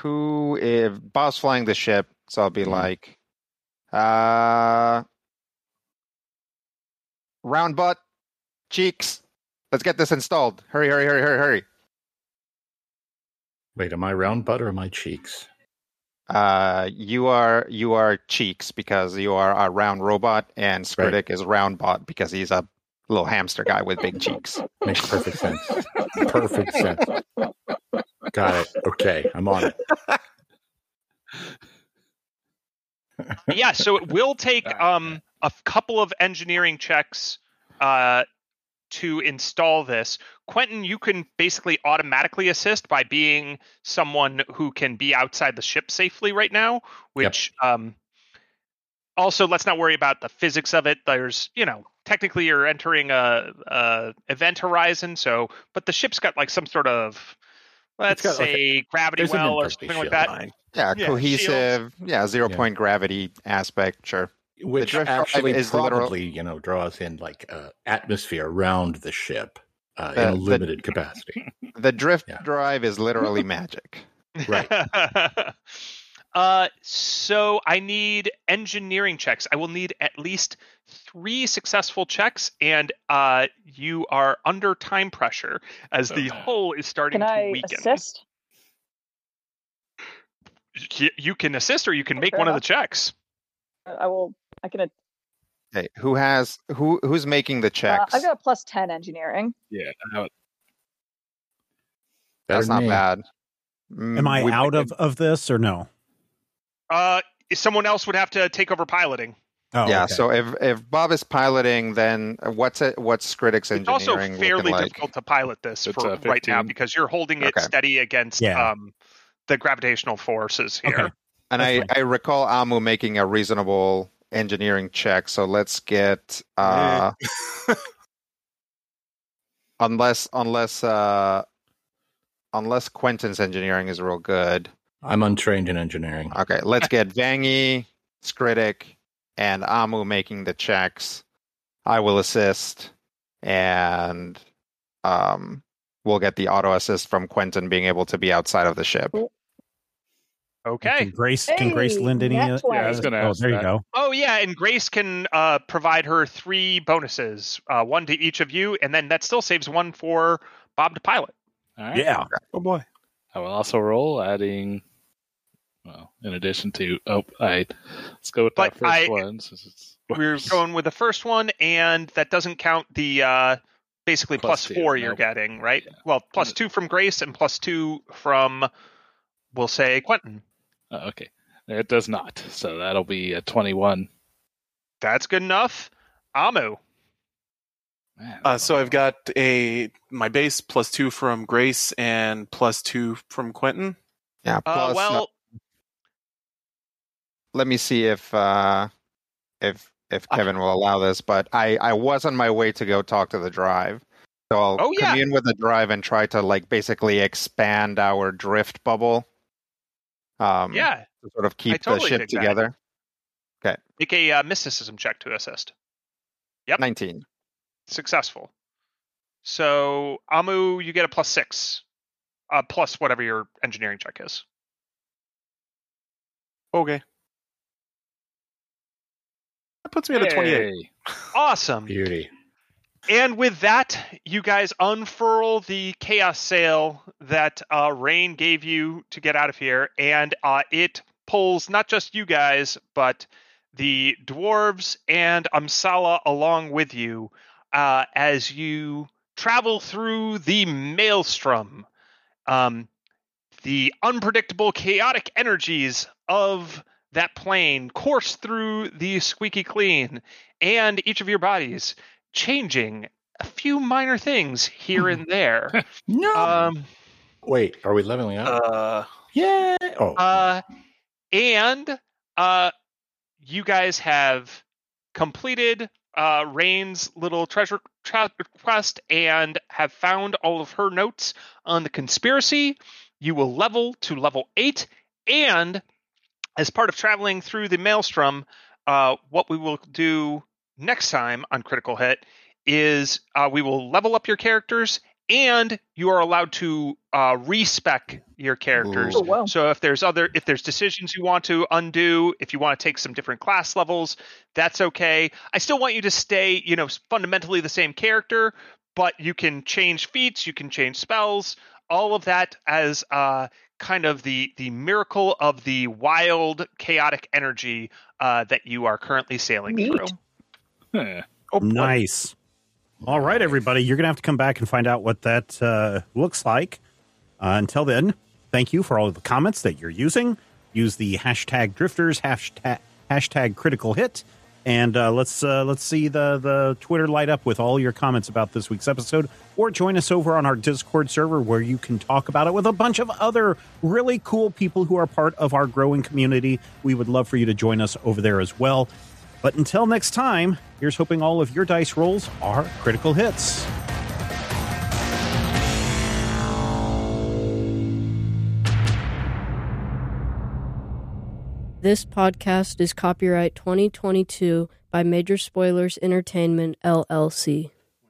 Who if Bob's flying the ship, so I'll be Mhm. like uh round butt, cheeks. Let's get this installed. Hurry, hurry, hurry, hurry, hurry. Wait, am I round butt or am I cheeks? Uh, you are you are cheeks because you are a round robot, and Skritic is round bot because he's a little hamster guy with big cheeks. Makes perfect sense. Perfect sense. Got it. Okay, I'm on it. yeah, so it will take <laughs> um, a couple of engineering checks uh, to install this. Quentin, you can basically automatically assist by being someone who can be outside the ship safely right now, which um, also let's not worry about the physics of it. There's, you know, technically you're entering a, a event horizon, so but the ship's got like some sort of let's got, like, a- say gravity there's well or something like that. Fine. Yeah, Yeah, cohesive. Yeah, zero Yeah. point gravity aspect. Sure. Which drift actually is literal- probably, you know, draws in like uh, atmosphere around the ship uh, The- in a the- limited capacity. <laughs> The drift Yeah. drive is literally <laughs> magic. Right. <laughs> uh, so I need engineering checks. I will need at least three successful checks, and uh, you are under time pressure as the Okay. hull is starting Can to I weaken. assist? You can assist, or you can Oh, make fair one of the checks. I will. I can. Uh, Okay, who has who who's making the checks? I've got a plus ten engineering. Yeah. I would- That's not me. bad. Am I Mm, we- out of, of this or no? Uh, someone else would have to take over piloting. Oh, yeah. okay. So if if Bob is piloting, then what's it? What's Skritic's Engineering? It's also fairly looking like? difficult to pilot this It's, for uh, right now because you're holding it Okay. steady against Yeah. um, the gravitational forces here. Okay. And That's I, fine. I recall Amu making a reasonable engineering check. So let's get uh, <laughs> unless unless uh, unless Quentin's engineering is real good. I'm untrained in engineering. Okay, let's get Vangi, Skritic, and Amu making the checks. I will assist, and um, we'll get the auto assist from Quentin being able to be outside of the ship. Okay. Can Grace, can Grace Hey, lend any? nat uh. Yeah, I was going to Oh, ask there you go. Oh yeah, and Grace can uh, provide her three bonuses, uh, one to each of you, and then that still saves one for Bob to pilot. All right. Yeah. Oh boy. I will also roll, adding. Well, in addition to oh, I let's go with But that first I- one. Since it's We're going with the first one, and that doesn't count the uh, basically Plus plus two, four you're nope. getting, right? Yeah. Well, plus two from Grace and plus two from, we'll say Quentin. Oh, okay, it does not. So that'll be a twenty-one. That's good enough. Amu. Man, Uh, so I've got a my base plus two from Grace and plus two from Quentin. Yeah. Uh, Plus, well, let me see if uh, if if Kevin will allow this. But I I was on my way to go talk to the drive, so I'll Oh, yeah. commune with the drive and try to like basically expand our drift bubble. Um, yeah, to sort of keep totally the ship dig that. together. make a uh, mysticism check to assist. Yep. Nineteen. Successful. So Amu, you get a plus six. uh, plus whatever your engineering check is. Okay. That puts me at a 28. Awesome. Beauty. And with that, you guys unfurl the chaos sail that uh, Rain gave you to get out of here, and uh, it pulls not just you guys, but the dwarves and Amsala along with you uh, as you travel through the maelstrom. Um, the unpredictable, chaotic energies of that plane course through the squeaky clean and each of your bodies, changing a few minor things here and there. <laughs> No. um, Wait, are we leveling up? Uh, yeah. Oh, uh, and uh, you guys have completed uh, Rain's little treasure tra- quest and have found all of her notes on the conspiracy. You will level to level eight, and as part of traveling through the maelstrom, uh, what we will do next time on Critical Hit is uh, we will level up your characters, and you are allowed to uh, respec your characters. Oh, wow. So if there's other if there's decisions you want to undo, if you want to take some different class levels, that's okay. I still want you to stay, you know, fundamentally the same character, but you can change feats, you can change spells, all of that as uh kind of the the miracle of the wild chaotic energy uh, that you are currently sailing Neat. through. <laughs> Oh. Nice. All right, everybody. You're going to have to come back and find out what that uh, looks like. Uh, until then, thank you for all of the comments that you're using. Use the hashtag drifters, hashtag, hashtag critical hit. And uh, let's uh, let's see the, the Twitter light up with all your comments about this week's episode, or join us over on our Discord server where you can talk about it with a bunch of other really cool people who are part of our growing community. We would love for you to join us over there as well. But until next time, here's hoping all of your dice rolls are critical hits. This podcast is copyright 2022 by Major Spoilers Entertainment, LLC.